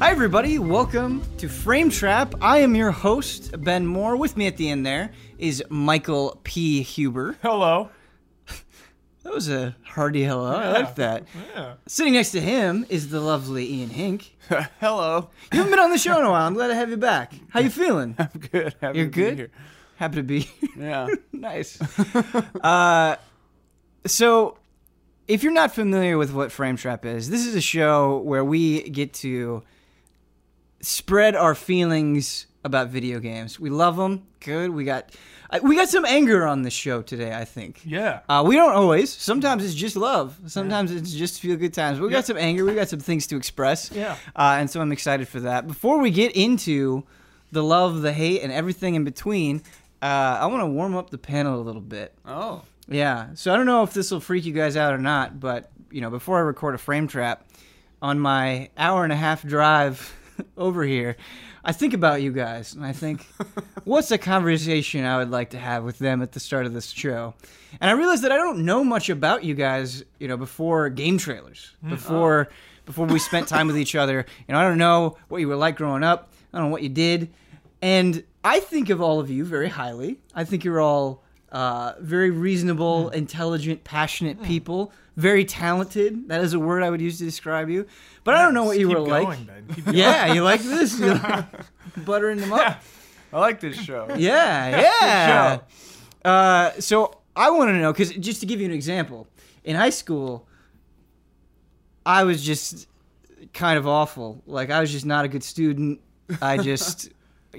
Hi, everybody. Welcome to Frame Trap. I am your host, Ben Moore. With me at the end there is Michael P. Huber. Hello. That was a hearty hello. I like that. Yeah. Sitting next to him is the lovely Ian Hink. Hello. You haven't been on the show in a while. I'm glad to have you back. How you feeling? I'm good. Happy You're to be good? here. Happy to be here. Yeah. nice. uh, so, if you're not familiar with what Frame Trap is, this is a show where we get to spread our feelings about video games. We love them. Good. We got we got some anger on the show today. I think. Yeah. Uh, we don't always. Sometimes it's just love. Sometimes it's just feel good times. But we Yeah. got some anger. We got some things to express. Yeah. Uh, and so I'm excited for that. Before we get into the love, the hate, and everything in between, uh, I want to warm up the panel a little bit. Oh. Yeah. So I don't know if this will freak you guys out or not, but you know, before I record a frame trap on my hour and a half drive over here, I think about you guys and I think, what's a conversation I would like to have with them at the start of this show? And I realized that I don't know much about you guys, you know, before game trailers, hmm. before oh. before we spent time with each other. You know, I don't know what you were like growing up. I don't know what you did. And I think of all of you very highly. I think you're all uh, very reasonable, intelligent, passionate people. Very talented. That is a word I would use to describe you. But I don't know what you were like. going, going. Yeah, you like this? You like buttering them up? I like this show. Yeah, yeah. Uh, so I want to know because just to give you an example, in high school, I was just kind of awful. Like I was just not a good student. I just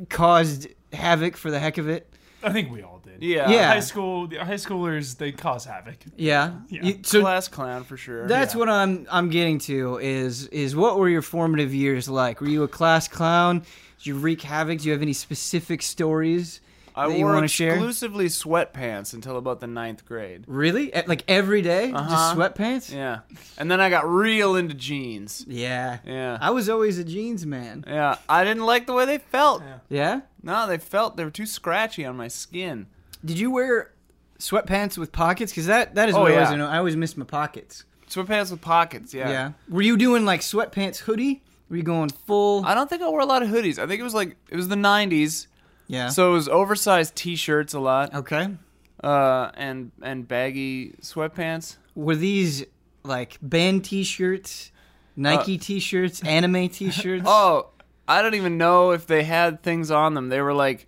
caused havoc for the heck of it. I think we all did. Yeah. Yeah. High school, the high schoolers, they cause havoc. Yeah. Yeah. You- so Class clown for sure. that's Yeah. what I'm I'm getting to is is what were your formative years like? Were you a class clown? Did you wreak havoc? Do you have any specific stories I that you wore want to share? exclusively sweatpants until about the ninth grade. Really? Like every day? Just Uh-huh. sweatpants? Yeah. And then I got real into jeans. Yeah. Yeah. I was always a jeans man. Yeah. I didn't like the way they felt. Yeah. Yeah? No, they felt they were too scratchy on my skin. Did you wear sweatpants with pockets? Because that, that is Oh, what I always yeah. know. I always miss my pockets. Sweatpants with pockets. Yeah. Yeah. Were you doing like sweatpants hoodie? Were you going full? I don't think I wore a lot of hoodies. I think it was like it was the '90s, yeah. so it was oversized T-shirts a lot, okay. uh, and and baggy sweatpants. Were these like band T-shirts, Nike T-shirts, anime T-shirts? Oh, I don't even know if they had things on them. They were like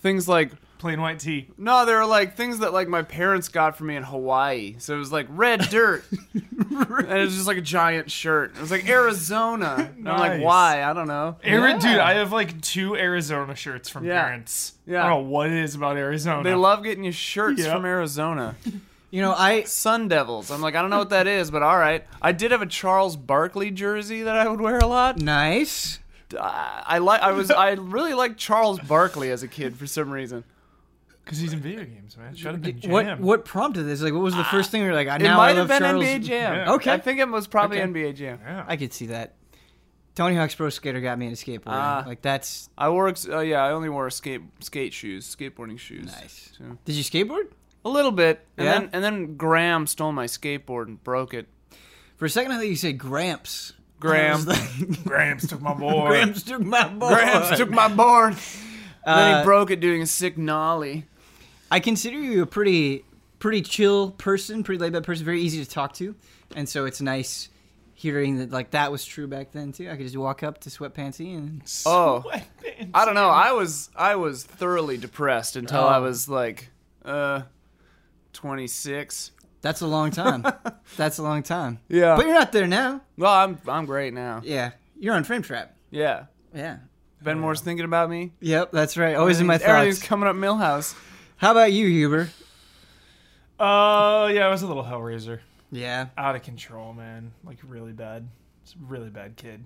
things like Plain white tee. no, there were like things that like my parents got for me in Hawaii. So it was like red dirt, and it was just like a giant shirt. It was like Arizona. And I'm like, why? I don't know. Ari- Yeah. Dude, I have like two Arizona shirts from Yeah. parents. Yeah. I don't know what it is about Arizona. They love getting you shirts Yep. from Arizona. You know, I Sun Devils. I'm like, I don't know what that is, but all right. I did have a Charles Barkley jersey that I would wear a lot. nice. I, I like. I was. I really liked Charles Barkley as a kid for some reason. Because he's in video games, man. Shut up and jam. What what prompted this? Like, what was the first thing you were like? I It now might I have love been Charles. NBA Jam. Yeah. Okay. I think it was probably Okay. NBA Jam. Yeah. I could see that. Tony Hawk's Pro Skater got me into skateboarding. Ah. like that's I wore. ex- Uh, yeah, I only wore skate skate shoes, skateboarding shoes. nice. So- Did you skateboard? A little bit, and Yeah? then and then Graham stole my skateboard and broke it. For a second, I thought you said Gramps. Graham. I was like, Gramps took my boy. Gramps took my board. Graham took my board. then Uh, he broke it doing a sick nollie. I consider you a pretty, pretty chill person, pretty laid back person, very easy to talk to, and so it's nice hearing that like that was true back then too. I could just walk up to Sweatpantsy and Oh, Sweatpants. I don't know. I was I was thoroughly depressed until I Oh. was like uh 26. that's a long time. that's a long time. Yeah. But you're not there now. Well, I'm I'm great now. Yeah, you're on Frame Trap. Yeah. Yeah. Ben Moore's thinking about me. Yep, that's right. Always in my Everything's thoughts. coming up Milhouse. How about you, Huber? Uh, yeah, I was a little Hellraiser. Yeah. Out of control, man. Like, really bad. It's a really bad kid.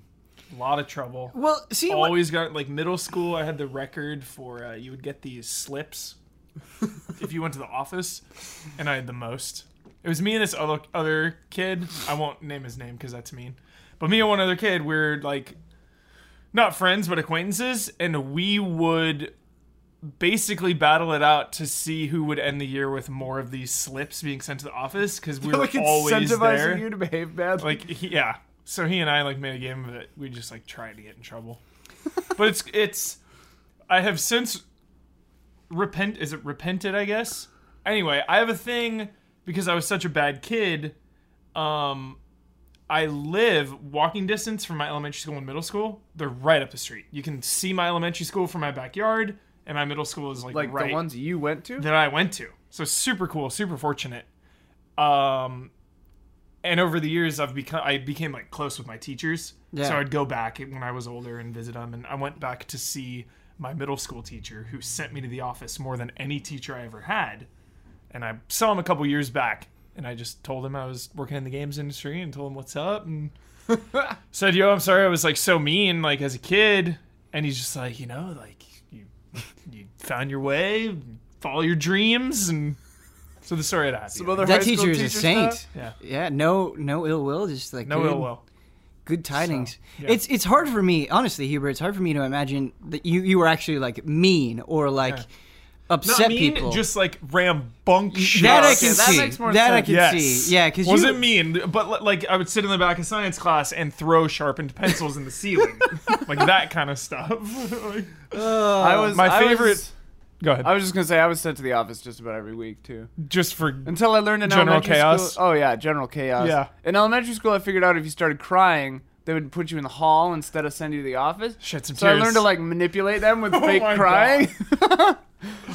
A lot of trouble. Well, see, what, Always got, like, middle school, I had the record for, uh, you would get these slips if you went to the office, and I had the most. It was me and this other other kid. I won't name his name because that's mean. But me and one other kid, we're like not friends but acquaintances, and we would basically battle it out to see who would end the year with more of these slips being sent to the office because we were like always incentivizing there. you to behave badly. Like he- yeah, so he and I like made a game of it. We just like tried to get in trouble, but it's it's. I have since repent. Is it repented? I guess. Anyway, I have a thing because I was such a bad kid. Um, I live walking distance from my elementary school and middle school. They're right up the street. You can see my elementary school from my backyard, and my middle school is like, Like right the ones you went to? that I went to. So super cool, super fortunate. Um, and over the years, I've become I became like close with my teachers. Yeah. So I'd go back when I was older and visit them. And I went back to see my middle school teacher, who sent me to the office more than any teacher I ever had. And I saw him a couple years back, and I just told him I was working in the games industry and told him what's up and said, "Yo, I'm sorry I was like so mean like as a kid." And he's just like, you know, like you you found your way, follow your dreams, and so the story had happened. Some other That high teacher is a saint. stuff? yeah, Yeah, no, no ill will, just like no good, ill will. good tidings. yeah. It's it's hard for me, honestly, Huber. It's hard for me to imagine that you you were actually like mean or like Yeah. Upset Not mean, people. just like rambunctious. that I Okay, can that see. makes more that I sense. can Yes. see. Yeah, because wasn't you, mean, but like I would sit in the back of science class and throw sharpened pencils in the ceiling, like that kind of stuff. Like- I was My I was- favorite- Go ahead. I was just gonna say I was sent to the office just about every week too. Just for Until I learned in General elementary chaos? school. Oh yeah, general chaos. Yeah. In elementary school, I figured out if you started crying, they would put you in the hall instead of sending you to the office. shed some So I learned to like manipulate them with Oh fake crying.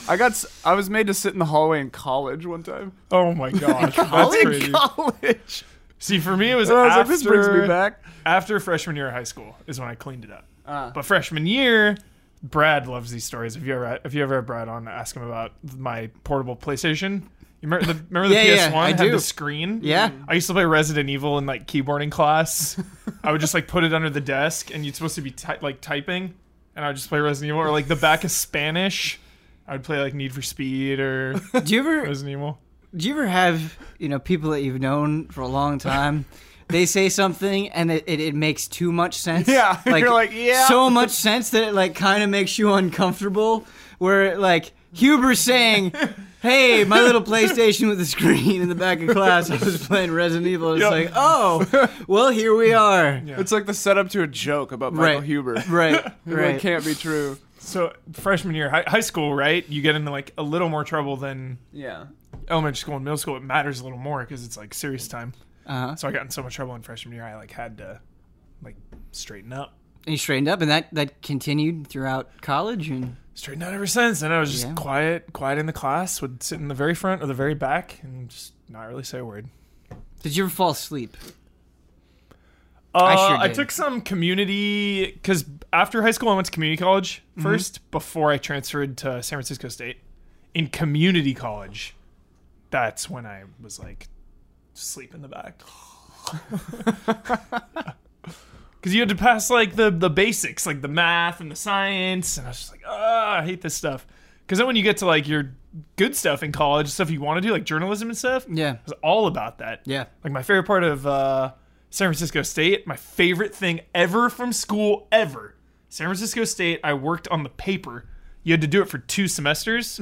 I got I was made to sit in the hallway in college one time. Oh my gosh, that's College? crazy. college. See, for me, it was I was after like, this brings me back. after freshman year of high school is when I cleaned it up. Uh, But freshman year, Brad loves these stories. If you ever if you ever had Brad on, ask him about my portable PlayStation. You remember the, remember the Yeah, yeah, PS One I had do. the screen? Yeah. I used to play Resident Evil in like keyboarding class. I would just like put it under the desk, and you're supposed to be ty- like typing, and I would just play Resident Evil or like the back of Spanish. I would play like Need for Speed or do you ever Resident Evil. do you ever have you know people that you've known for a long time? They say something and it, it, it makes too much sense. Yeah, you're like, yeah. so much sense that it like kind of makes you uncomfortable. Where like Huber saying, "Hey, my little PlayStation with a screen in the back of class, I was playing Resident Evil." It's Yep. like, oh, well, here we are. Yeah. It's like the setup to a joke about Michael Huber. Right. Huber. Right, It right. can't be true. So freshman year, high, high school, right? You get into like a little more trouble than Yeah. elementary school and middle school. It matters a little more because it's like serious time. Uh-huh. So I got in so much trouble in freshman year. I like had to like straighten up. And you straightened up, and that that continued throughout college. And Straightened out ever since. And I was just Yeah. quiet, quiet in the class. Would sit in the very front or the very back and just not really say a word. did you ever fall asleep? Uh, I sure I took some community because after high school I went to community college Mm-hmm. 1st before I transferred to San Francisco State. In community college, that's when I was like sleep in the back. Because you had to pass like the the basics, like the math and the science, and I was just like, ah, I hate this stuff. Because then when you get to like your good stuff in college, stuff you want to do, like journalism and stuff, Yeah, it was all about that. yeah. Like my favorite part of uh, San Francisco State, my favorite thing ever from school ever. San Francisco State, I worked on the paper. You had to do it for two semesters,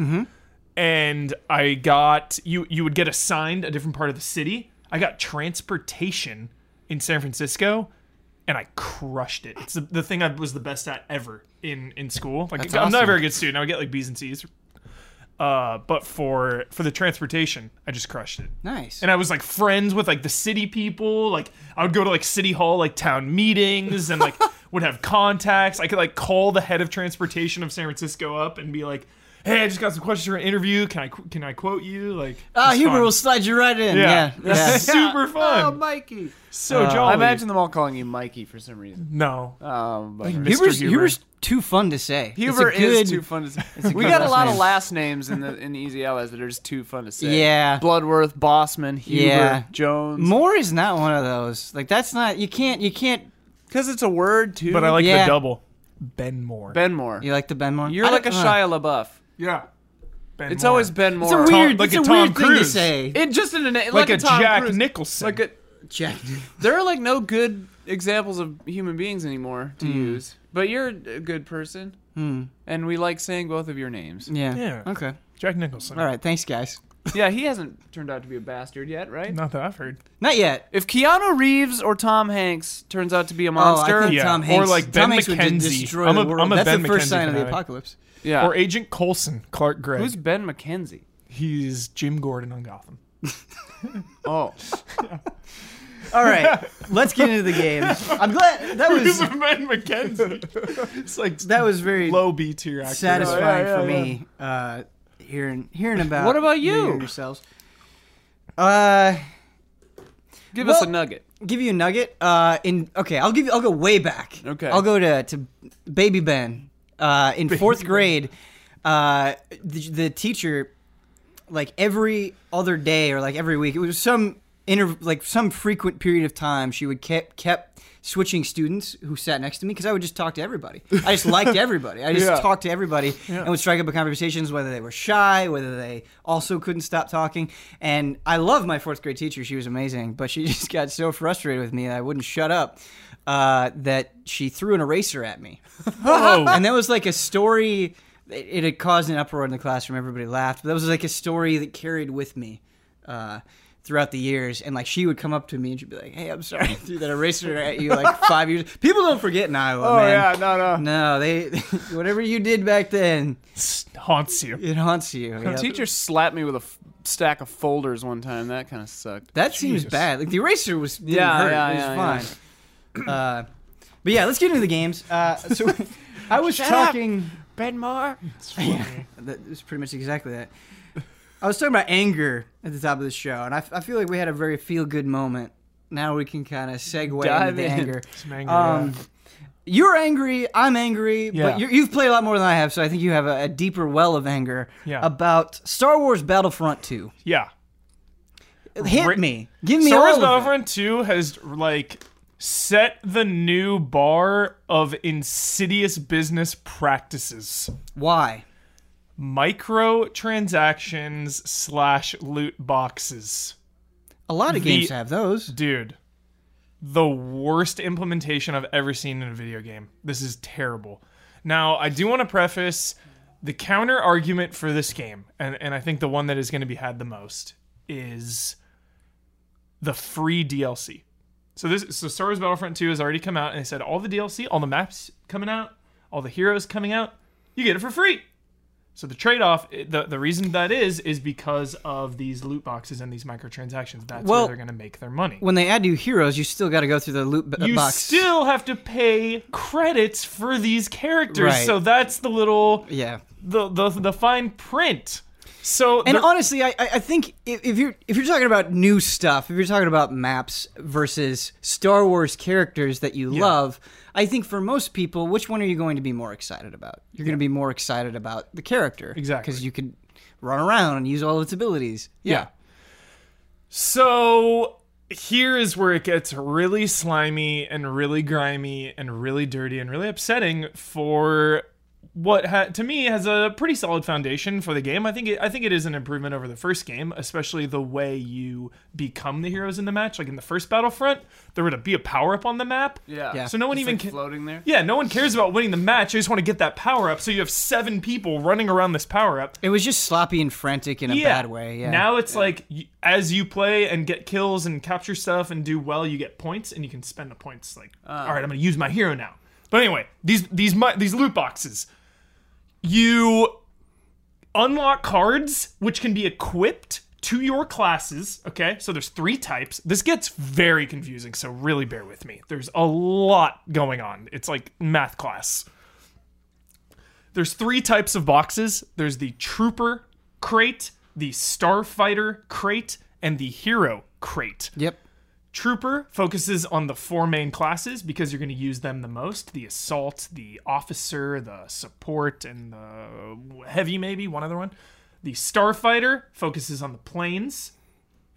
and I got you. You would get assigned a different part of the city. I got transportation in San Francisco, and I crushed it. It's the, the thing I was the best at ever in in school. Like That's I'm not a awesome. very good student. I would get like B's and C's. Uh, but for for the transportation, I just crushed it Nice. and I was like friends with like the city people. Like I would go to like city hall, like town meetings, and like would have contacts. I could like call the head of transportation of San Francisco up and be like, "Hey, I just got some questions for an interview. Can I can I quote you?" Like, Ah, it's Huber fun. will slide you right in. Yeah. Yeah, yeah. super fun. Oh, Mikey. so Uh, jolly. I imagine them all calling you Mikey for some reason. no. Um, but Like Mr. Huber's, Huber. Huber's too fun to say. It's a Huber good- is too fun to say. We got a last lot of last names in the in the Easy Allies that are just too fun to say. Yeah. Bloodworth, Bosman, Huber, Yeah. Jones. Moore is not one of those. Like that's not. You can't. You can't. Because it's a word too. But I like Yeah. the double. Ben Moore. Ben Moore. You like the Ben Moore? You're I like a Shia LaBeouf. Yeah. Ben It's Moore. always Ben It's a Moore. weird. like it's a a, Tom weird thing to Cruise. say. It just in a name like, like, a, Tom Jack Cruise. Nicholson. Like a, Jack. there are like no good examples of human beings anymore to Hmm. use. But you're a good person, Hmm. and we like saying both of your names. Yeah. Yeah. Okay. Jack Nicholson. All right. Thanks, guys. Yeah, he hasn't turned out to be a bastard yet, right? Not that I've heard. Not yet. If Keanu Reeves or Tom Hanks turns out to be a Oh, monster, I think Yeah. Tom Or like Ben Tom Hanks would McKenzie. destroy I'm a- the world. I'm a That's Ben the first McKenzie sign of the apocalypse. Yeah. Or Agent Coulson, Clark Gregg. Who's Ben McKenzie? He's Jim Gordon on Gotham. Oh, All right, let's get into the game. I'm glad that Who's was Ben McKenzie? It's like that was very low B tier actor. satisfying yeah, for yeah. me. Uh, hearing hearing about What about the you? year yourselves. Uh, give us a Well- nugget. give you a nugget. Uh, in okay, I'll give you. I'll go way back. Okay. I'll go to to Baby Ben. Uh, in fourth grade, uh, the, the teacher, like every other day or like every week, it was some inter like some frequent period of time, she would kept kept switching students who sat next to me because I would just talk to everybody. I just liked everybody. I just Yeah. talked to everybody and would strike up a conversations whether they were shy, whether they also couldn't stop talking. And I love my fourth grade teacher; she was amazing, but she just got so frustrated with me that I wouldn't shut up. Uh, that she threw an eraser at me Whoa. and that was like a story. It, it had caused an uproar in the classroom. Everybody laughed. But that was like a story that carried with me uh, throughout the years. And like she would come up to me and she'd be like, "Hey, I'm sorry, I threw that eraser at you like five years." People don't forget in Iowa, Oh man. yeah, no, no. No, they whatever you did back then, haunts you. it haunts you. Yep. Teacher slapped me with a f- stack of folders one time. That kind of sucked. That seems bad. Like the eraser was didn't Yeah, hurt. yeah, it was yeah, fine. Uh, but yeah, let's get into the games. Uh, so I was Shut up. talking. Ben Moore. Yeah, that was pretty much exactly that. I was talking about anger at the top of the show, and I, I feel like we had a very feel good moment. Now we can kind of segue Dive into the in. anger. Some anger, Um, you're angry, I'm angry, Yeah. but you're, you've played a lot more than I have, so I think you have a, a deeper well of anger Yeah. about Star Wars Battlefront 2. yeah. Hit Ri- me. Give me Star Wars all of it. Battlefront 2 has like set the new bar of insidious business practices. Why? Microtransactions slash loot boxes. A lot of The- games have those. Dude, the worst implementation I've ever seen in a video game. This is terrible. Now, I do want to preface the counter argument for this game, and, and I think the one that is going to be had the most is the free DLC. So this so Star Wars Battlefront 2 has already come out and they said all the DLC, all the maps coming out, all the heroes coming out, you get it for free. So the trade-off, eh, the the reason that is, is because of these loot boxes and these microtransactions. That's Well- where they're going to make their money. When they add new heroes, you still got to go through the loot b- uh, You box. still have to pay credits for these characters, Right. so that's the little yeah. the the, the fine print. So And honestly, I, I think if, if you're if you're talking about new stuff, if you're talking about maps versus Star Wars characters that you love, I think for most people, which one are you going to be more excited about? You're going to be more excited about the character, Exactly. because you can run around and use all its abilities. Yeah. So here is where it gets really slimy and really grimy and really dirty and really upsetting for what ha- to me has a pretty solid foundation for the game. I think it, I think it is an improvement over the first game, especially the way you become the heroes in the match. Like in the first Battlefront, there would be a power up on the map. Yeah. Yeah. So no one Just, even like, ca- floating there. yeah, no one cares about winning the match. They just want to get that power up. So you have seven people running around this power up. It was just sloppy and frantic in a Yeah. bad way. Yeah. Now it's like as you play and get kills and capture stuff and do well, you get points and you can spend the points. Like, Ah. all right, I'm gonna use my hero now. But anyway, these these these loot boxes, you unlock cards which can be equipped to your classes. Okay, so there's three types. This gets very confusing, so really bear with me. There's a lot going on. It's like math class there's three types of boxes there's the trooper crate the starfighter crate and the hero crate Yep. Trooper focuses on the four main classes because you're going to use them the most. The assault the officer the support and the heavy maybe one other one. The starfighter focuses on the planes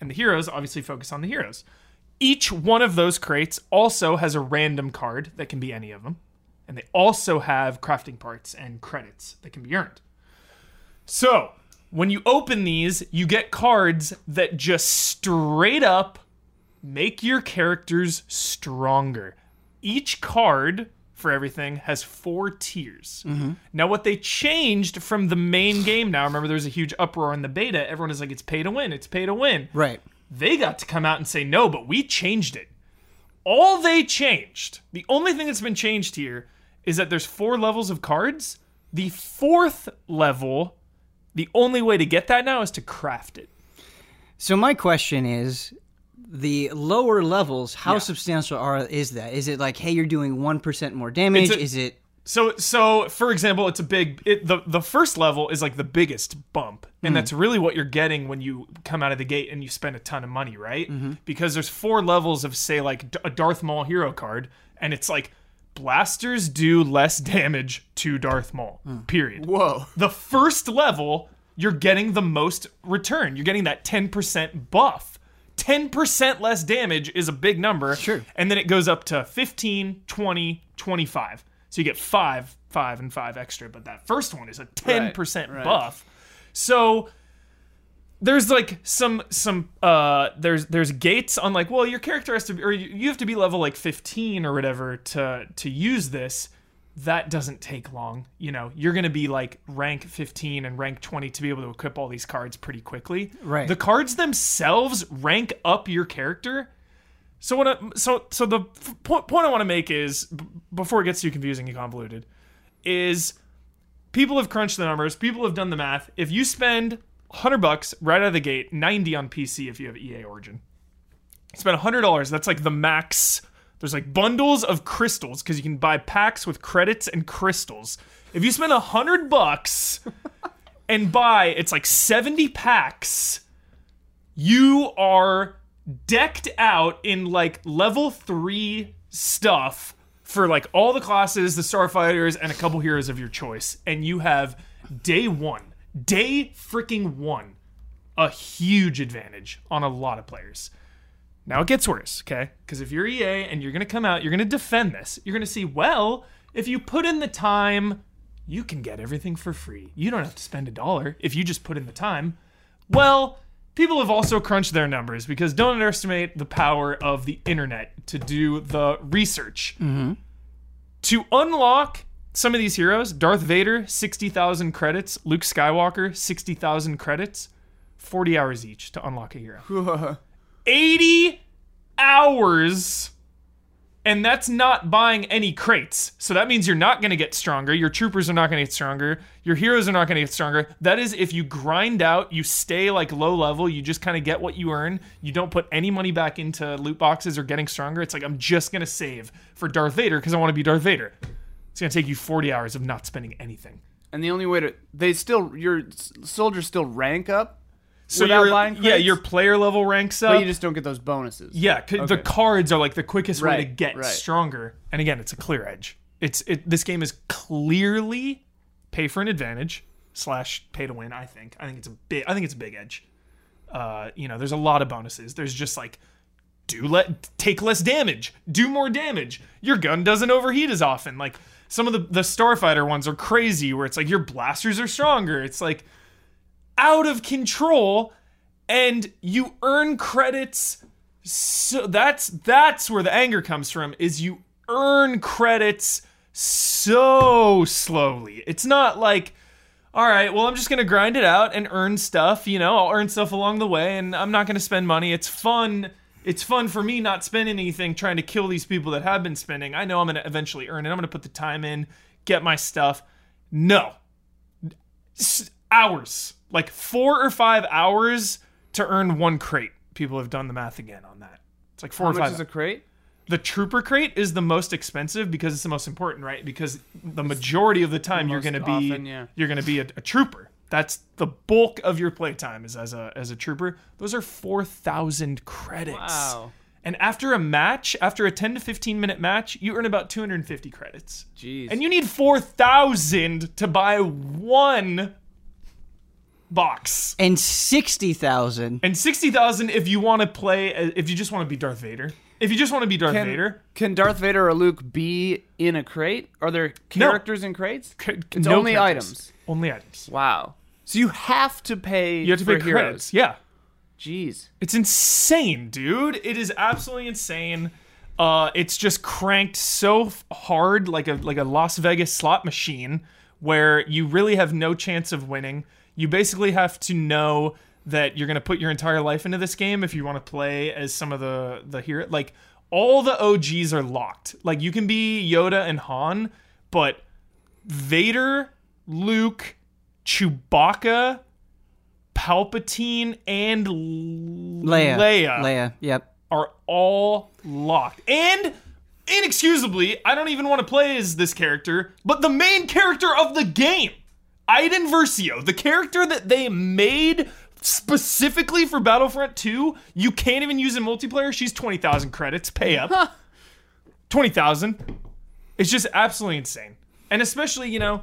and the heroes obviously focus on the heroes. Each one of those crates also has a random card that can be any of them and they also have crafting parts and credits that can be earned. So, when you open these, you get cards that just straight up make your characters stronger. Each card for everything has four tiers. Mm-hmm. Now, what they changed from the main game now, remember there was a huge uproar in the beta. Everyone is like, it's pay to win, it's pay to win. Right. They got to come out and say, no, but we changed it. All they changed, the only thing that's been changed here is that there's four levels of cards. The fourth level, the only way to get that now is to craft it. So my question is, the lower levels, how Yeah. substantial are is that? Is it like, hey, you're doing one percent more damage? A- is it? So, so for example, it's a big. It, the the first level is like the biggest bump, and hmm. that's really what you're getting when you come out of the gate and you spend a ton of money, right? Mm-hmm. Because there's four levels of say like a Darth Maul hero card, and it's like blasters do less damage to Darth Maul. Hmm. Period. Whoa. The first level, you're getting the most return. You're getting that 10% buff. 10% less damage is a big number. Sure. And then it goes up to 15, 20, 25. So you get 5, 5 and 5 extra, but that first one is a 10% right. buff. So there's like some some uh there's there's gates on like well your character has to be or you you have to be level like 15 or whatever to to use this that doesn't take long you know? You're gonna be like rank 15 and rank 20 to be able to equip all these cards pretty quickly. Right. the cards themselves rank up your character. So what I, so so the point, point i want to make is b- before it gets too confusing and convoluted is people have crunched the numbers people have done the math. If you spend 100 bucks right out of the gate 90 on pc if you have ea origin. Spend $100 that's like the max there's like bundles of crystals because you can buy packs with credits and crystals. If you spend a 100 bucks and buy it's like 70 packs you are decked out in like level 3 stuff for like all the classes the starfighters and a couple heroes of your choice. And you have day 1 day freaking 1 a huge advantage on a lot of players now it gets worse, okay? Because if you're EA and you're going to come out, you're going to defend this. You're going to see, well, if you put in the time, you can get everything for free. You don't have to spend a dollar if you just put in the time. Well, people have also crunched their numbers because don't underestimate the power of the internet to do the research. Mm-hmm. To unlock some of these heroes, Darth Vader, 60,000 credits, Luke Skywalker, 60,000 credits, 40 hours each to unlock a hero. 80 hours and that's not buying any crates. So that means you're not going to get stronger. Your troopers are not going to get stronger. Your heroes are not going to get stronger. That is if you grind out you stay like low level you just kind of get what you earn. You don't put any money back into loot boxes or getting stronger. It's like i'm just going to save for darth vader because i want to be darth vader. It's going to take you 40 hours of not spending anything. And the only way to they still your soldiers still rank up, so Without your- buying yeah crates? your player level ranks up but you just don't get those bonuses. Yeah, 'cause the Okay. cards are like the quickest way to Right, get right. stronger. And again, it's a clear edge. It's it. This game is clearly pay for an advantage slash pay to win. I think. I think it's a big. I think it's a big edge. Uh, you know, there's a lot of bonuses. There's just like do let take less damage, do more damage. Your gun doesn't overheat as often. Like some of the the starfighter ones are crazy, where it's like your blasters are stronger. It's like out of control, and you earn credits. So that's that's where the anger comes from. Is you earn credits so slowly. It's not like all right, well, I'm just to grind it out and earn stuff. You know, I'll earn stuff along the way and I'm not to spend money. It's fun. It's fun for me not spending anything trying to kill these people that have been spending. I know I'm to eventually earn it. I'm to put the time in, get my stuff. No. Hours. Like four or five hours to earn one crate. People have done the math again on that. It's like four How or much five. is a crate? the trooper crate is the most expensive because it's the most important, right? Because the majority of the time you're most going to be often, yeah. you're going to be a, a trooper. That's the bulk of your playtime is as a as a trooper. Those are 4000 credits. Wow. And after a match, after a 10 to 15 minute match, you earn about 250 credits. Jeez. And you need 4000 to buy one box. And sixty thousand. And 60,000 if you want to play if you just want to be Darth Vader. If you just want to be Darth can, Vader. can Darth Vader or Luke be in a crate? Are there characters in crates? C- It's no only characters. items. Only items. Wow. So you have to pay. You have to for pay heroes. credits. Yeah. Jeez. It's insane, dude. It is absolutely insane. Uh, it's just cranked so f- hard, like a like a Las Vegas slot machine, where you really have no chance of winning. You basically have to know that you're gonna put your entire life into this game if you want to play as some of the the hero. Like all the OGs are locked. Like you can be Yoda and Han, but Vader, Luke, Chewbacca, Palpatine, and Leia. Leia Leia. Yep. are all locked. And inexcusably, I don't even want to play as this character, but the main character of the game, Iden Versio, the character that they made specifically for Battlefront 2, you can't even use in multiplayer. She's 20,000 credits. Pay up. 20,000. It's just absolutely insane. And especially, you know,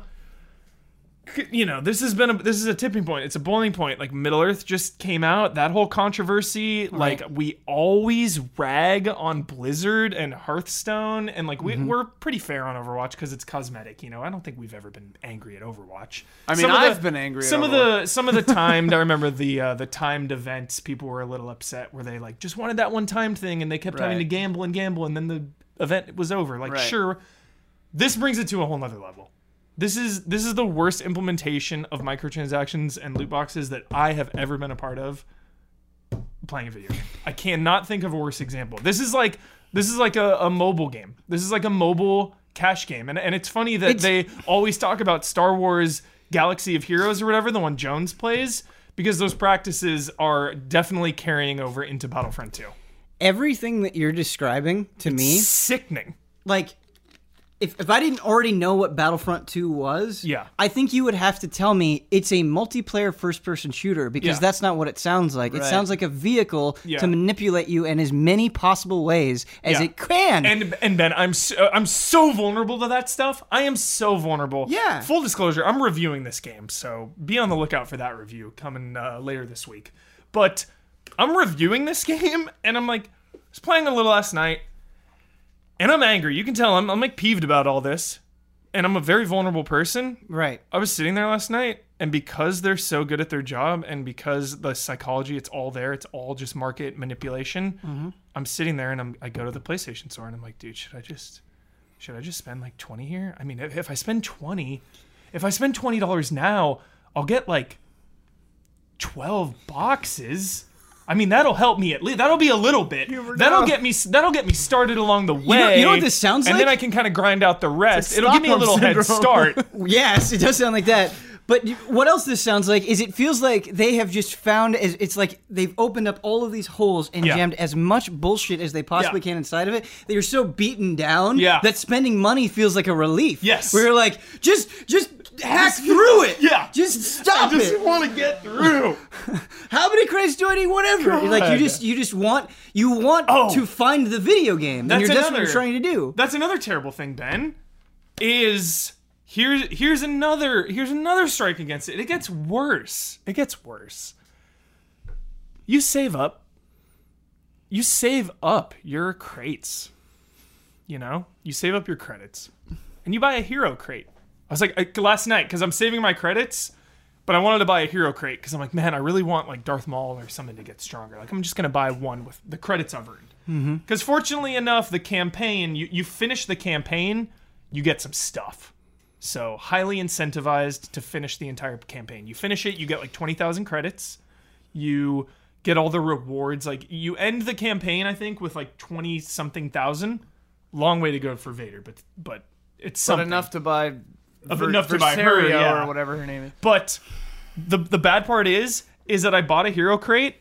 you know, this has been a this is a tipping point. It's a boiling point. Like Middle Earth just came out, that whole controversy. Like we always rag on Blizzard and Hearthstone, and like we, Mm-hmm. we're pretty fair on Overwatch because it's cosmetic. You know, I don't think we've ever been angry at Overwatch. I mean, Some of the- I've been angry at Some of the some of the timed. I remember the uh, the timed events. People were a little upset where they like just wanted that one timed thing, and they kept having to gamble and gamble, and then the event was over. Like Right. sure, this brings it to a whole nother level. This is this is the worst implementation of microtransactions and loot boxes that I have ever been a part of playing a video game. I cannot think of a worse example. This is like this is like a, a mobile game. This is like a mobile cash game. And and it's funny that It's- they always talk about Star Wars Galaxy of Heroes or whatever, the one Jones plays, because those practices are definitely carrying over into Battlefront 2. Everything that you're describing to me, Sickening. like if if I didn't already know what Battlefront 2 was, Yeah. I think you would have to tell me it's a multiplayer first person shooter because Yeah. that's not what it sounds like. It sounds like a vehicle Yeah. to manipulate you in as many possible ways as Yeah. it can. And and Ben, I'm so, I'm so vulnerable to that stuff. I am so vulnerable. Yeah. Full disclosure, I'm reviewing this game, so be on the lookout for that review coming uh, later this week. But I'm reviewing this game, and I'm like, I was playing a little last night, and I'm angry. You can tell I'm I'm like peeved about all this, and I'm a very vulnerable person. right. I was sitting there last night, and because they're so good at their job, and because the psychology, it's all there, it's all just market manipulation. Mm-hmm. I'm sitting there, and I'm I go to the PlayStation store, and I'm like, dude, should I just should I just spend like twenty here? I mean, if, if I spend twenty, if I spend twenty dollars now, I'll get like twelve boxes. I mean, that'll help me at least. That'll be a little bit. That'll get me. That'll get me started along the way. know- you know what this sounds like? and like? then I can kind of grind out the rest. like It'll give me a Stockholm little head start. Yes, it does sound like that. But what else this sounds like is it feels like they have just found as it's like they've opened up all of these holes and Yeah. jammed as much bullshit as they possibly Yeah. can inside of it. They are so beaten down Yeah. that spending money feels like a relief. Yes. We're like, just just hack through it. Yeah. Just stop it. Just want to get through. How many credits do I need? Whatever. Like you just you just want you want Oh. to find the video game. and That's you're, that's what another- you're trying to do. That's another terrible thing, Ben. Is here's here's another here's another strike against it. It gets worse. It gets worse. You save up. You save up your crates. You know, you save up your credits, and you buy a hero crate. I was like I- last night because I'm saving my credits, but I wanted to buy a hero crate because I'm like, man, I really want like Darth Maul or something to get stronger. Like I'm just gonna buy one with the credits I've earned. Mm-hmm. Because fortunately enough, the campaign you you finish the campaign, you get some stuff. So highly incentivized to finish the entire campaign. You finish it, you get like twenty thousand credits. You get all the rewards. Like you end the campaign, I think, with like twenty something thousand. Long way to go for Vader, but but it's But enough to buy Ver- enough to buy her, yeah. or whatever her name is. But the the bad part is is that I bought a hero crate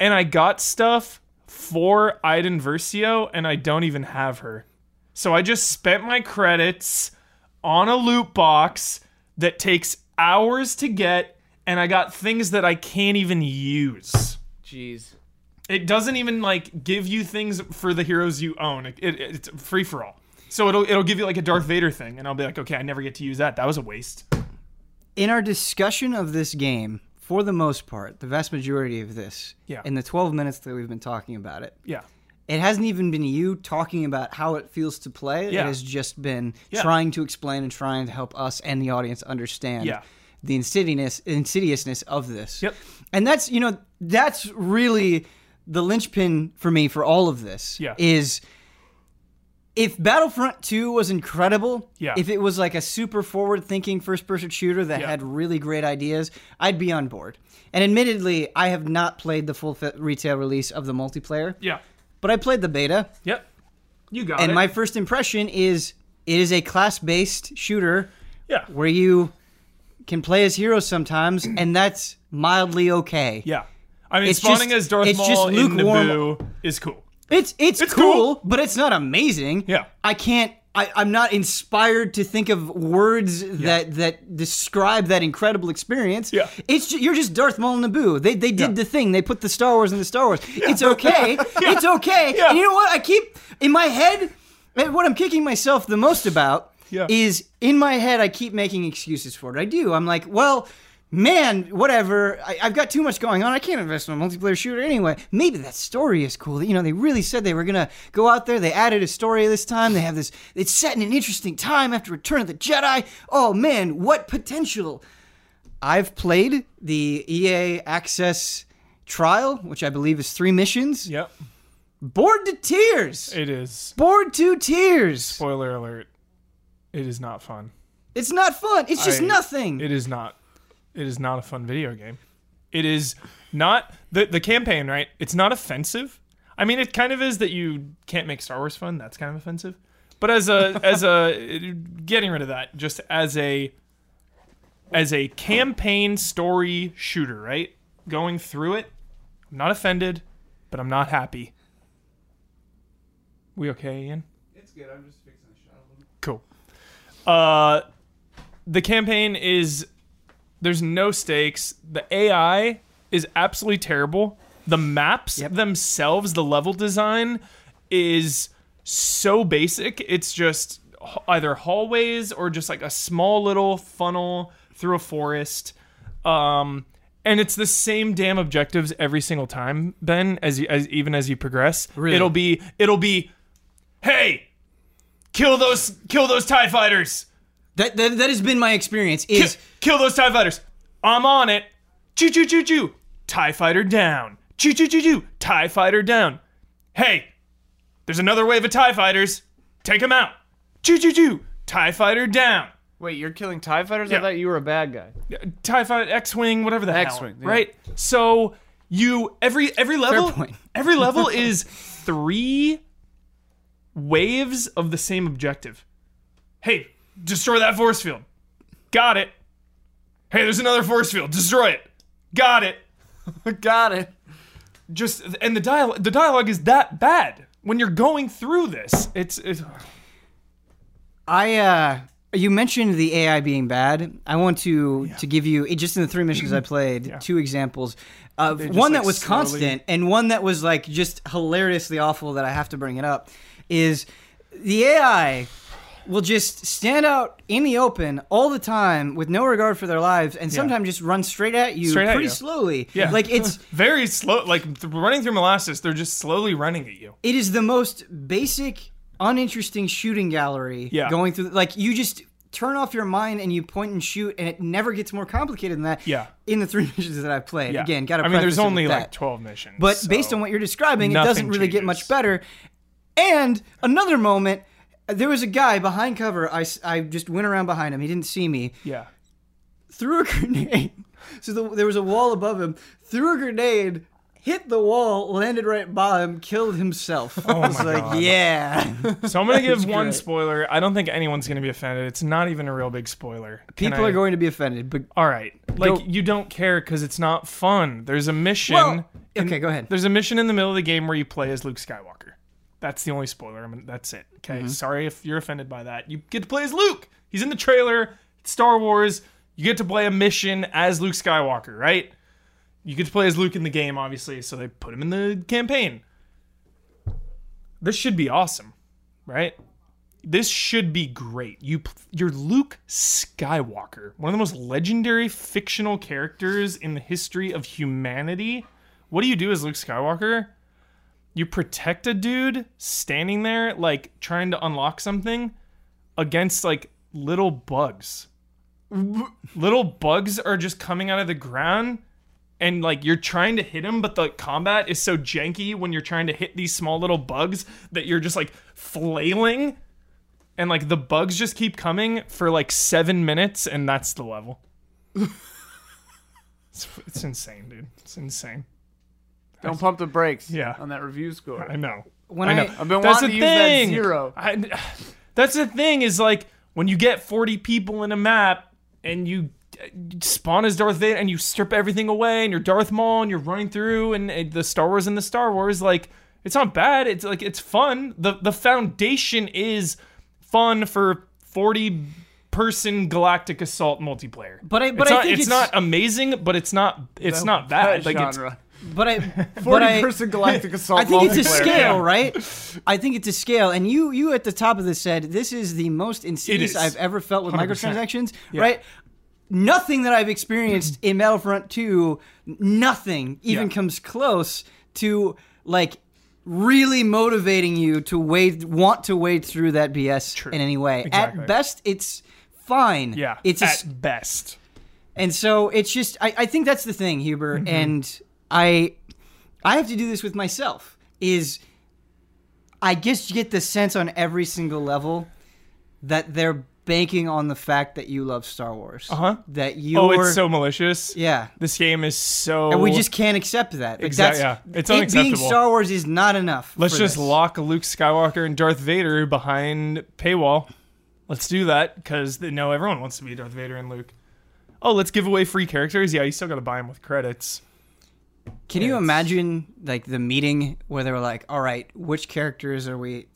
and I got stuff for Iden Versio and I don't even have her. So I just spent my credits on a loot box that takes hours to get and I got things that I can't even use. Jeez. It doesn't even like give you things for the heroes you own. It, it- it's free for all. So it'll it'll give you like a Darth Vader thing, and I'll be like, okay, I never get to use that. That was a waste. in our discussion of this game, for the most part, the vast majority of this, Yeah. in the 12 minutes that we've been talking about it, Yeah. It hasn't even been you talking about how it feels to play. Yeah. It has just been Yeah. trying to explain and trying to help us and the audience understand Yeah. the insidiousness, insidiousness of this. Yep. And that's, you know, that's really the linchpin for me for all of this. Yeah. Is if Battlefront 2 was incredible, Yeah. if it was like a super forward thinking first person shooter that Yeah. had really great ideas, I'd be on board. And admittedly, I have not played the full retail release of the multiplayer, Yeah. But I played the beta. Yep. You got And it. And my first impression is it is a class based shooter yeah. where you can play as heroes sometimes, and that's mildly okay. Yeah. I mean, It's spawning just- as Darth it's Maul just in lukewarm- Naboo is cool. It's it's, It's cool, cool. but it's not amazing. Yeah. I can't. I, I'm not inspired to think of words that that describe that incredible experience. Yeah. It's you're just Darth Maul and Naboo. They they did Yeah. the thing. They put the Star Wars in the Star Wars. It's okay. It's okay. Yeah. And you know what? I keep in my head. What I'm kicking myself the most about Yeah. is in my head. I keep making excuses for it. I do. I'm like, well. Man, whatever. I, I've got too much going on. I can't invest in a multiplayer shooter anyway. Maybe that story is cool. You know, they really said they were gonna go out there. They added a story this time. They have this. It's set in an interesting time after Return of the Jedi. Oh man, what potential! I've played the EA Access trial, which I believe is three missions. Yep. Bored to tears. It is. Bored to tears. Spoiler alert. It is not fun. It's not fun. It's just I- nothing. It is not. It is not a fun video game. It is not the the campaign, right? It's not offensive. I mean, it kind of is that you can't make Star Wars fun. That's kind of offensive. But as a as a getting rid of that, just as a as a campaign story shooter, right? Going through it, I'm not offended, but I'm not happy. We okay, Ian? It's good. I'm just fixing a shot of them. Cool. Uh, the campaign is there's no stakes. The AI is absolutely terrible. The maps Yep. themselves, the level design is so basic. It's just either hallways or just like a small little funnel through a forest. Um, and it's the same damn objectives every single time, Ben. As you, as even as you progress, Really? it'll be it'll be, hey, kill those kill those tie fighters that, that that has been my experience. kill, Is kill those tie fighters. I'm on it. Choo choo choo choo. Tie fighter down. Choo choo choo choo. Tie fighter down. Hey there's another wave of tie fighters. Take them out. Choo choo choo. Tie fighter down. Wait, you're killing TIE fighters? I thought you were a bad guy. tie fighter x-wing whatever the hell X-wing, yeah. right? So you every every level point. every level is three waves of the same objective. Hey destroy that force field. Got it. Hey there's another force field. Destroy it. Got it. Got it. just and the dialogue the dialogue is that bad. When you're going through this it's, it's I uh you mentioned the AI being bad. I want to to give you just in the three missions I played two examples of one like, that was slowly- constant and one that was like just hilariously awful that I have to bring it up is the AI will just stand out in the open all the time with no regard for their lives and sometimes just run straight at you Straight at pretty you. slowly. Yeah. Like it's very slow like th- running through molasses they're just slowly running at you it is the most basic, uninteresting shooting gallery Yeah. going through. Like you just turn off your mind and you point and shoot, and it never gets more complicated than that. Yeah. In the three missions that I've played, yeah again, got to. i mean there's only like 12 missions But so- based on what you're describing, it nothing doesn't really get changes. much better. And another moment, there was a guy behind cover. I, I just went around behind him. He didn't see me. yeah Threw a grenade. So the, there was a wall above him. Threw a grenade. Hit the wall, landed right by him, killed himself. Oh I was Oh my like, God. yeah. So I'm gonna give one great. spoiler. I don't think anyone's gonna be offended. It's not even a real big spoiler. Can People I- are going to be offended, but All right, like Go- you don't care because it's not fun. There's a mission. Well, okay, go ahead. There's a mission in the middle of the game where you play as Luke Skywalker. That's the only spoiler. I mean, that's it. Okay, Mm-hmm. sorry if you're offended by that. You get to play as Luke. He's in the trailer. It's Star Wars. You get to play a mission as Luke Skywalker, right? You get to play as Luke in the game, obviously, so they put him in the campaign. This should be awesome, right? This should be great. You you're Luke Skywalker, one of the most legendary fictional characters in the history of humanity. What do you do as Luke Skywalker? You protect a dude standing there like trying to unlock something against like little bugs. little bugs are just coming out of the ground and like you're trying to hit him, but the combat is so janky when you're trying to hit these small little bugs that you're just like flailing, and like the bugs just keep coming for like seven minutes, and that's the level. it's, it's insane, dude. It's insane. Don't pump the brakes. Yeah. On that review score. I know. When I know. I- I've been That's wanting the to use that thing. zero. I, that's the thing is like when you get 40 people in a map and you uh, spawn as Darth Vader and you strip everything away and you're Darth Maul and you're running through and, and the Star Wars and the Star Wars like it's not bad it's like it's fun the the foundation is fun for 40 person galactic assault multiplayer But I- but it's I not, think it's, it's- not amazing but it's not it's not bad That like it's genre. But I Forty I person galactic assault. I think it's a scale, right? I think it's a scale, and you you at the top of this said this is the most insidious. I've ever felt with 100%. microtransactions, right? Nothing that I've experienced in Battlefront 2, nothing even Yeah. comes close to like really motivating you to wade want to wade through that BS True. in any way. Exactly. At best, it's fine. yeah it's a, at best and so it's just I, I think that's the thing, Huber, Mm-hmm. and I I have to do this with myself. Is I guess you get the sense on every single level that they're banking on the fact that you love Star Wars. Uh-huh. That you oh it's so malicious yeah. this game is so And we just can't accept that. Like, Exact- that's, yeah. It's it being. Star Wars is not enough. Let's just this. lock Luke Skywalker and Darth Vader behind paywall. Let's do that because no, everyone wants to be Darth Vader and Luke. Oh, let's give away free characters. Yeah, you still got to buy them with credits. Can you imagine like the meeting where they were like, "All right, which characters are we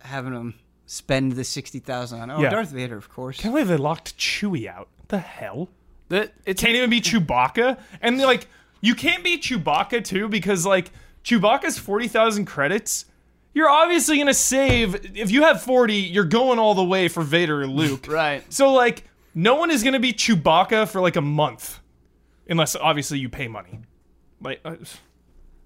having them spend the sixty thousand on?" Oh, Yeah. Darth Vader, of course. Can't believe they locked Chewie out. The hell? That it's Can't even be Chewbacca. And like, you can't be Chewbacca too because like Chewbacca's forty thousand credits. You're obviously gonna save. If you have forty, you're going all the way for Vader and Luke. right. So like, no one is gonna be Chewbacca for like a month, unless obviously you pay money. Like, uh,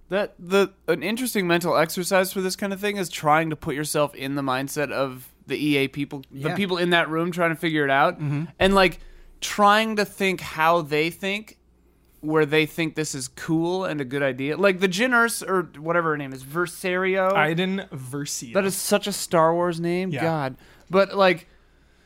That the an interesting mental exercise for this kind of thing is trying to put yourself in the mindset of the EA people, the people in that room trying to figure it out, and like trying to think how they think, where they think this is cool and a good idea. Like the Jyn or whatever her name is, Versario. Iden Versio. that is such a Star Wars name, Yeah. God. But like.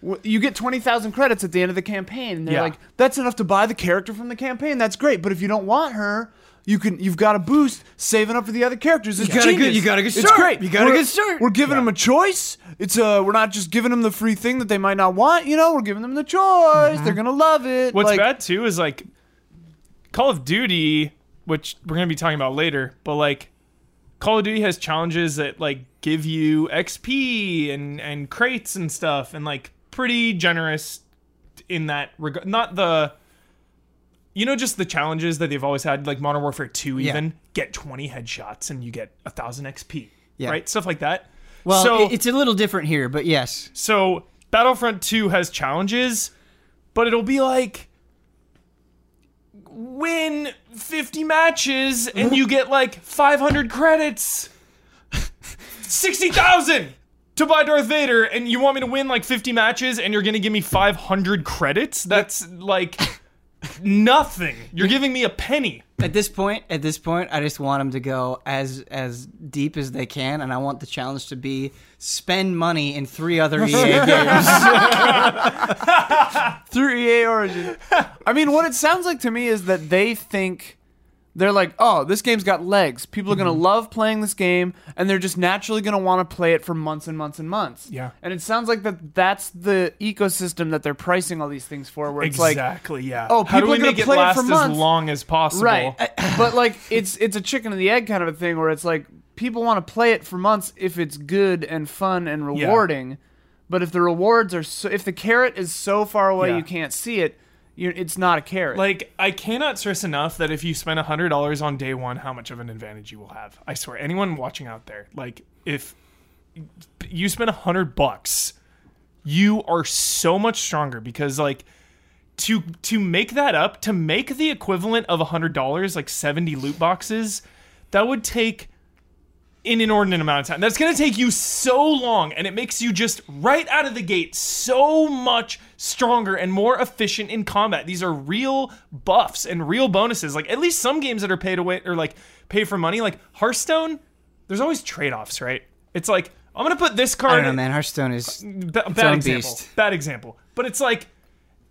w- You get twenty thousand credits at the end of the campaign, and they're Yeah. like, "That's enough to buy the character from the campaign. That's great." But if you don't want her, you can. You've got a boost saving up for the other characters. It's got a good- genius. you got a good It's great. You got a We're- good start. We're giving them a choice. It's uh, we're not just giving them the free thing that they might not want. You know, we're giving them the choice. They're gonna love it. What's Like, bad too is like Call of Duty, which we're gonna be talking about later, but like Call of Duty has challenges that like give you XP and and crates and stuff, and like pretty generous in that regard. Not the you know just the challenges that they've always had, like Modern Warfare Two, Yeah. even get twenty headshots and you get a thousand XP, Yeah. right? Stuff like that. Well, so it's a little different here, but yes. so Battlefront 2 has challenges, but it'll be like win 50 matches and you get like 500 credits. 60,000 to buy Darth Vader and you want me to win like 50 matches and you're going to give me 500 credits? That's like nothing. You're giving me a penny. At this point, at this point, I just want them to go as as deep as they can, and I want the challenge to be spend money in three other EA games. through EA Origin. I mean, what it sounds like to me is that they think they're like, oh, this game's got legs. People are gonna Mm-hmm. love playing this game, and they're just naturally gonna want to play it for months and months and months. Yeah. And it sounds like that that's the ecosystem that they're pricing all these things for, where it's like. exactly, yeah. oh, How people are make it play it last for as long as possible? Right, but like it's it's a chicken and the egg kind of a thing where it's like people want to play it for months if it's good and fun and rewarding, Yeah. but if the rewards are so if the carrot is so far away Yeah. you can't see it, you it's not a carrot. Like, I cannot stress enough that if you spend $100 on day one, how much of an advantage you will have. I swear, anyone watching out there, like, if you spend 100 bucks, you are so much stronger because, like, to to make that up, to make the equivalent of $100, like 70 loot boxes, that would take an inordinate amount of time. That's going to take you so long, and it makes you just right out of the gate so much stronger and more efficient in combat. These are real buffs and real bonuses. Like at least some games that are paid away or like pay for money, like Hearthstone. There's always trade offs, right? It's like I'm going to put this card. I don't know, man. Hearthstone is own bad example. beast. Bad example. But it's like,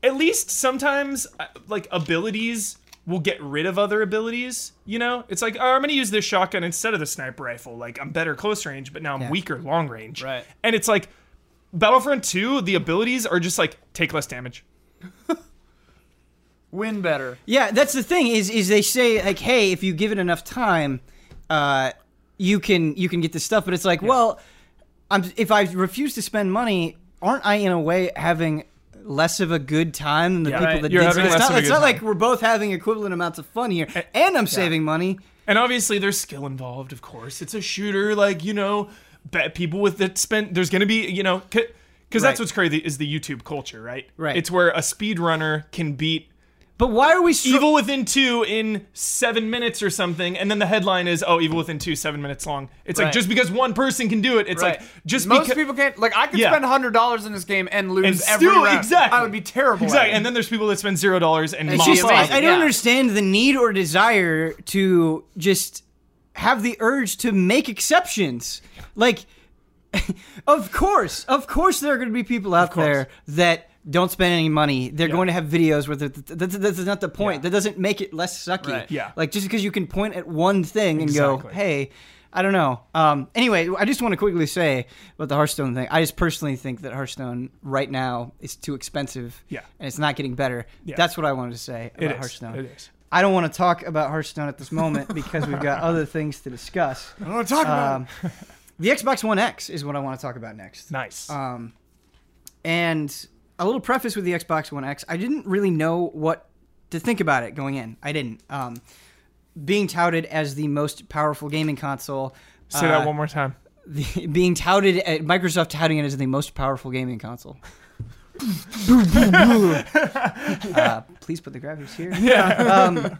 at least sometimes, uh, like abilities will get rid of other abilities. You know, it's like, oh, I'm gonna use this shotgun instead of the sniper rifle. Like I'm better close range, but now I'm Yeah. weaker long range. Right. And it's like, Battlefront 2, the abilities are just like take less damage. Win better. Yeah, that's the thing is is they say like, hey, if you give it enough time, uh, you can you can get this stuff. But it's like, well, I'm if I refuse to spend money, aren't I in a way having less of a good time than the Yeah, people right. that You're did it? It's not, it's not like we're both having equivalent amounts of fun here, and I'm saving money. And obviously, there's skill involved. Of course, it's a shooter. Like you know, bet people with that spend. There's gonna be you know, because that's what's crazy is the YouTube culture, right? Right. It's where a speedrunner can beat But why are we str- Evil Within 2 in seven minutes or something, and then the headline is, oh, Evil Within 2, seven minutes long. It's like, Right. just because one person can do it, it's Right. like, just most because. people can't. Like I could Yeah. spend hundred dollars in this game and lose and every still, round. exactly. I would be terrible. Exactly. At it. And then there's people that spend zero dollars and It's mop just up. amazing. I, I don't yeah. understand the need or desire to just have the urge to make exceptions. Like, of course, of course, there are going to be people out there that don't spend any money. They're Yeah. going to have videos where that's, that's not the point. Yeah. That doesn't make it less sucky. Right. Yeah. Like just because you can point at one thing and go, hey. I don't know. Um, anyway, I just want to quickly say about the Hearthstone thing. I just personally think that Hearthstone right now is too expensive. Yeah. and it's not getting better. Yeah. That's what I wanted to say about It is. Hearthstone. It is. I don't want to talk about Hearthstone at this moment because we've got other things to discuss. I don't want to talk about. Um, the Xbox One X is what I want to talk about next. Nice. Um, and a little preface with the Xbox One X, I didn't really know what to think about it going in. I didn't. Um, being touted as the most powerful gaming console. Say uh, that one more time. the, being touted at Microsoft touting it as the most powerful gaming console. uh, please put the graphics here. Yeah. Um,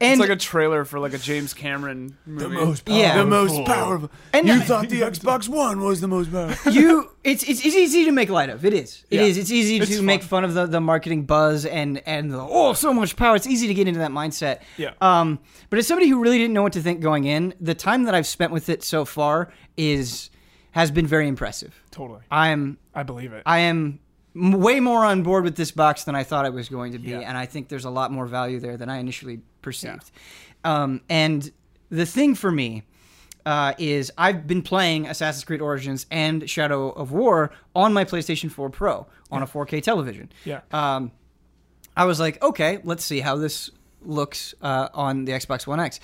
and it's like a trailer for like a James Cameron movie. The most Yeah. the most powerful. And- you thought the Xbox One was the most powerful. you it's, it's it's easy to make light of. It is. It Yeah. is. It's easy It's to fun. make fun of the, the marketing buzz and and the oh so much power. It's easy to get into that mindset. Yeah. Um, but as somebody who really didn't know what to think going in, the time that I've spent with it so far is has been very impressive. Totally. I'm I believe it. I am m- way more on board with this box than I thought I was going to be, Yeah. and I think there's a lot more value there than I initially perceived. Um, and the thing for me uh, is I've been playing Assassin's Creed Origins and Shadow of War on my PlayStation 4 Pro on a 4K television. yeah. Um, I was like, okay, let's see how this looks uh, on the Xbox One X.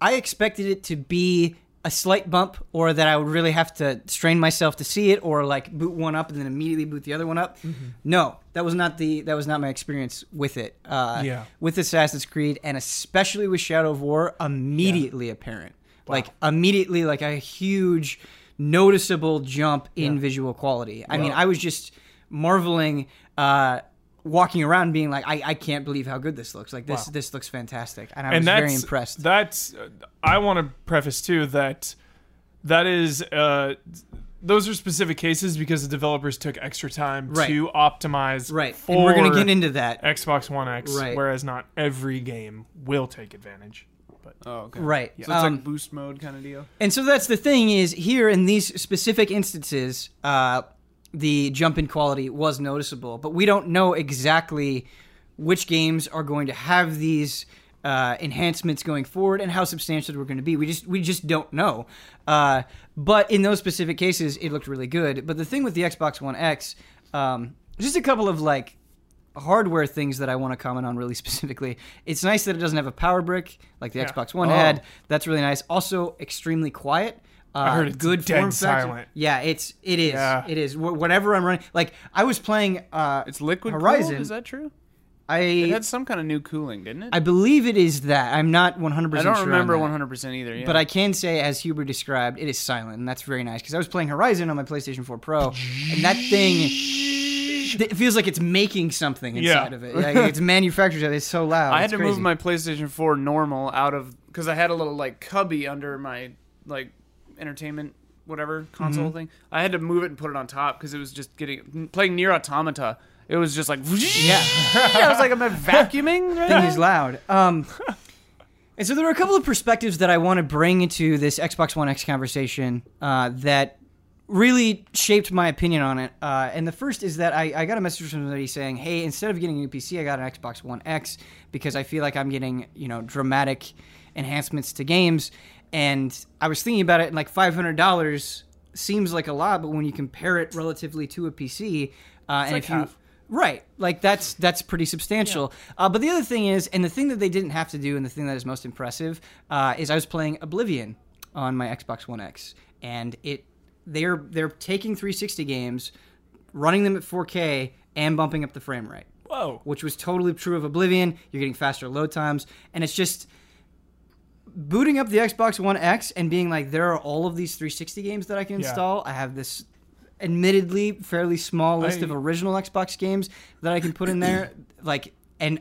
I expected it to be a slight bump, or that I would really have to strain myself to see it, or like boot one up and then immediately boot the other one up. Mm-hmm. No, that was not the that was not my experience with it. Uh, Yeah. with Assassin's Creed, and especially with Shadow of War, immediately apparent. Like immediately, like a huge, noticeable jump in Yeah. visual quality. I mean, I was just marveling, uh, walking around, being like, I, I can't believe how good this looks. Like this, Wow. this looks fantastic, and I and was that's very impressed. That's uh, I want to preface too that that is uh, those are specific cases because the developers took extra time Right. to optimize right, for and we're gonna get into that. Xbox One X, Right. whereas not every game will take advantage. But Oh, okay. Right. So it's Um, like boost mode kind of deal. And so that's the thing is here in these specific instances, uh, the jump in quality was noticeable, but we don't know exactly which games are going to have these uh, enhancements going forward and how substantial we're going to be. We just we just don't know. Uh, but in those specific cases, it looked really good. But the thing with the Xbox One X, um, just a couple of like hardware things that I want to comment on really specifically. It's nice that it doesn't have a power brick like the Yeah. Xbox One Oh. had. That's really nice. Also, extremely quiet. Uh, heard it's good dead form factor. silent. Yeah, it's it is. Yeah. It is. Wh- Whatever I'm running, like I was playing. Uh, It's liquid Horizon. cooled? Is that true? I It had some kind of new cooling, didn't it? I believe it is that. I'm not 100. I percent don't sure on remember that. 100 percent either. Yeah. But I can say, as Huber described, it is silent, and that's very nice because I was playing Horizon on my PlayStation 4 Pro, and that thing. It feels like it's making something inside Yeah. of it. Like, it's manufactured. It's so loud. I had It's to crazy. move my PlayStation 4 normal out of because I had a little like cubby under my like entertainment whatever console Mm-hmm. thing. I had to move it and put it on top because it was just getting playing NieR: Automata. It was just like Yeah. I was like, I'm I vacuuming? Right thing is loud. Um, and so there are a couple of perspectives that I want to bring into this Xbox One X conversation uh, that really shaped my opinion on it. Uh, and the first is that I, I got a message from somebody saying, "Hey, instead of getting a new PC, I got an Xbox One X because I feel like I'm getting you know dramatic enhancements to games." And I was thinking about it, and like five hundred dollars seems like a lot, but when you compare it relatively to a PC, uh, and like if you. Right, like that's that's pretty substantial. Uh, but the other thing is, and the thing that they didn't have to do, and the thing that is most impressive, uh, is I was playing Oblivion on my Xbox One X, and it they're they're taking 360 games, running them at 4K, and bumping up the frame rate, Whoa. which was totally true of Oblivion. You're getting faster load times, and it's just booting up the Xbox One X and being like, there are all of these 360 games that I can Yeah. install. I have this admittedly fairly small list I- of original Xbox games that I can put in there. like, and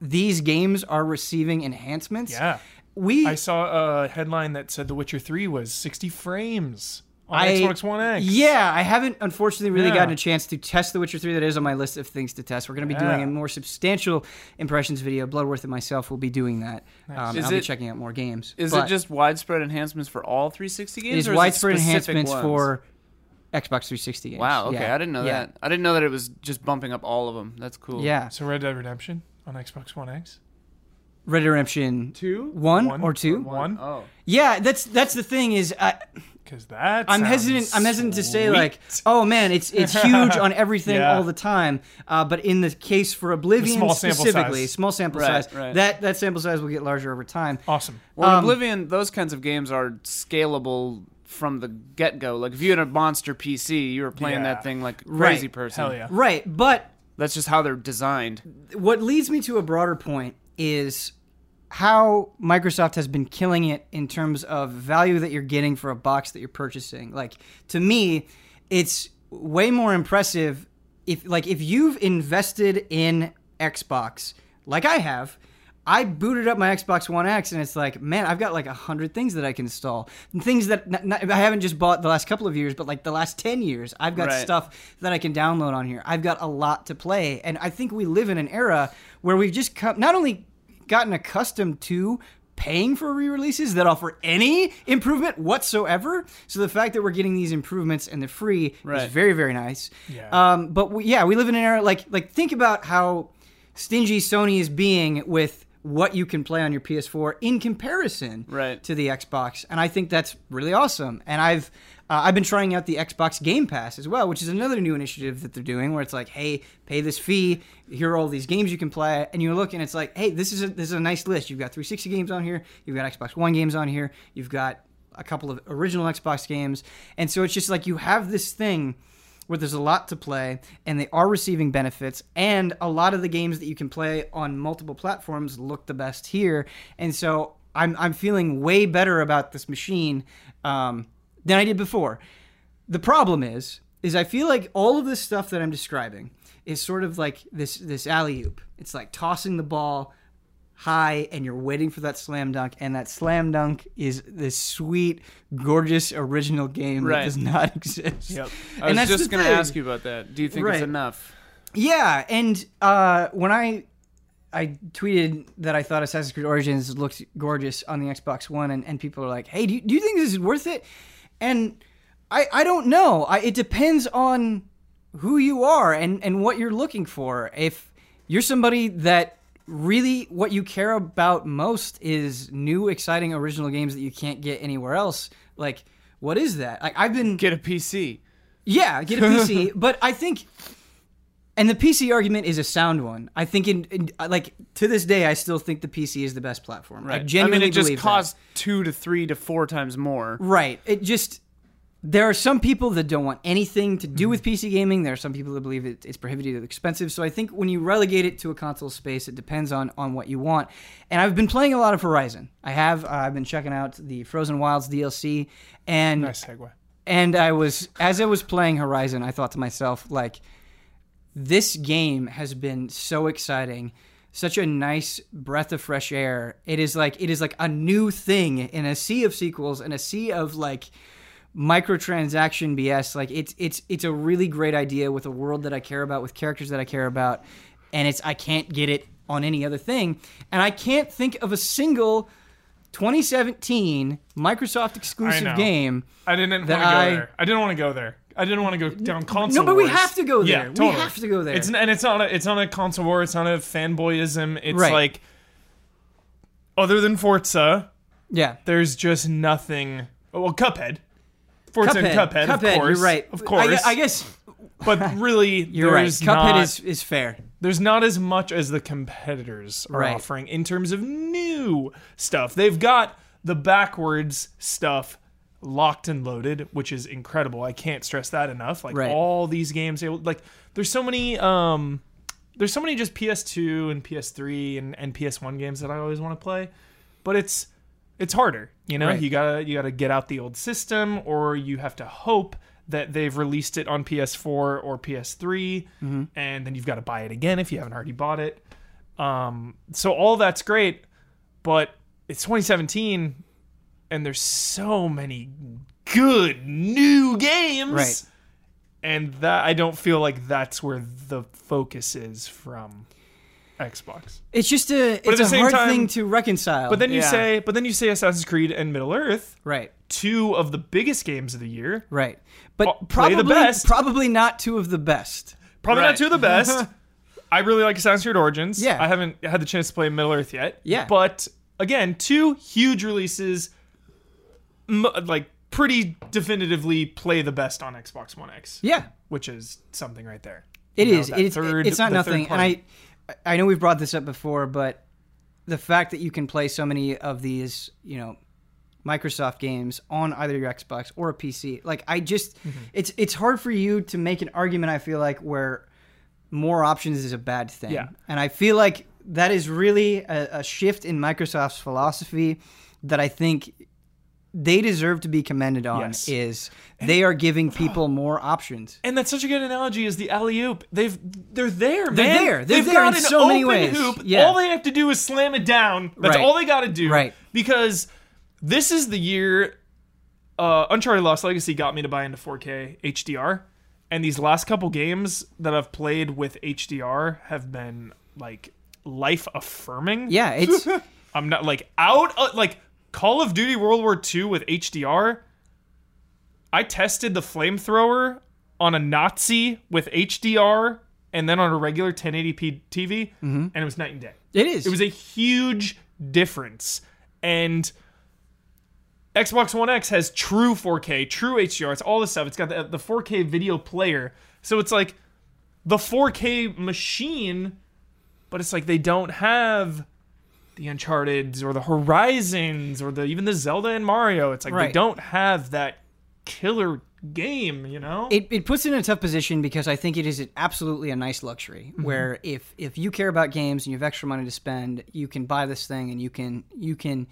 these games are receiving enhancements. Yeah. We I saw a headline that said The Witcher 3 was 60 frames on I- Xbox One X. Yeah, I haven't unfortunately really Yeah. gotten a chance to test The Witcher 3. That is on my list of things to test. We're going to be doing a more substantial impressions video. Bloodworth and myself will be doing that. Um, I'll be checking out more games. Is But it just widespread enhancements for all 360 games? it is or widespread specific enhancements ones? for Xbox 360 games? Wow. Okay, Yeah. I didn't know Yeah. that. I didn't know that it was just bumping up all of them. That's cool. Yeah, So Red Dead Redemption on Xbox One X? Red Dead Redemption Two. one, One or two. One? Oh. Yeah, that's that's the thing is Because that I'm hesitant. I'm hesitant to say sweet. like, oh man, it's it's huge on everything Yeah. all the time. Uh, but in the case for Oblivion small specifically, size. small sample Right, size, right. that that sample size will get larger over time. Awesome. Well, Um, Oblivion, those kinds of games are scalable from the get go. Like if you had a monster PC, you were playing Yeah. that thing like a Right. crazy person. Hell yeah. Right, but That's just how they're designed. what leads me to a broader point is how Microsoft has been killing it in terms of value that you're getting for a box that you're purchasing. Like to me, it's way more impressive if like if you've invested in Xbox like I have. I booted up my Xbox One X and it's like, man, I've got like a hundred things that I can install. And things that I haven't just bought the last couple of years, but like the last 10 years. I've got Right. stuff that I can download on here. I've got a lot to play. And I think we live in an era where we've just come, not only gotten accustomed to paying for re-releases that offer any improvement whatsoever. So the fact that we're getting these improvements and they're free Right. is very, very nice. Yeah. Um, but we, yeah, we live in an era like like think about how stingy Sony is being with what you can play on your PS4 in comparison Right. to the Xbox, and I think that's really awesome. And I've uh, I've been trying out the Xbox Game Pass as well, which is another new initiative that they're doing, where it's like, hey, pay this fee, here are all these games you can play, and you look and it's like, hey, this is a, this is a nice list. You've got 360 games on here, you've got Xbox One games on here, you've got a couple of original Xbox games, and so it's just like you have this thing where there's a lot to play and they are receiving benefits. And a lot of the games that you can play on multiple platforms look the best here. And so i'm, I'm feeling way better about this machine um, than i did before. The problem is is i feel like all of this stuff that i'm describing is sort of like this this alley oop it's like tossing the ball high and you're waiting for that slam dunk and that slam dunk is this sweet gorgeous original game that does not exist Yep. I was that's just going to ask you about that. Do you think Right. it's enough? Yeah, and uh, when I I tweeted that I thought Assassin's Creed Origins looked gorgeous on the Xbox One, and, and people are like, "Hey, do you, do you think this is worth it?" And I I don't know. I, it depends on who you are and and what you're looking for. If you're somebody that really what you care about most is new, exciting, original games that you can't get anywhere else, like what is that? Like I've been Get a PC. yeah, get a PC. but I think, and the PC argument is a sound one. I think in, in like to this day, I still think the PC is the best platform. Right. I genuinely I mean, it just believe that. costs two to three to four times more. Right. It just there are some people that don't want anything to do with PC gaming. There are some people that believe it, it's prohibitively expensive. So I think when you relegate it to a console space, it depends on on what you want. And I've been playing a lot of Horizon. I have. Uh, I've been checking out the Frozen Wilds DLC, and Nice segue. and I was as I was playing Horizon, I thought to myself like this game has been so exciting, such a nice breath of fresh air. It is like it is like a new thing in a sea of sequels and a sea of like microtransaction BS. Like it's it's it's a really great idea with a world that I care about, with characters that I care about, and it's I can't get it on any other thing, and I can't think of a single 2017 Microsoft exclusive know. game. I didn't want to go I- there. I didn't want to go there. I didn't want to go down console. No, but we have to go Yeah, there. We have to go there. It's and it's not a it's not a console war. It's not a fanboyism. It's Right. like other than Forza, Yeah, there's just nothing. Well, Cuphead, And Cuphead. Cuphead, Cuphead, of course, you're right. of course. gue- I guess but really, you're right. Cuphead not, is is fair. there's not as much as the competitors are Right. offering in terms of new stuff. They've got the backwards stuff locked and loaded, which is incredible. I can't stress that enough. Like Right. all these games, like there's so many um there's so many just PS2 and PS3 and, and PS1 games that I always want to play, but it's it's harder. You know, Right. you gotta you gotta get out the old system, or you have to hope that they've released it on PS4 or PS3, Mm-hmm. and then you've got to buy it again if you haven't already bought it. Um, so all that's great, but it's 2017, and there's so many good new games, Right. And that I don't feel like that's where the focus is from Xbox. It's just a at it's the a same hard time- thing to reconcile. But then you Yeah. say, but then you say Assassin's Creed and Middle Earth, right, two of the biggest games of the year. right. But Oh, probably the best. probably not two of the best. Probably Right. not two of the best. I really like Assassin's Creed Origins. Yeah. I haven't had the chance to play Middle Earth yet. Yeah. But again, two huge releases, m- like pretty definitively play the best on Xbox One X, Yeah, which is something right there. It You know, is. that It's third- it's not nothing. And. I I know we've brought this up before, but the fact that you can play so many of these, you know, Microsoft games on either your Xbox or a PC, like I just Mm-hmm. it's it's hard for you to make an argument. I feel like where more options is a bad thing. Yeah. And I feel like that is really a, a shift in Microsoft's philosophy that I think they deserve to be commended on. Yes. Is they are giving people more options. And that's such a good analogy is the alley oop. They've they're there, man. They're there. They're They've there got in an so many open ways. hoop. Yeah. All they have to do is slam it down. That's Right. all they got to do. Right. Because this is the year uh, Uncharted Lost Legacy got me to buy into 4K HDR, and these last couple games that I've played with HDR have been like life affirming. Yeah, it's I'm not like out uh, like Call of Duty World War II with HDR. I tested the flamethrower on a Nazi with HDR and then on a regular 1080p TV, mm-hmm. and it was night and day. it is. It was a huge difference. And Xbox One X has true 4K, true HDR. It's all this stuff. It's got the, the 4K video player. So it's like the 4K machine, but it's like they don't have the Uncharted's or the Horizons or the even the Zelda and Mario. It's like they don't have that killer game, you know? it, it puts it in a tough position because I think it is absolutely a nice luxury Mm-hmm. where if if you care about games and you have extra money to spend, you can buy this thing and you can you can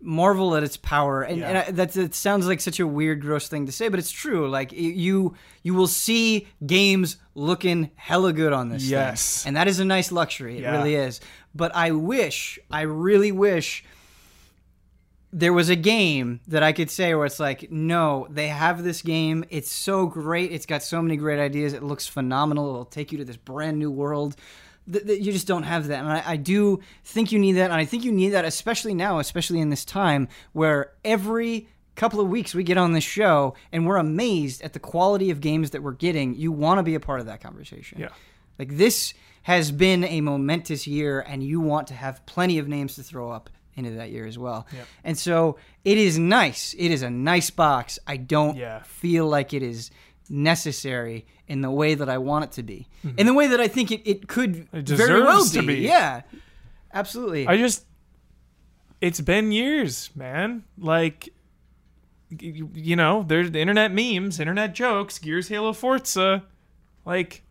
marvel at its power. And, and I, that it sounds like such a weird, gross thing to say, but it's true. Like you you will see games looking hella good on this. thing. Yes. and that is a nice luxury. It Yeah. really is. But I wish, I really wish there was a game that I could say where it's like, no, they have this game. It's so great. It's got so many great ideas. It looks phenomenal. It'll take you to this brand new world. Th- th- you just don't have that. And I, I do think you need that. And I think you need that, especially now, especially in this time where every couple of weeks we get on this show and we're amazed at the quality of games that we're getting. You want to be a part of that conversation. Yeah. Like this has been a momentous year, and you want to have plenty of names to throw up into that year as well. And so it is nice. It is a nice box. I don't Yeah. feel like it is necessary in the way that I want it to be, in the way that I think it, it could It very well be. to be. Yeah, absolutely. I just it's been years, man. Like you, you know, there's the internet memes, internet jokes, Gears, Halo, Forza. Like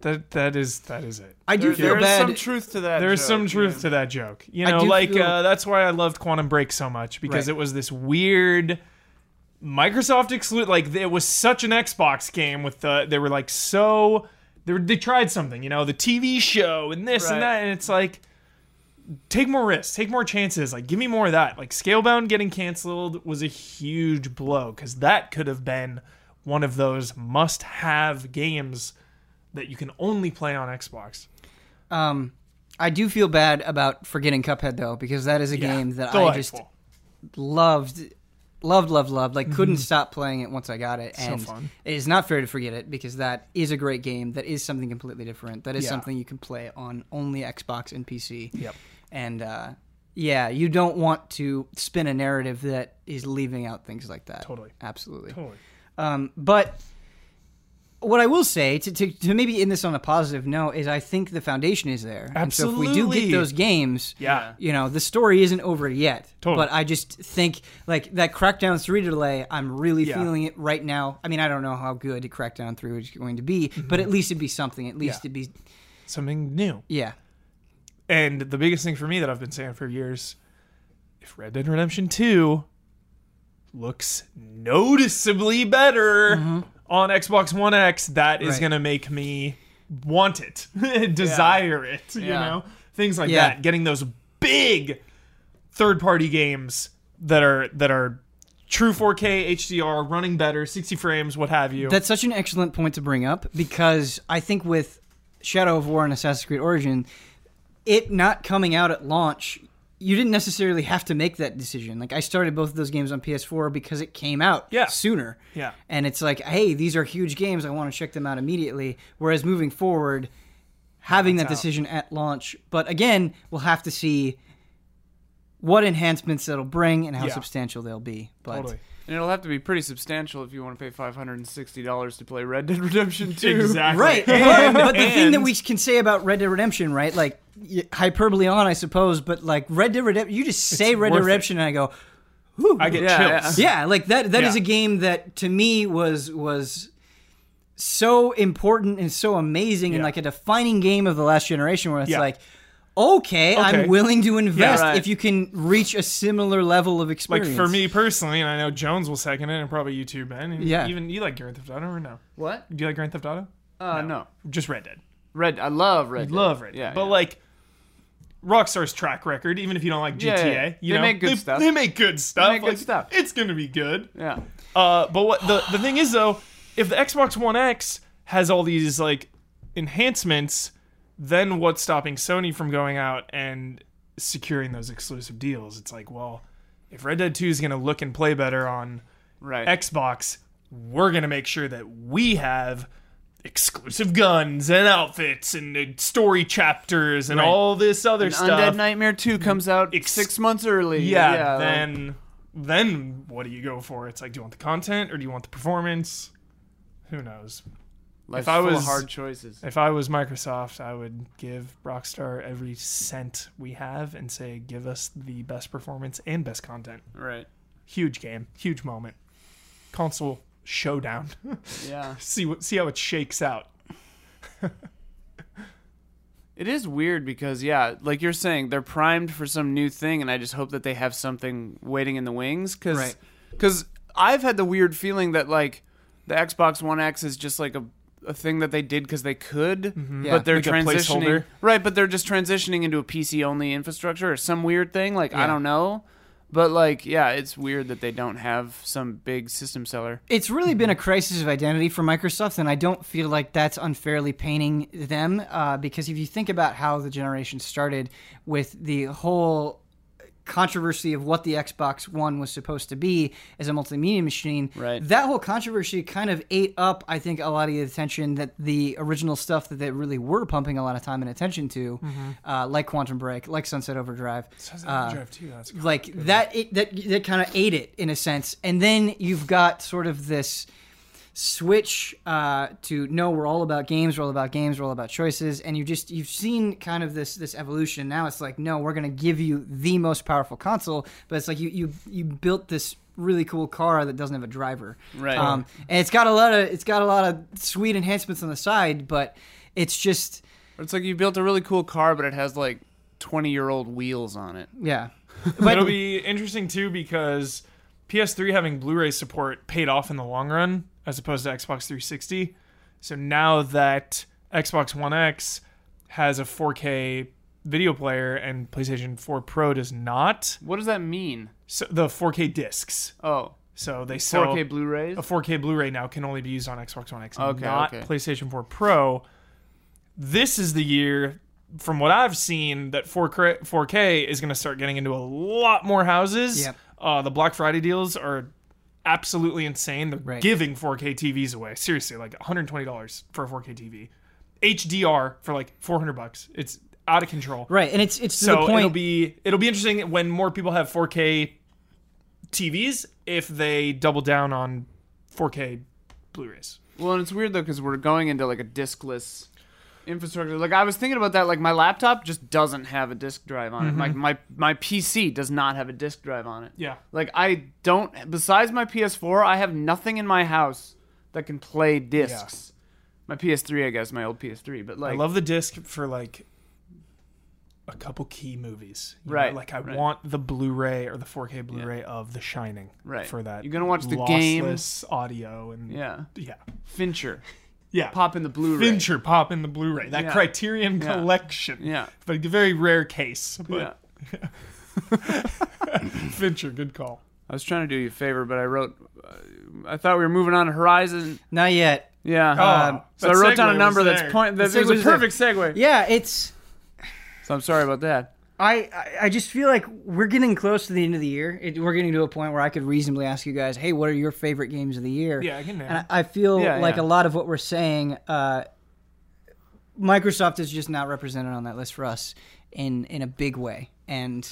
that that is that is it. I do There- feel there is bad. some truth to that. There's joke, some truth yeah. to that joke. You know, like feel- uh, that's why I loved Quantum Break so much because Right. it was this weird Microsoft exclude like it was such an Xbox game with the they were like so they were, they tried something, you know, the TV show and this Right. and that and it's like take more risks, take more chances. Like, give me more of that. Like, Scalebound getting canceled was a huge blow because that could have been one of those must-have games that you can only play on Xbox. Um, I do feel bad about forgetting Cuphead though, because that is a Yeah, game that I just loved, loved, loved, loved. Like couldn't stop playing it once I got it. Mm-hmm. So fun. it is not fair to forget it because that is a great game. That is something completely different. That is Yeah. something you can play on only Xbox and PC. Yep. And uh, yeah, you don't want to spin a narrative that is leaving out things like that. Totally. Absolutely. Totally. Um, but what I will say to, to, to maybe end this on a positive note is I think the foundation is there. And so if we do get those games, Yeah. you know, the story isn't over yet. Totally. But I just think like that Crackdown 3 delay, I'm really Yeah. feeling it right now. I mean, I don't know how good Crackdown 3 is going to be, but at least it'd be something. At least Mm-hmm. Yeah. it'd be Something new. yeah. And the biggest thing for me that I've been saying for years, if Red Dead Redemption 2 looks noticeably better on Xbox One X, that is. Right. going to make me want it, desire it, you Yeah. know? Things like Yeah. that. Getting those big third-party games that are that are true 4K HDR, running better, 60 frames, what have you. That's such an excellent point to bring up because I think with Shadow of War and Assassin's Creed Origin, it not coming out at launch, you didn't necessarily have to make that decision. Like I started both of those games on PS4 because it came out Yeah. sooner. Yeah. And it's like, hey, these are huge games. I want to check them out immediately. Whereas moving forward, having that out. decision at launch, but again, we'll have to see what enhancements that'll bring and how Yeah. substantial they'll be. But totally. And it'll have to be pretty substantial if you want to pay five hundred and sixty dollars to play Red Dead Redemption Two. Exactly. Right. And- but, but the thing that we can say about Red Dead Redemption, right? Like y- hyperbole on, I suppose, but like Red Dead Redemption, you just say Red Dead worth it. Redemption, and I go, Whew. I get Yeah, chills. yeah, like that. That is Yeah. a game that to me was was so important and so amazing and like a defining game of the last generation, where it's Yeah. like. Okay, Okay. I'm willing to invest right. if you can reach a similar level of experience. Like for me personally, and I know Jones will second it, and probably you too, Ben. and Yeah. Even you like Grand Theft Auto or no? What? Do you like Grand Theft Auto? Uh, no. Just Red Dead. Red. I love Red. Dead. Love Red Dead. Yeah, but yeah. like Rockstar's track record, even if you don't like GTA, Yeah, yeah. you They know, make good they, stuff. They make good stuff. make good stuff. It's gonna be good. Yeah. Uh, but what the the thing is though, if the Xbox One X has all these like enhancements, then what's stopping Sony from going out and securing those exclusive deals? It's like, well, if Red Dead 2 is going to look and play better on Right. Xbox, we're going to make sure that we have exclusive guns and outfits and uh, story chapters and Right. all this other And stuff. Undead Nightmare Two comes out Ex- six months early. yeah, like- then then what do you go for? It's like, do you want the content or do you want the performance? Who knows? Life's if I was- hard choices. If I was Microsoft, I would give Rockstar every cent we have and say, give us the best performance and best content. Right. Huge game, huge moment. Console showdown. Yeah. see what see how it shakes out. It is weird because yeah, like you're saying, they're primed for some new thing, and I just hope that they have something waiting in the wings. Because Right. I've had the weird feeling that like the Xbox One X is just like a a thing that they did because they could, Yeah. but they're Like transitioning right. But they're just transitioning into a PC only infrastructure or some weird thing. Like I don't know, but like yeah, it's weird that they don't have some big system seller. It's really been a crisis of identity for Microsoft, and I don't feel like that's unfairly painting them uh, because if you think about how the generation started with the whole controversy of what the Xbox One was supposed to be as a multimedia machine, Right. that whole controversy kind of ate up, I think, a lot of the attention that the original stuff that they really were pumping a lot of time and attention to, uh, like Quantum Break, like Sunset Overdrive. Uh, Drive too. That's like that it, that that kind of ate it in a sense and then you've got sort of this switch uh, to no we're all about games we're all about games we're all about choices and you just you've seen kind of this this evolution now it's like no we're going to give you the most powerful console but it's like you you you built this really cool car that doesn't have a driver Right. um, and it's got a lot of it's got a lot of sweet enhancements on the side but it's just It's like you built a really cool car, but it has like twenty year old wheels on it. yeah But it'll be interesting too because PS3 having Blu-ray support paid off in the long run as opposed to Xbox 360. So now that Xbox One X has a 4K video player and PlayStation 4 Pro does not. What does that mean? So the 4K discs. Oh, So they sell 4K Blu-rays. a 4K Blu-ray now can only be used on Xbox One X, Okay, not okay. PlayStation 4 Pro. This is the year, from what I've seen, that 4K, 4K is going to start getting into a lot more houses. Yep. Uh, the Black Friday deals are absolutely insane. They're Right. giving 4K TVs away. Seriously, like $120 for a 4K TV. HDR for like 400 bucks. It's out of control. Right, and it's it's to So the point. it'll be it'll be interesting when more people have 4K TVs if they double down on 4K Blu-rays. Well, and it's weird though because we're going into like a diskless infrastructure. Like I was thinking about that. Like my laptop just doesn't have a disk drive on it. Mm-hmm. Like my my PC does not have a disk drive on it. Yeah. Like I don't. Besides my PS4, I have nothing in my house that can play discs. Yeah. My PS3, I guess, my old PS3. But like, I love the disc for like a couple key movies. you know? Right, Like I right. want the Blu-ray or the 4K Blu-ray of The Shining. Right. For that. You're gonna watch the game. audio and yeah, yeah. Fincher, Yeah. pop in the Blu-ray. Fincher pop in the Blu-ray. That Yeah. Criterion Yeah. collection. Yeah. but a very rare case. Yeah. But Fincher, good call. I was trying to do you a favor, but I wrote. Uh, I thought we were moving on to Horizon. Not yet. Yeah. Oh, so I that wrote down segue a number that's point. That The was a segue was there. perfect segue. Yeah, it's. So I'm sorry about that. I, I- just feel like we're getting close to the end of the year. It, we're getting to a point where I could reasonably ask you guys, "Hey, what are your favorite games of the year?" Yeah, I can And I, I feel Yeah, like yeah. a lot of what we're saying, uh, Microsoft is just not represented on that list for us in in a big way. And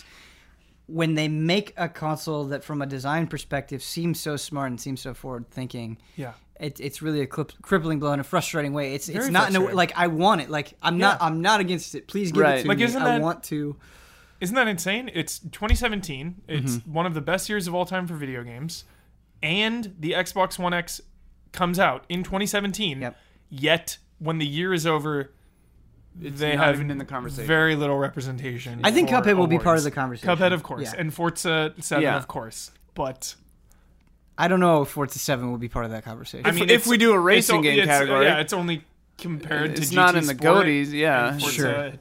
when they make a console that, from a design perspective, seems so smart and seems so forward thinking, Yeah. It, it's really a clip, crippling blow in a frustrating way. It's it's not in a, frustrating. like I want it. Like I'm not I'm not against it. Please give Right. it to Like, me. isn't I want to. Isn't that insane? It's 2017. It's Mm-hmm. one of the best years of all time for video games. And the Xbox One X comes out in 2017. Yep. Yet, when the year is over, they not have even in the conversation. very little representation. I think for Cuphead will be part of the conversation. Cuphead, of course. Yeah. And Forza 7, Yeah. of course. But, I don't know if Forza Seven will be part of that conversation. I mean, if it's- we do a racing o- game it's- category. yeah, it's only compared to It's GT not in the Sport, goaties, yeah, and Forza sure.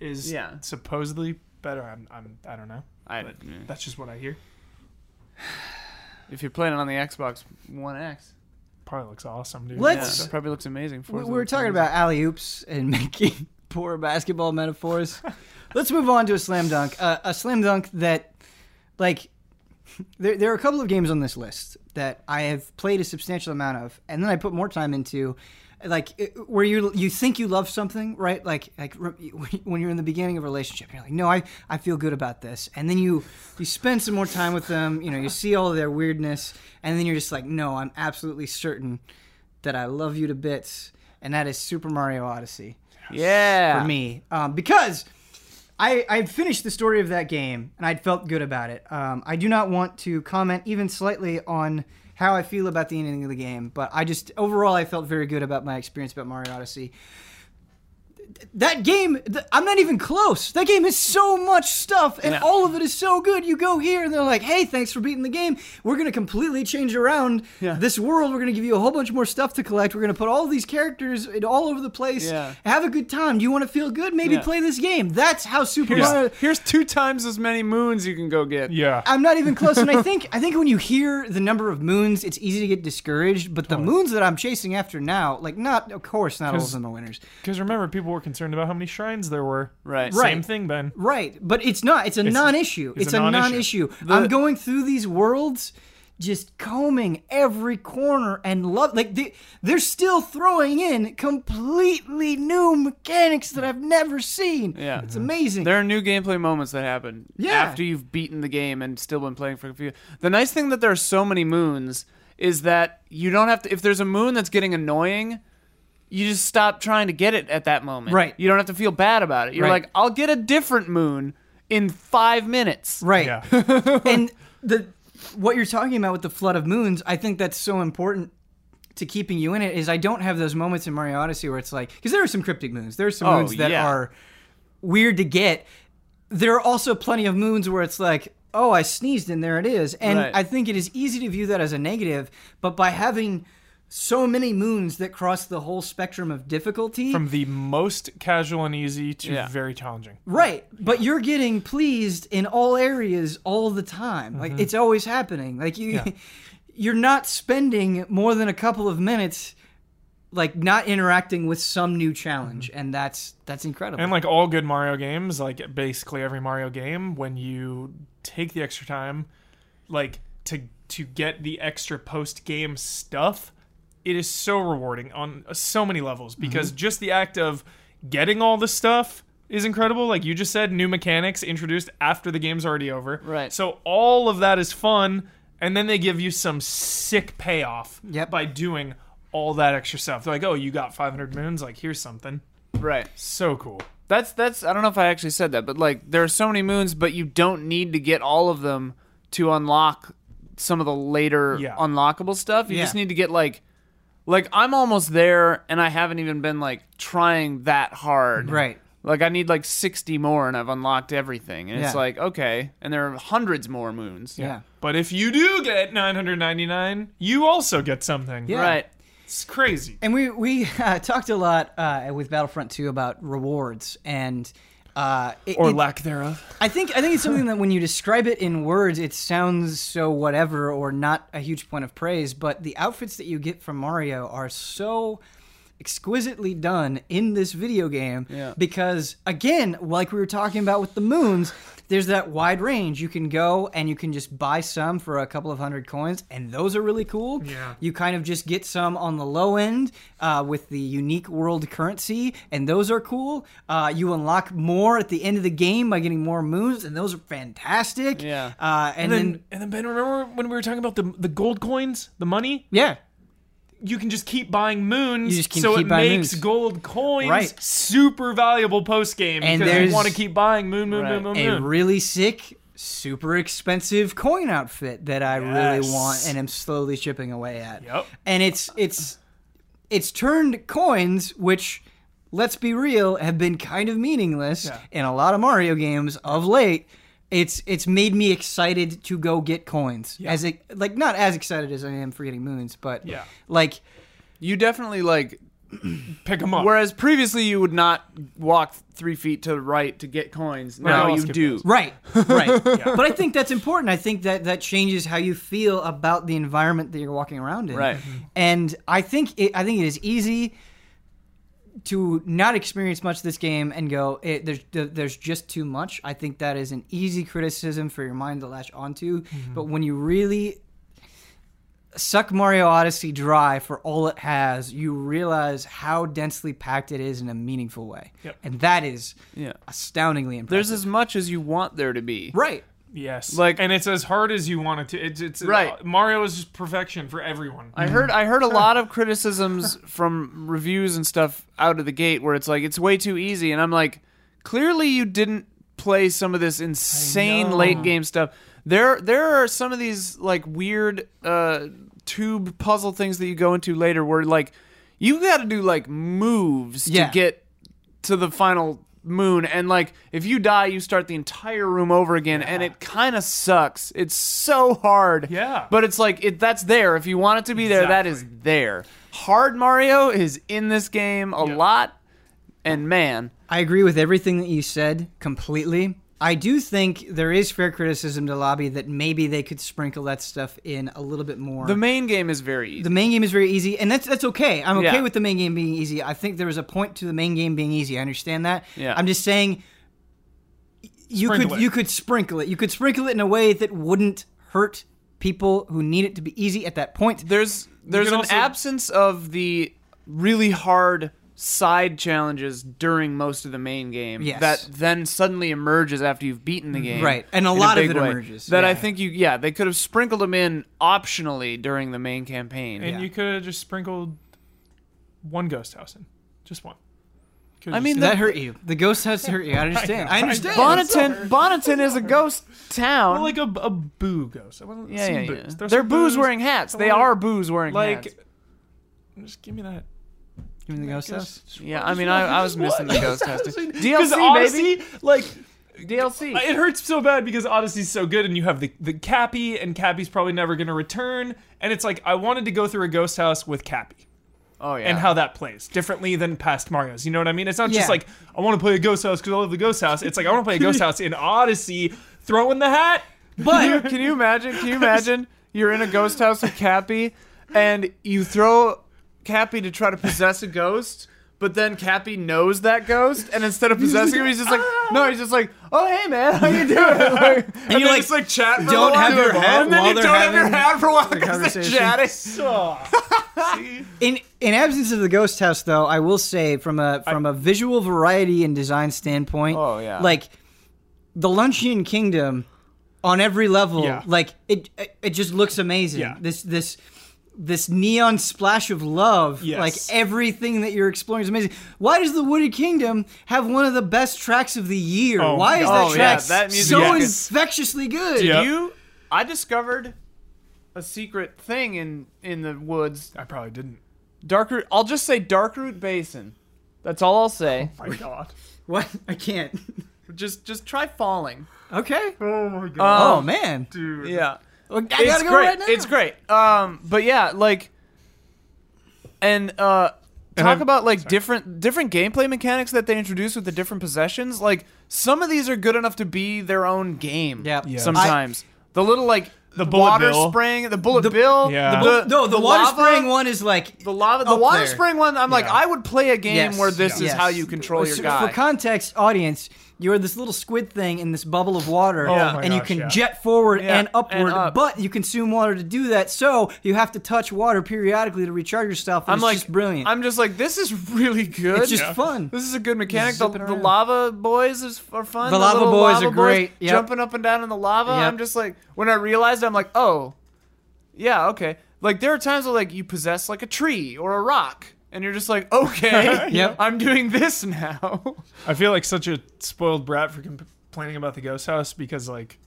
Is Yeah. supposedly better. I'm, I'm, I don't know. I, But that's just what I hear. if you're playing it on the Xbox One X, Probably looks awesome, dude. Let's- yeah, it probably looks amazing. we, Forza we were looks talking amazing. about alley oops and making poor basketball metaphors. Let's move on to a slam dunk. Uh, a slam dunk that, like, there, there are a couple of games on this list that I have played a substantial amount of, and then I put more time into, like, it- where you you think you love something, right? Like, like when you're in the beginning of a relationship, you're like, no, I, I feel good about this, and then you you spend some more time with them, you know, you see all their weirdness, and then you're just like, no, I'm absolutely certain that I love you to bits, and that is Super Mario Odyssey yeah. for me um, because I I finished the story of that game and I'd felt good about it. Um, I do not want to comment even slightly on how I feel about the ending of the game, but I just overall I felt very good about my experience about Mario Odyssey. That game, th- I'm not even close. That game is so much stuff, and Yeah. all of it is so good. You go here, and they're like, "Hey, thanks for beating the game. We're gonna completely change around Yeah. this world. We're gonna give you a whole bunch more stuff to collect. We're gonna put all these characters in- all over the place. Yeah. Have a good time. Do you want to feel good? Maybe Yeah. play this game. That's how Super Here's, Mario. here's two times as many moons you can go get. Yeah. I'm not even close, and I think I think when you hear the number of moons, it's easy to get discouraged. But the moons that I'm chasing after now, like not, of course, not all of them are winners. Because remember, people were concerned about how many shrines there were. Right. Right. Same thing, Ben. Right, but it's not. It's a non-issue. It's, it's a, a non-issue. non-issue. The- I'm going through these worlds, just combing every corner and love. Like they, they're still throwing in completely new mechanics that I've never seen. Yeah. it's amazing. There are new gameplay moments that happen Yeah. after you've beaten the game and still been playing for a few. The nice thing that there are so many moons is that you don't have to. If there's a moon that's getting annoying, you just stop trying to get it at that moment. Right. You don't have to feel bad about it. You're Right. like, I'll get a different moon in five minutes. right. Yeah. and the what you're talking about with the flood of moons, I think that's so important to keeping you in it. Is I don't have those moments in Mario Odyssey where it's like because there are some cryptic moons. There are some Oh, moons that yeah. are weird to get. There are also plenty of moons where it's like, oh, I sneezed and there it is. And Right. I think it is easy to view that as a negative, but by having so many moons that cross the whole spectrum of difficulty. From the most casual and easy to Yeah. very challenging. Right, but you're getting pleased in all areas all the time. Like it's always happening. Like you Mm-hmm. Yeah. you're not spending more than a couple of minutes like not interacting with some new challenge and that's that's incredible. Mm-hmm. And like all good Mario games, like basically every Mario game, when you take the extra time, like to to get the extra post game stuff, it is so rewarding on so many levels because Mm-hmm. just the act of getting all the stuff is incredible. Like you just said, new mechanics introduced after the game's already over. Right. So all of that is fun, and then they give you some sick payoff Yep. by doing all that extra stuff. They're like, oh, you got 500 moons. Like here's something. Right. So cool. That's that's I don't know if I actually said that, but like there are so many moons, but you don't need to get all of them to unlock some of the later Yeah. unlockable stuff. You Yeah. just need to get like like I'm almost there and I haven't even been like trying that hard. right. Like I need like 60 more and I've unlocked everything. And it's Yeah. like, okay, and there are hundreds more moons. Yeah. But if you do get 999, you also get something. Yeah. Right. It's crazy. And we we uh, talked a lot uh, with Battlefront 2 about rewards and uh, it- Or it- lack thereof. I think I think it's something that when you describe it in words, it sounds so whatever or not a huge point of praise. But the outfits that you get from Mario are so exquisitely done in this video game Yeah. because again like we were talking about with the moons there's that wide range you can go and you can just buy some for a couple of hundred coins and those are really cool Yeah. you kind of just get some on the low end uh, with the unique world currency, and those are cool. Uh, you unlock more at the end of the game by getting more moons, and those are fantastic. Yeah. Uh, and, And then, then, and then Ben, remember when we were talking about the the gold coins, the money? yeah, You can just keep buying moons, You just can so it makes moons. gold coins Right. super valuable post game And because you want to keep buying moon, moon, Right. moon, moon, a really sick, super expensive coin outfit that I really want, and am slowly chipping away at. Yep. And it's it's it's turned coins, which let's be real, have been kind of meaningless Yeah. in a lot of Mario games of late. It's it's made me excited to go get coins. As it like not as excited as I am for getting moons, but Yeah. like You definitely like Pick them up. whereas previously you would not walk 3 feet to the right to get coins. Now I'll you do. those. Right, right. But I think that's important. I think that that changes how you feel about the environment that you're walking around in. Right. And I think it, I think it is easy to not experience much of this game and go, it, there's there's just too much. I think that is an easy criticism for your mind to latch onto. Mm-hmm. But when you really suck Mario Odyssey dry for all it has, you realize how densely packed it is in a meaningful way. Yep. And that is Yeah. astoundingly impressive. There's as much as you want there to be. right. Yes. Like- and it's as hard as you want it to. It's it's Right. uh, Mario is just perfection for everyone. I heard I heard a lot of criticisms from reviews and stuff out of the gate where it's like it's way too easy and I'm like clearly you didn't play some of this insane late game stuff. There there are some of these like weird uh tube puzzle things that you go into later where like you got to do like moves Yeah. to get to the final moon and like if you die you start the entire room over again and it kind of sucks it's so hard Yeah. but it's like it that's there if you want it to be there that is there hard mario is in this game a Yeah. lot and man I agree with everything that you said completely. I do think there is fair criticism to Lobby that maybe they could sprinkle that stuff in a little bit more. the main game is very easy The main game is very easy, and that's that's okay. I'm okay Yeah. with the main game being easy. I think there was a point to the main game being easy. I understand that. Yeah. I'm just saying you Sprinkle could it. you could sprinkle it. You could sprinkle it in a way that wouldn't hurt people who need it to be easy at that point. there's there's an also- absence of the really hard side challenges during most of the main game Yes. that then suddenly emerges after you've beaten the mm-hmm. game Right. And a in lot of it way. emerges. that i think you yeah they could have sprinkled them in optionally during the main campaign and Yeah. you could have just sprinkled one ghost house in, just one. Could've I just- mean, that hurt you. The ghost house hurt you. I understand. I, I understand. Bonneton, Bonneton is a ghost town. well, like a, a boo ghost. I want yeah, yeah, yeah. There's They're some boos wearing hats. They are boos wearing like. hats. Just give me that. Give me the ghost Ghost- house. Yeah, I mean, I, I was missing the ghost house. too. DLC, honestly, baby. like DLC. It hurts so bad because Odyssey's so good, and you have the the Cappy, and Cappy's probably never gonna return. And it's like I wanted to go through a ghost house with Cappy oh yeah. and how that plays differently than past Mario's. You know what I mean? It's not just like I want to play a ghost house because I love the ghost house. It's like I want to play a ghost house in Odyssey. Throw in the hat. But can you imagine? Can you imagine? You're in a ghost house with Cappy, and you throw Cappy to try to possess a ghost. But then Cappy knows that ghost, and instead of possessing him, he's just like, no, he's just like, oh hey man, how you doing? Like, and, you, then like, just like chat. For a don't while. have your hat and then while you don't have your having hat for a while the because they're conversation. chatting. In in absence of the ghost house, though, I will say from a from a visual variety and design standpoint, Oh, yeah. like the Luncheon Kingdom on every level, Yeah. like it, it it just looks amazing. Yeah. This this this neon splash of love, Yes. like everything that you're exploring is amazing. Why does the Wooded Kingdom have one of the best tracks of the year? Oh Why is that Oh, track yeah, that music so is- infectiously good? Yeah. You, I discovered a secret thing in in the woods. I probably didn't. Darkroot. I'll just say Darkroot Basin. That's all I'll say. Oh My God. What? I can't. Just just try falling. okay. Oh my God. Oh Um, man. dude. Yeah. Well, I it's gotta go great. right now. It's great. Um, but yeah, like, and uh, And talk I'm- about like different different gameplay mechanics that they introduce with the different possessions. Like, some of these are good enough to be their own game. Yep. Yeah. Sometimes the little like The bullet water bill. spraying, the bullet bill, Yeah. the, no, the, water lava, spraying one is like The lava, the up water there. spraying one. I'm like, I would play a game Yes, where this is yes. how you control your So guy. For context, audience, you're this little squid thing in this bubble of water, Oh my and you gosh, can yeah. jet forward Yeah, and upward, and up. but you consume water to do that. So you have to touch water periodically to recharge yourself. And I'm it's like, just brilliant. I'm just like, this is really good. it's just Yeah. fun. This is a good mechanic. The, the around. lava boys is are fun. The lava little boys are great. Yep. Jumping up and down in the lava. Yep. I'm just like, when I realized, I'm like, oh, yeah, okay. Like there are times where like you possess like a tree or a rock, and you're just like, okay, Yep. I'm doing this now. I feel like such a spoiled brat for complaining about the ghost house because like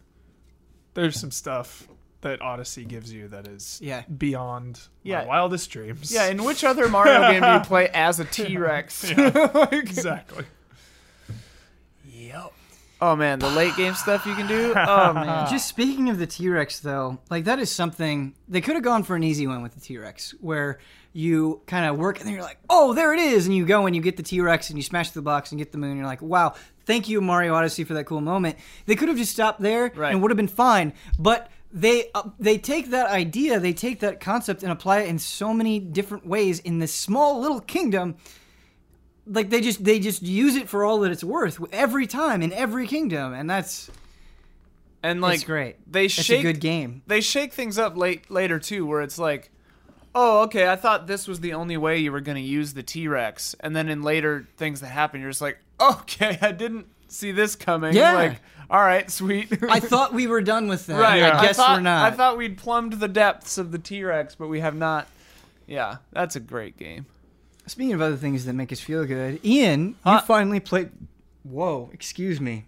there's some stuff that Odyssey gives you that is Yeah. beyond Yeah. my wildest dreams. yeah. In which other Mario game do you play as a T Rex? like, exactly. Yep. Oh man, the late game stuff you can do. Oh man. Just speaking of the T Rex, though, like that is something they could have gone for an easy one with the T Rex, where you kind of work and then you're like, oh, there it is, and you go and you get the T Rex and you smash the box and get the moon. And you're like, wow, thank you Mario Odyssey for that cool moment. They could have just stopped there Right. and would have been fine, but. They uh, they take that idea, they take that concept and apply it in so many different ways in this small little kingdom like they just they just use it for all that it's worth every time in every kingdom and that's And like it's great they it's shake a good game they shake things up late later too, where it's like, oh, okay, I thought this was the only way you were going to use the T Rex, and then in later things that happen, you're just like, okay, I didn't see this coming. Yeah. Like, all right, sweet. i thought we were done with that right. i guess thought, we're not I thought we'd plumbed the depths of the T Rex, but we have not. Yeah, that's a great game. speaking of other things that make us feel good ian Huh? you finally played whoa excuse me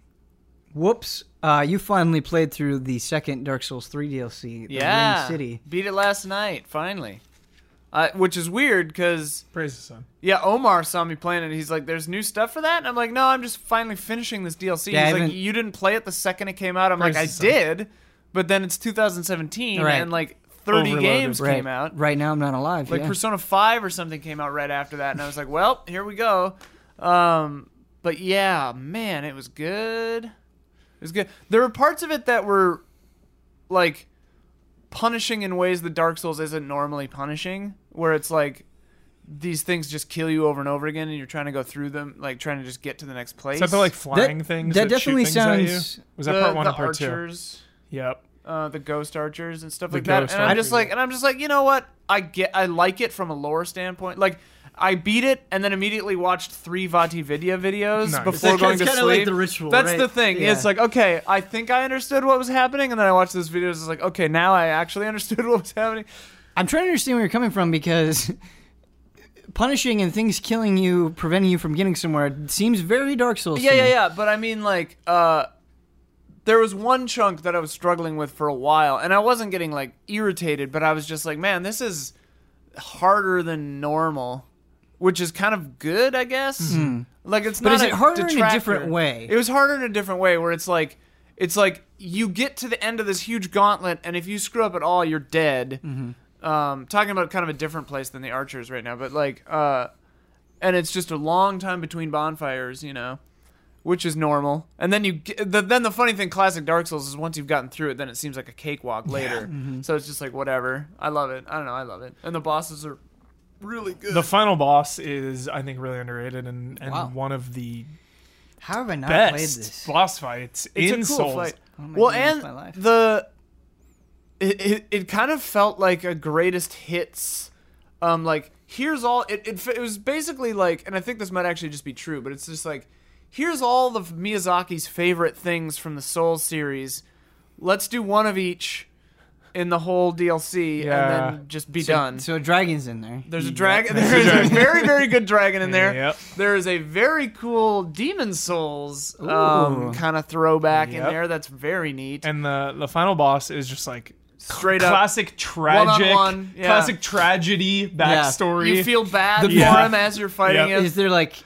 whoops uh, you finally played through the second dark souls 3 dlc the Yeah, ring city beat it last night finally. Uh, which is weird because Praise the sun. Yeah, Omar saw me playing it. He's like, "There's new stuff for that," and I'm like, "No, I'm just finally finishing this DLC." Yeah, I He's like, haven't- "You didn't play it the second it came out." I'm Praise like, "I sun. did," but then it's 2017 Right. and like 30 Overloaded. games right came out. right now i'm not alive Like yeah. Persona 5 or something came out right after that, and I was like, "Well, here we go." Um, but yeah, man, it was good. It was good. There were parts of it that were like punishing in ways that Dark Souls isn't normally punishing, where it's like these things just kill you over and over again, and you're trying to go through them, like trying to just get to the next place. Is that like flying things? that That, definitely shoot things at you? sounds- Was that the, part one the or part two? archers, Yep. uh, the ghost archers and stuff The like that. ghost And I'm just like, and I'm just like, you know what? I get, I like it from a lore standpoint. Like, I beat it and then immediately watched three VaatiVidya videos Nice. before It's going to sleep. like the ritual, That's right? the thing. Yeah. It's like, okay, I think I understood what was happening, and then I watched those videos. It's like, okay, now I actually understood what was happening. I'm trying to understand where you're coming from because punishing and things killing you preventing you from getting somewhere seems very dark souls Yeah, yeah, yeah. But I mean, like, uh, there was one chunk that I was struggling with for a while, and I wasn't getting like irritated, but I was just like, man, this is harder than normal. which is kind of good, I guess. Like it's Hmm. But not is it harder in a different way? It was harder in a different way, where it's like it's like you get to the end of this huge gauntlet, and if you screw up at all, you're dead. Mm-hmm. Um, talking about kind of a different place than the archers right now, but like, uh, and it's just a long time between bonfires, you know, which is normal. And then you, get, the, then the funny thing, classic Dark Souls is once you've gotten through it, then it seems like a cakewalk later. Mm-hmm. So it's just like whatever. I love it. I don't know. I love it. And the bosses are really good. The final boss is, I think, really underrated and, and Wow. one of the How have I not played best this? boss fights it's in a cool Souls. fight. What am Well, doing with and my life? the it, it it kind of felt like a greatest hits. Um, like here's all it, it. It was basically like, and I think this might actually just be true, but it's just like here's all of Miyazaki's favorite things from the Souls series. Let's do one of each in the whole DLC, Yeah. and then just be so, done. So a dragon's in there. There's a You- dragon. There is a very, very good dragon in there. Yep. There is a very cool Demon's Souls um, kind of throwback in there. That's very neat. And the the final boss is just like Straight up, classic tragic, one-on-one, yeah. classic tragedy backstory. you feel bad The- for Yeah. him as you're fighting Yep. him. Is there like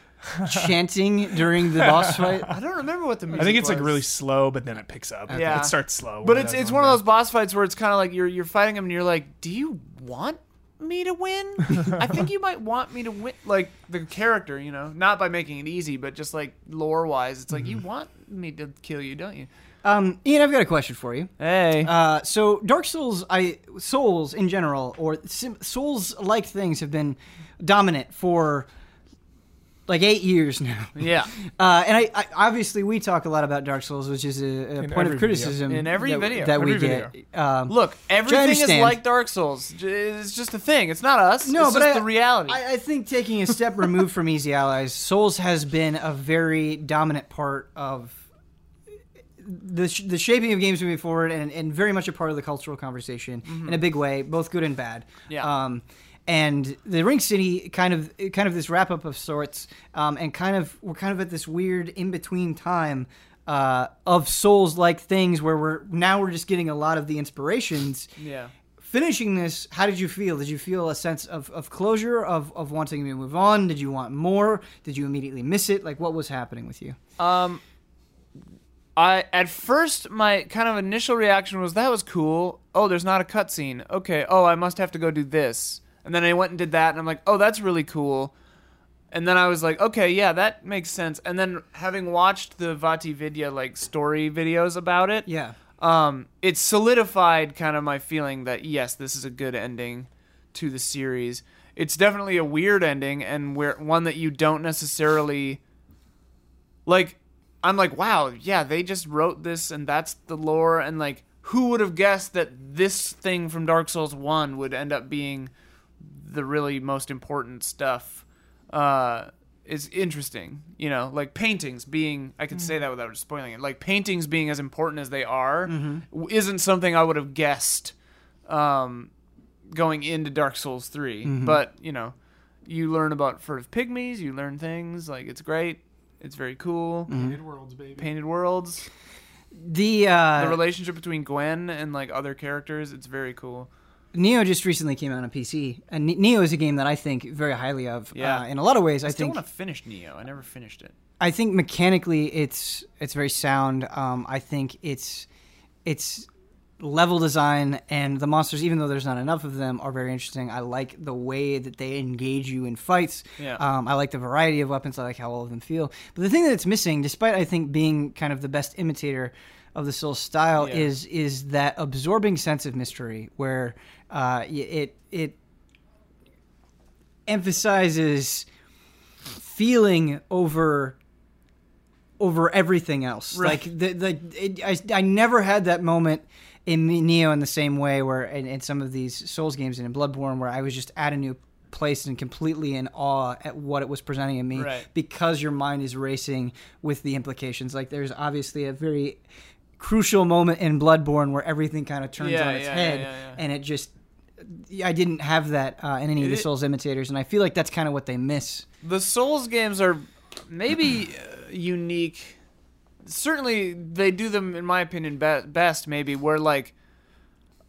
chanting during the boss fight? I don't remember what the music I think it's like was. really slow, but then it picks up. Yeah. it starts slow. But it's it's one of those boss fights where it's kind of like you're you're fighting him and you're like, do you want me to win? I think you might want me to win, like the character, you know, not by making it easy, but just like lore wise, it's like you mm-hmm. want me to kill you, don't you? Um, Ian, I've got a question for you. Hey, Uh, so Dark Souls, I Souls in general, or sim- Souls-like things have been dominant for like eight years now. yeah, Uh, and I, I obviously we talk a lot about Dark Souls, which is a, a point of criticism In every that, video. that we Every get. Um, look, everything is like Dark Souls. It's just a thing. It's not us. No, it's but just I- the reality. I, I think taking a step removed from Easy Allies, Souls has been a very dominant part of the, sh- the shaping of games moving forward and, and very much a part of the cultural conversation in a big way, both good and bad. Mm-hmm. Yeah. Um, and the Ring City kind of kind of this wrap up of sorts, um, and kind of we're kind of at this weird in between time uh, of Souls like things where we're now we're just getting a lot of the inspirations yeah. finishing this, how did you feel? Did you feel a sense of, of closure, of, of wanting to move on? Did you want more? Did you immediately miss it? Like, what was happening with you? Um, I at first my kind of initial reaction was that was cool. Oh, there's not a cutscene. Okay. Oh, I must have to go do this. And then I went and did that, and I'm like, oh, that's really cool. And then I was like, okay, yeah, that makes sense. And then having watched the VaatiVidya like story videos about it, Yeah. um, it solidified kind of my feeling that yes, this is a good ending to the series. It's definitely a weird ending and where one that you don't necessarily like. I'm like, wow, yeah, they just wrote this and that's the lore and like who would have guessed that this thing from Dark Souls 1 would end up being the really most important stuff. Uh is interesting, you know, like paintings being I could say that without spoiling it. Like paintings being as important as they are w isn't something I would have guessed um going into Dark Souls 3. But, you know, you learn about furtive pygmies, you learn things, like it's great. It's very cool. Painted worlds, baby. Painted worlds. The, uh, The relationship between Gwyn and like other characters, it's very cool. Nioh just recently came out on PC, and Ne- Nioh is a game that I think very highly of. Yeah. Uh, in a lot of ways, I, I still think want to finish Nioh. I never finished it. I think mechanically it's it's very sound. Um, I think it's it's level design and the monsters, even though there's not enough of them, are very interesting. I like the way that they engage you in fights. Yeah. Um, I like the variety of weapons. I like how all of them feel. But the thing that it's missing, despite I think being kind of the best imitator of the Soul style, Yeah. is is that absorbing sense of mystery where uh, it it emphasizes feeling over over everything else. Right. Like the the it, I I never had that moment in Nioh in the same way where in, in some of these Souls games and in Bloodborne where I was just at a new place and completely in awe at what it was presenting in me Right. because your mind is racing with the implications. Like there's obviously a very crucial moment in Bloodborne where everything kind of turns Yeah, on its yeah, head yeah, and it just I didn't have that uh, in any of the Souls imitators and I feel like that's kind of what they miss. The Souls games are maybe uh, unique. Certainly, they do them, in my opinion, be- best. Maybe where like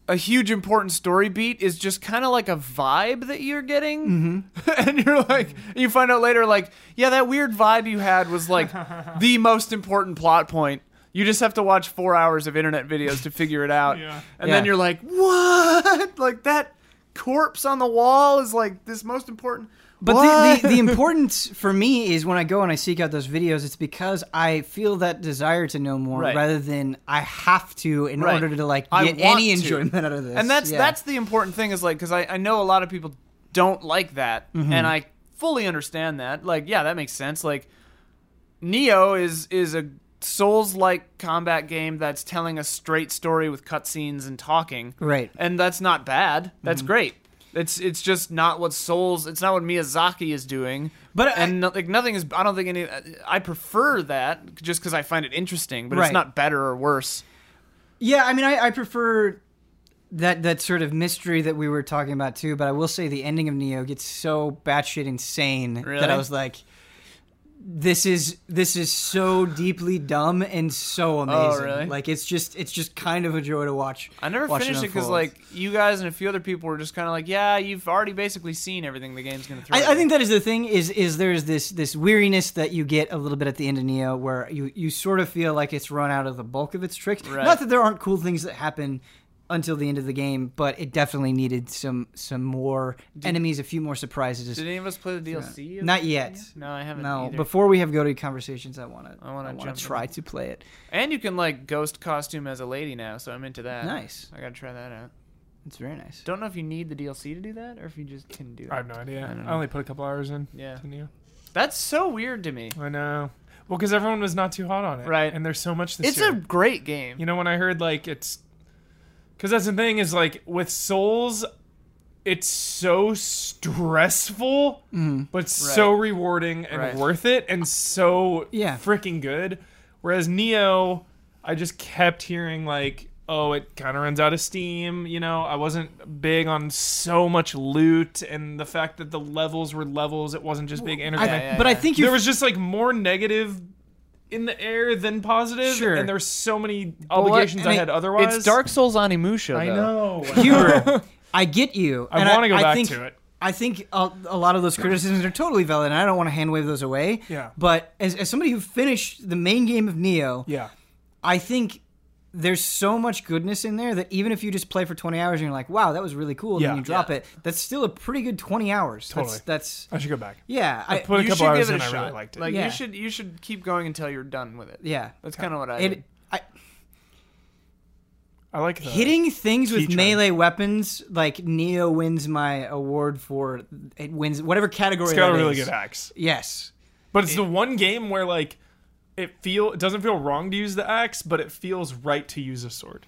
a huge important story beat is just kind of like a vibe that you're getting, Mm-hmm. and you're like, you find out later, like, yeah, that weird vibe you had was like the most important plot point. You just have to watch four hours of internet videos to figure it out, Yeah. and then you're like, what? Like that corpse on the wall is like this most important. But the, the, the importance for me is when I go and I seek out those videos, it's because I feel that desire to know more Right. rather than I have to in Right. order to like get any to. enjoyment out of this. and that's Yeah. that's the important thing is like because I, I know a lot of people don't like that Mm-hmm. and i fully understand that like yeah that makes sense like nioh is is a souls like combat game that's telling a straight story with cutscenes and talking right. and that's not bad that's Mm-hmm. great it's it's just not what souls it's not what miyazaki is doing But I- and no, like nothing is i don't think any i prefer that just because i find it interesting but Right. it's not better or worse Yeah, I mean, I, I prefer that that sort of mystery that we were talking about too. But I will say the ending of Nioh gets so batshit insane that I was like, "This is this is so deeply dumb and so oh, amazing. Oh, really? Like it's just it's just kind of a joy to watch." I never watch finished it because like you guys and a few other people were just kind of like, yeah, you've already basically seen everything the game's gonna throw. I, I think that is the thing is is there's this this weariness that you get a little bit at the end of Nioh where you you sort of feel like it's run out of the bulk of its tricks. Right. Not that there aren't cool things that happen until the end of the game, but it definitely needed some some more enemies, a few more surprises. Did any of us play the DLC? of Not yet. No, I haven't. No, either. before we have go to conversations, I want to I wanna I want jump to in. try to play it. and you can like ghost costume as a lady now, so I'm into that. Nice. I gotta try that out. It's very nice. Don't know if you need the DLC to do that or if you just can do That. I have no idea. I I, only put a couple hours in. Yeah. to Nioh. That's so weird to me. I know. Well, because everyone was not too hot on it, Right. And there's so much this It's year. a great game. You know, when I heard like it's, because that's the thing is like with Souls, it's so stressful, mm-hmm. but so rewarding and Right. worth it, and so Yeah. freaking good. Whereas Nioh, I just kept hearing like, oh, it kind of runs out of steam. You know, I wasn't big on so much loot and the fact that the levels were levels. It wasn't just big I, interconnect. yeah, but I think there was just like more negative in the air than positive, Sure. and there's so many what- obligations I I, mean, had otherwise. It's Dark Souls Onimusha. I though. I know. Huber, I get you. I want to go I back think, to it. I think a, a lot of those criticisms are totally valid, and I don't want to hand wave those away. Yeah. But as, as somebody who finished the main game of Nioh, Yeah. I think there's so much goodness in there that even if you just play for 20 hours and you're like, wow, that was really cool, and Yeah. then you drop Yeah. it, that's still a pretty good 20 hours. Totally. That's, that's I should go back. yeah. I, put a you couple should hours give it in, a I shot. really liked it. Like Yeah. you should you should keep going until you're done with it. yeah. That's kind of what I. It, did. I, I like the hitting things with keychain. melee weapons like Nioh wins my award for it wins whatever category. It's got a really is. good axe, Yes. but it's the one game where like it feel it doesn't feel wrong to use the axe, but it feels right to use a sword.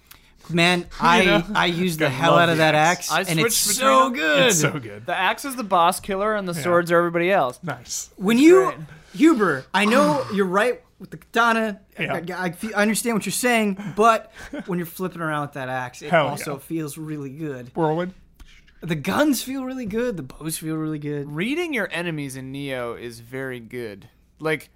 Man, I know? I use the I hell out of that axe. axe, I and it's so between good. It's so good. The axe is the boss killer, and the swords are everybody else. Nice. when you great. Huber, I know you're right with the katana. Yeah. I, I, I understand what you're saying, but when you're flipping around with that axe, it Hell also yeah. feels really good. Whirlwind. The guns feel really good. The bows feel really good. Reading your enemies in Nioh is very good. Like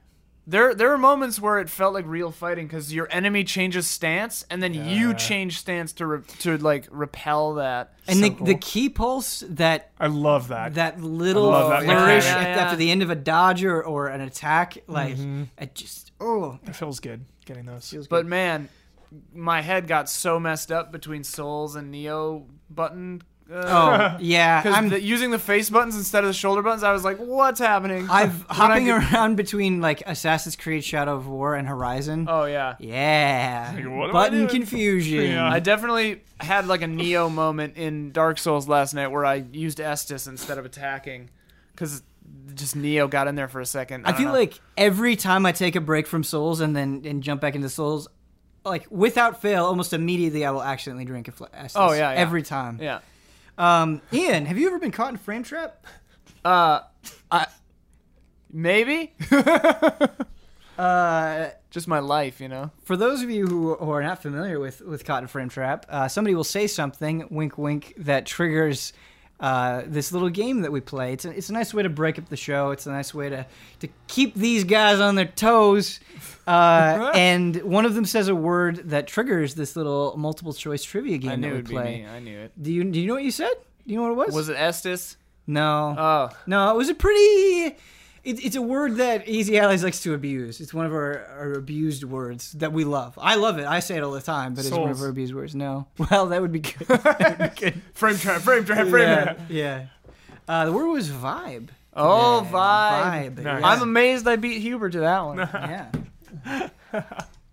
there there are moments where it felt like real fighting because your enemy changes stance and then you change stance to re- to like repel that. And So the, cool. the Ki Pulse that I love that. that little love that flourish mechanic. at- Yeah, after the end of a dodge or, or an attack, like Mm-hmm. it just oh it feels good getting those. feels But good. man, my head got so messed up between Souls and Nioh button. Oh yeah, because I'm using the face buttons instead of the shoulder buttons, I was like, "What's happening?" I've When I hopping around between like Assassin's Creed Shadow of War and Horizon. Oh yeah, Yeah. Like, what am I Button doing? confusion. Yeah. I definitely had like a Nioh moment in Dark Souls last night where I used Estus instead of attacking because just Nioh got in there for a second. I don't feel know. like every time I take a break from Souls and then and jump back into Souls, like without fail, almost immediately I will accidentally drink a fl- Estus. Oh, yeah, yeah. every time. yeah. Um, Ian, have you ever been caught in frame trap? Uh, I maybe Uh, just my life, you know. for those of you who, who are not familiar with with caught in frame trap, uh, somebody will say something, wink, wink, that triggers uh, this little game that we play. It's a, it's a nice way to break up the show. It's a nice way to to keep these guys on their toes. Uh, and one of them says a word that triggers this little multiple choice trivia game I knew that we it'd be me. I knew it. Do you do you know what you said? Do you know what it was? Was it Estus? no. Oh, No, it was a pretty. It, it's a word that Easy Allies likes to abuse. It's one of our, our abused words that we love. I love it. I say it all the time, but it's one of Souls. our abused words. No. Well, that would be good. Would be good. Frame trap, frame trap, frame yeah. trap. yeah. Uh, the word was vibe. oh, today. vibe. Vibe. Nice. yeah. I'm amazed I beat Huber to that one. yeah.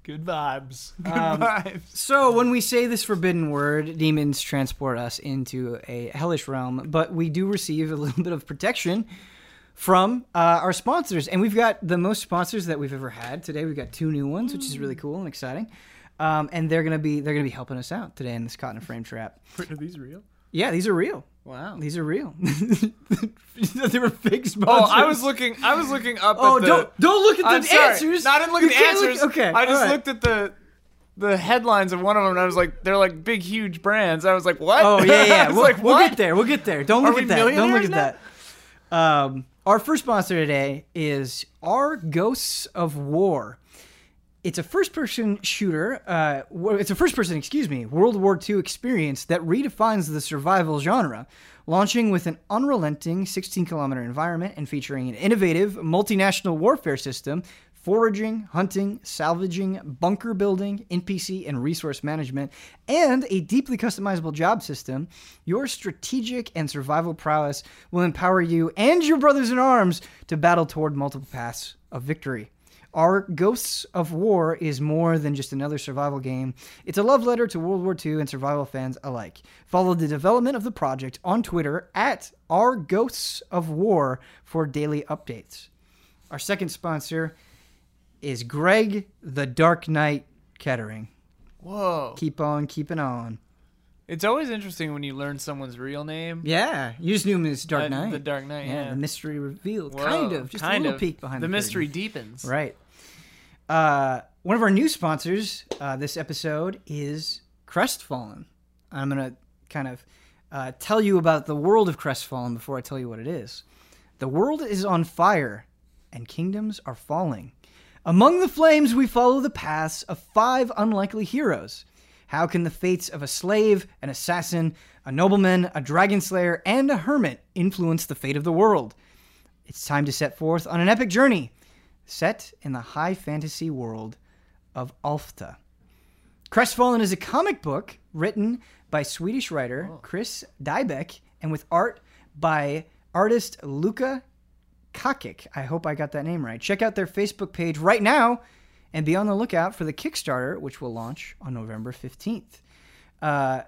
Good vibes. Um, Vibes. So when we say this forbidden word, demons transport us into a hellish realm, but we do receive a little bit of protection from uh, our sponsors, and we've got the most sponsors that we've ever had today. We've got two new ones, which is really cool and exciting, um, and they're gonna be they're gonna be helping us out today in this caught in frame trap. Are these real? Yeah, these are real. Wow. These are real. they were fake sponsors. Oh, I was looking. I was looking up Oh, at the. don't don't look at the I'm answers. No, I didn't look You at the can't look- answers. okay, I just right. looked at the the headlines of one of them, and I was like, they're like big, huge brands. I was like, what? Oh yeah, yeah. We'll, like, we'll get there. We'll get there. Don't Are look at that. Don't look at that. Um, our first sponsor today is Our Ghosts of War. It's a first-person shooter. Uh, it's a first-person, excuse me, World War II experience that redefines the survival genre, launching with an unrelenting 16-kilometer environment and featuring an innovative multinational warfare system foraging, hunting, salvaging, bunker building, NPC and resource management, and a deeply customizable job system, your strategic and survival prowess will empower you and your brothers in arms to battle toward multiple paths of victory. Our Ghosts of War is more than just another survival game. It's a love letter to World War II and survival fans alike. Follow the development of the project on Twitter at Our Ghosts of War for daily updates. Our second sponsor is Greg the Dark Knight Kettering. Whoa. Keep on keeping on. It's always interesting when you learn someone's real name. Yeah, you just knew him as Dark Uh, Knight. The Dark Knight. yeah, Yeah. the mystery revealed. Whoa, kind of, just kind a little of. peek behind the the, mystery curtain. deepens. Right. Uh, one of our new sponsors uh, this episode is Crestfallen. I'm going to kind of uh, tell you about the world of Crestfallen before I tell you what it is. The world is on fire, and kingdoms are falling. Among the flames, we follow the paths of five unlikely heroes. How can the fates of a slave, an assassin, a nobleman, a dragon slayer, and a hermit influence the fate of the world? It's time to set forth on an epic journey set in the high fantasy world of Alfta. Crestfallen is a comic book written by Swedish writer oh. Chris Dybeck and with art by artist Luca Kakik. I hope I got that name right. Check out their Facebook page right now and be on the lookout for the Kickstarter, which will launch on November 15th. Uh,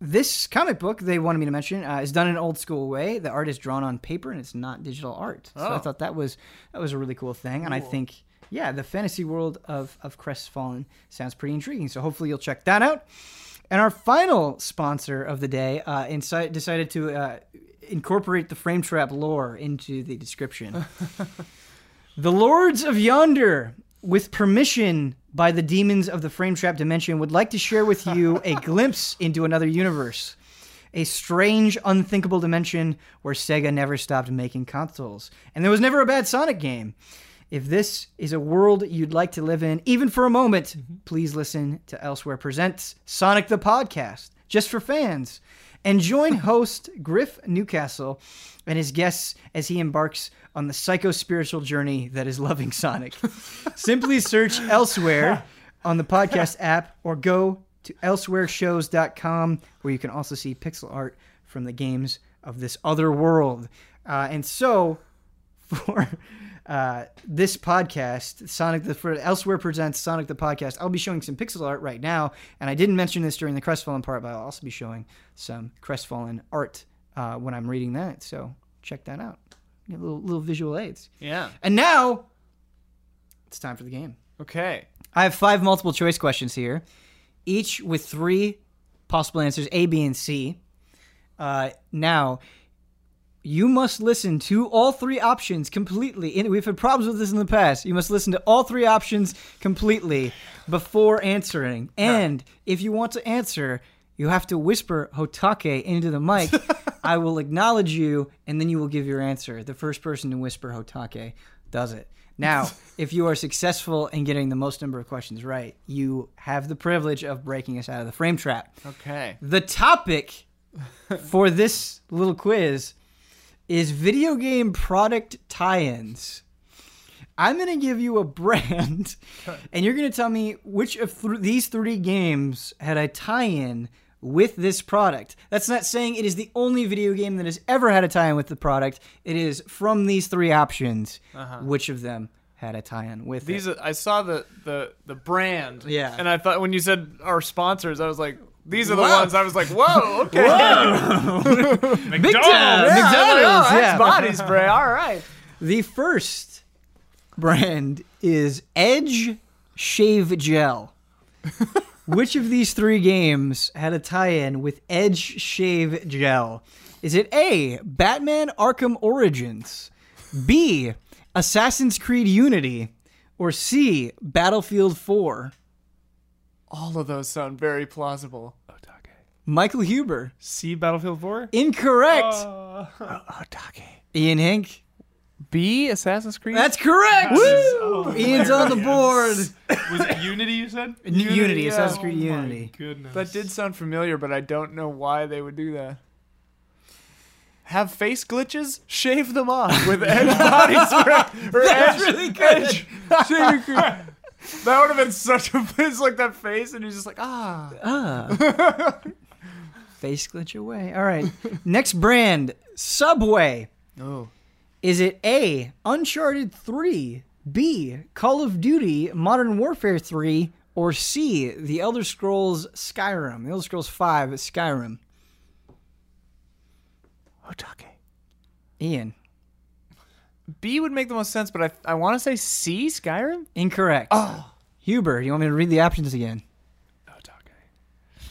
this comic book they wanted me to mention uh, is done in an old school way. The art is drawn on paper and it's not digital art. So I Oh. thought that was that was a really cool thing. And I think yeah, the fantasy world of of Crestfallen sounds pretty intriguing. So hopefully you'll check that out. And our final sponsor of the day uh, insi- decided to uh, incorporate the frame trap lore into the description. the Lords of Yonder, with permission by the demons of the frame trap dimension, would like to share with you a glimpse into another universe. A strange, unthinkable dimension where Sega never stopped making consoles. And there was never a bad Sonic game. If this is a world you'd like to live in, even for a moment, mm-hmm. please listen to Elsewhere Presents Sonic the Podcast, just for fans. And join host Griff Newcastle and his guests as he embarks on the psycho spiritual journey that is loving Sonic. Simply search Elsewhere on the podcast app or go to elsewhereshows.com where you can also see pixel art from the games of this other world. Uh, and so, for uh, this podcast, Sonic the for Elsewhere presents Sonic the podcast. I'll be showing some pixel art right now, and I didn't mention this during the Crestfallen part, but I'll also be showing some Crestfallen art uh, when I'm reading that. So check that out. Get little little visual aids. Yeah. And now it's time for the game. Okay. I have five multiple choice questions here, each with three possible answers A, B, and C. Uh, now, you must listen to all three options completely. And we've had problems with this in the past. You must listen to all three options completely before answering. And if you want to answer, you have to whisper Hotake into the mic I will acknowledge you, and then you will give your answer. The first person to whisper Hotake does it. Now, if you are successful in getting the most number of questions right, you have the privilege of breaking us out of the frame trap. Okay. The topic for this little quiz is video game product tie-ins. I'm going to give you a brand, and you're going to tell me which of th- these three games had a tie-in with this product. That's not saying it is the only video game that has ever had a tie-in with the product. It is from these three options, uh-huh. which of them had a tie-in with These it. are, I saw the the the brand. Yeah. And I thought when you said our sponsors, I was like, these are the Wow. ones. I was like, whoa, okay. McDonald's. Big time. Yeah, McDonald's, yeah. that's body spray. All right. The first brand is Edge Shave Gel. Which of these three games had a tie-in with Edge Shave Gel? Is it A. Batman Arkham Origins, B. Assassin's Creed Unity, or C. Battlefield 4? All of those sound very plausible. Michael Huber. See Battlefield 4? Incorrect. Uh, Ian Hinck. B Assassin's Creed. That's correct. oh, Ian's on the board. hilarious. Was it Unity you said? Unity, yeah. Assassin's Creed Oh my Unity. goodness. that did sound familiar, but I don't know why they would do that. Have face glitches? Shave them off with edge body spray. That's edge, really good. edge shaving cream. That would have been such a it's like that face, and he's just like, ah. Ah. Face glitch away. All right. Next brand, Subway. Oh. Is it A, Uncharted 3, B, Call of Duty Modern Warfare 3, or C, The Elder Scrolls Skyrim? The Elder Scrolls 5 Skyrim. Otake. Ian. B would make the most sense, but I I want to say C Skyrim. Incorrect. Oh. Huber, you want me to read the options again? Oh, okay.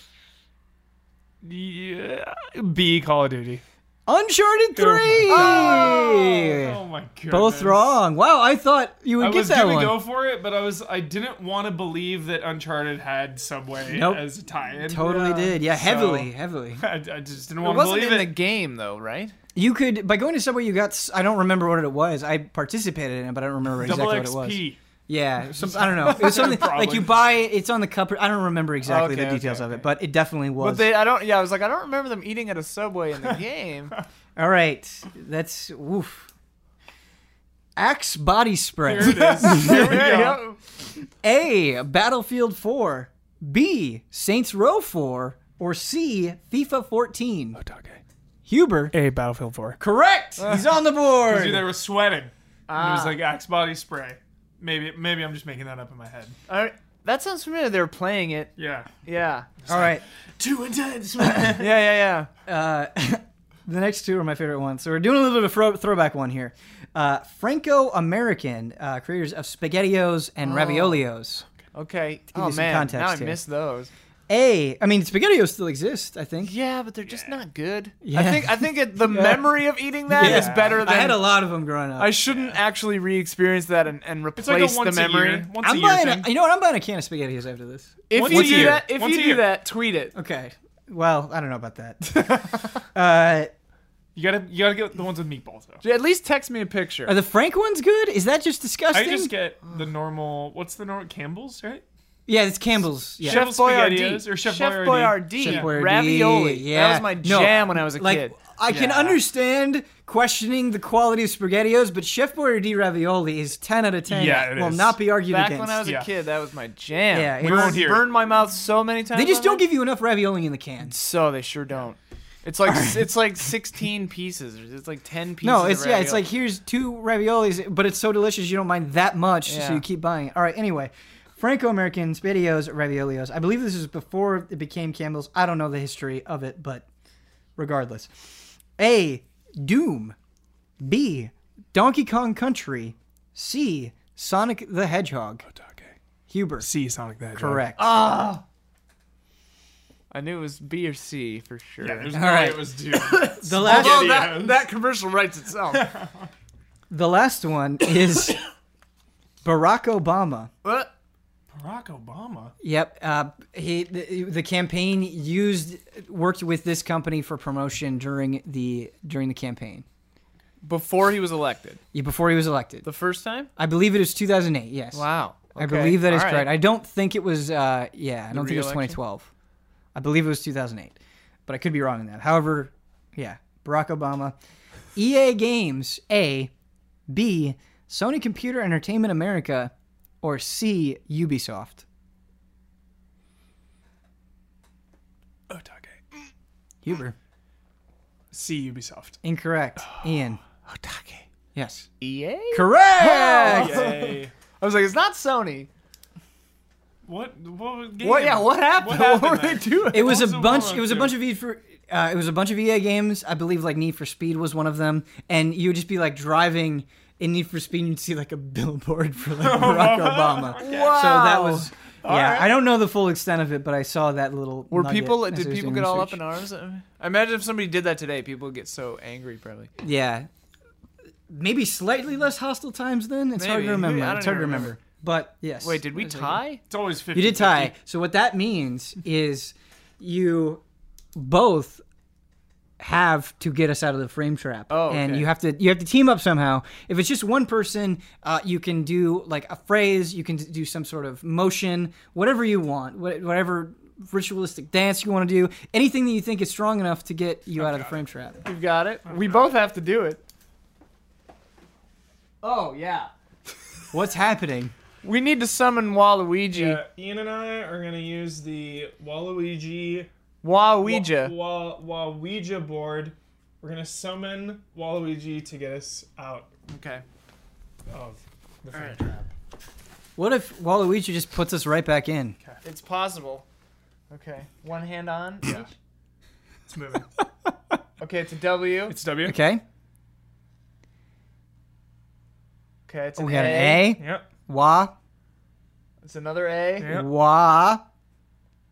Yeah. B Call of Duty. Uncharted 3! Oh my god. Oh Both wrong. Wow, I thought you would I get was gonna go for it, but I was I didn't want to believe that Uncharted had Subway Nope. as a tie-in. totally Yeah. did. Yeah, So- heavily, heavily. I, I just didn't It want to believe it. It wasn't believe in the game though, right? You could by going to Subway. You got. I don't remember what it was. I participated in it, but I don't remember Double exactly what it was. XP. Yeah, some, I don't know. It was something like you buy. It's on the cup. I don't remember exactly Okay, the details okay, of it, but it definitely was. But they, I don't. Yeah, I was like, I don't remember them eating at a Subway in the game. All right, that's woof. Axe body spray. Here it is. Here we go. A. Battlefield 4. B. Saints Row 4. Or C. FIFA 14. Huber. A Battlefield 4. Correct. He's on the board. See, they were sweating. And it was Ah. like Axe body spray. Maybe maybe I'm just making that up in my head. All right, that sounds familiar. They were playing it. Yeah. Yeah. All right. Too intense. Yeah, yeah, yeah. Uh, the next two are my favorite ones. So we're doing a little bit of a throw, throwback one here. Uh, Franco-American uh, creators of SpaghettiOs and Raviolios. Okay. give Oh you some man, context now I here. missed those. A. I mean, SpaghettiOs still exist. I think. Yeah, but they're just not good. Yeah. I think I think it, the Yeah. memory of eating that is Yeah. better than I had a lot of them growing up. I shouldn't actually re-experience that and, and It's like replace a once the memory. a year. Once I'm a year buying. thing. A, you know what? I'm buying a can of SpaghettiOs after this. If Once you a do year. that, if Once you a do year. that, tweet it. Okay. Well, I don't know about that. uh, You gotta you gotta get the ones with meatballs though. At least text me a picture. are the Frank ones good? Is that just disgusting? I just get the normal. What's the normal Campbell's, right? Yeah, it's Campbell's. Yeah. Chef Chef Boyardee or Chef Chef Boyardee. Boyardee. Chef Boyardee, Ravioli. Yeah. That was my No, jam when I was a like, kid. I can understand questioning the quality of SpaghettiOs, but Chef Boyardee ravioli is 10 out of 10. Yeah, it will is. not be argued Back against. when I was a kid, that was my jam. Yeah, we it's- burned, here. burned my mouth so many times. they just don't that. give you enough ravioli in the can. So they sure don't. It's like it's like 16 pieces. It's like 10 pieces. No, of it's yeah, it's like here's two raviolis, but it's so delicious you don't mind that much, so you keep buying it. All right, anyway, Franco-American SpaghettiOs, raviolios. I believe this is before it became Campbell's. I don't know the history of it, but regardless, A. Doom, B. Donkey Kong Country, C. Sonic the Hedgehog. Huber, C Sonic the Hedgehog. correct. Ah. I knew it was B or C for sure. Yeah, there's All no right. way it was due. the last, Although that, that commercial writes itself. the last one is Barack Obama. what? Barack Obama. Yep. Uh, he the, the campaign used worked with this company for promotion during the during the campaign Before he was elected. Yeah, before he was elected. The first time? I believe it was 2008. Yes. Wow. I believe that is All right. correct. I don't think it was. Uh, yeah, I don't think it was 2012. I believe it was 2008, but I could be wrong in that. However, yeah, Barack Obama. EA Games A, B, Sony Computer Entertainment America, or C, Ubisoft. Otage. Huber. C Ubisoft. Incorrect. Ian. Otage. Yes. EA? Correct. Yay. I was like, it's not Sony. What? What? Game? What? Yeah, what happened? What What, happened were they doing? It was a bunch. It was a bunch of E for. Uh, it was a bunch of EA games. I believe like Need for Speed was one of them, and you would just be like driving in Need for Speed, you'd see like a billboard for like Barack Obama. Wow. So that was. Yeah, right. I don't know the full extent of it, but I saw that little. Were people? Did people doing get all up in arms? I imagine if somebody did that today, people would get so angry. Probably. Yeah, maybe slightly less hostile times then. It's hard to remember. I It's hard to remember. remember. But yes. Wait, did we tie? It's always 50. You did tie. So what that means is you both have to get us out of the frame trap. Oh, and you have to you have to team up somehow. If it's just one person, uh, you can do like a phrase, you can do some sort of motion, whatever you want, whatever ritualistic dance you want to do, anything that you think is strong enough to get you out of the frame trap. You've got it. We both have to do it. Oh yeah. What's happening? We need to summon Waluigi. Yeah, Ian and I are gonna use the Waluigi Waluigi. Wa- Wa- Waluigi board. We're gonna summon Waluigi to get us out Okay. of the frame Alright. trap. What if Waluigi just puts us right back in? It's possible. Okay. One hand on. Yeah. It's moving. Okay, it's a W. it's W. Okay. Okay, it's oh, an We got A. an A. Yep. Wah. It's another A. Yep. Wah.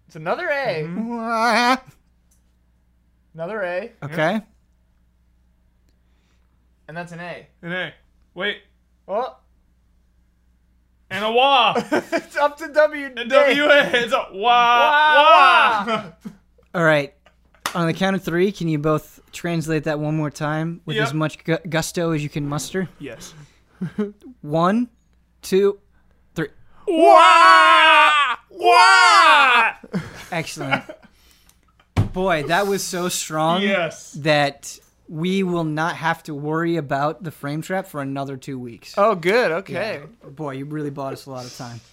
It's another A. Mhm. Another A. Okay. And that's an A. An A. Wait. Oh, And a wah. it's up to W. A W. It's a wah. Wah. All right. On the count of three, can you both translate that one more time with Yep. as much gu- gusto as you can muster? Yes. One, two, three. Wah. Wah. Excellent. Boy, that was so strong Yes. that we will not have to worry about the frame trap for another two weeks. Oh, good. Okay. Boy, you really bought us a lot of time.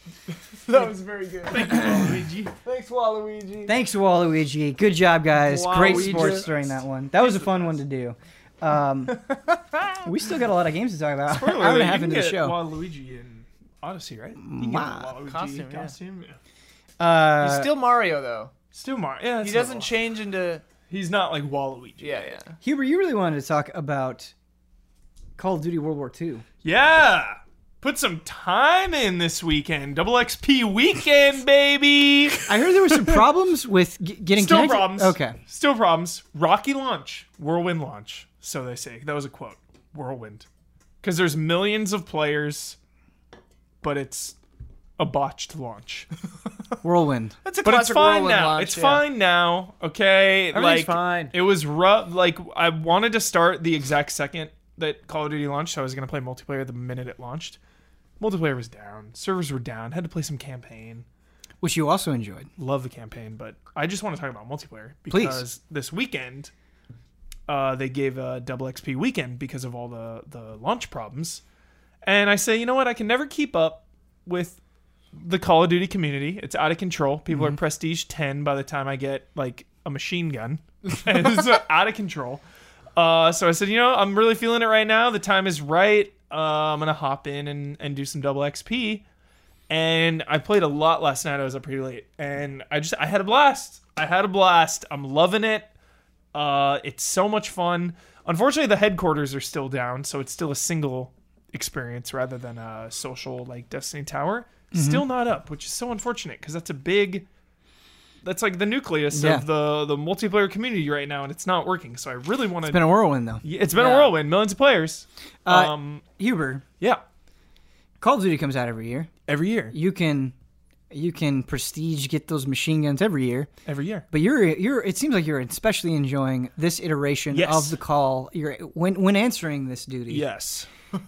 That was very good. Thanks, Waluigi. Thanks, Waluigi. Thanks, Waluigi. Good job, guys. Great Waluigi. sports during that one. That was a fun one to do. Um, we still got a lot of games to talk about. Spoiler Hour and a alert, half you into the show. Waluigi in Odyssey, right? You Wow. get the Waluigi Costume, costume. yeah. yeah. Uh, He's still Mario though. Still Mario. Yeah, He doesn't not change into. He's not like Waluigi. Yeah, yeah. Huber, you really wanted to talk about Call of Duty World War II. Yeah. Put some time in this weekend. Double XP weekend, baby. I heard there were some problems with g- getting Still connected. problems. Okay. Still problems. Rocky launch. Whirlwind launch. So they say. That was a quote. Whirlwind. Because there's millions of players, but it's a botched launch. Whirlwind. That's a But it's fine now. launch, it's yeah. fine now. Okay. Everything's like fine. it was rough. Like I wanted to start the exact second that Call of Duty launched. So I was gonna play multiplayer the minute it launched. Multiplayer was down. Servers were down. Had to play some campaign. Which you also enjoyed. Love the campaign, but I just want to talk about multiplayer Please. because this weekend uh, they gave a double XP weekend because of all the the launch problems. And I say, you know what? I can never keep up with the Call of Duty community. It's out of control. People Mm-hmm. are prestige 10 by the time I get like a machine gun. and it's uh, out of control. Uh, so I said, you know, I'm really feeling it right now. The time is right. Uh, I'm going to hop in and, and do some double XP. And I played a lot last night. I was up pretty late. And I just, I had a blast. I had a blast. I'm loving it. Uh, it's so much fun. Unfortunately, the headquarters are still down. So it's still a single experience rather than a social like Destiny Tower. Still not up, which is so unfortunate because that's a big. That's like the nucleus Yeah. of the the multiplayer community right now, and it's not working. So I really want to. It's been a whirlwind, though. it's been a whirlwind, millions of players. Uh, um, Huber, yeah, Call of Duty comes out every year. every year. You can you can prestige get those machine guns every year. every year. But you're you're it seems like you're especially enjoying this iteration Yes. of the call. You're when when answering this duty. Yes.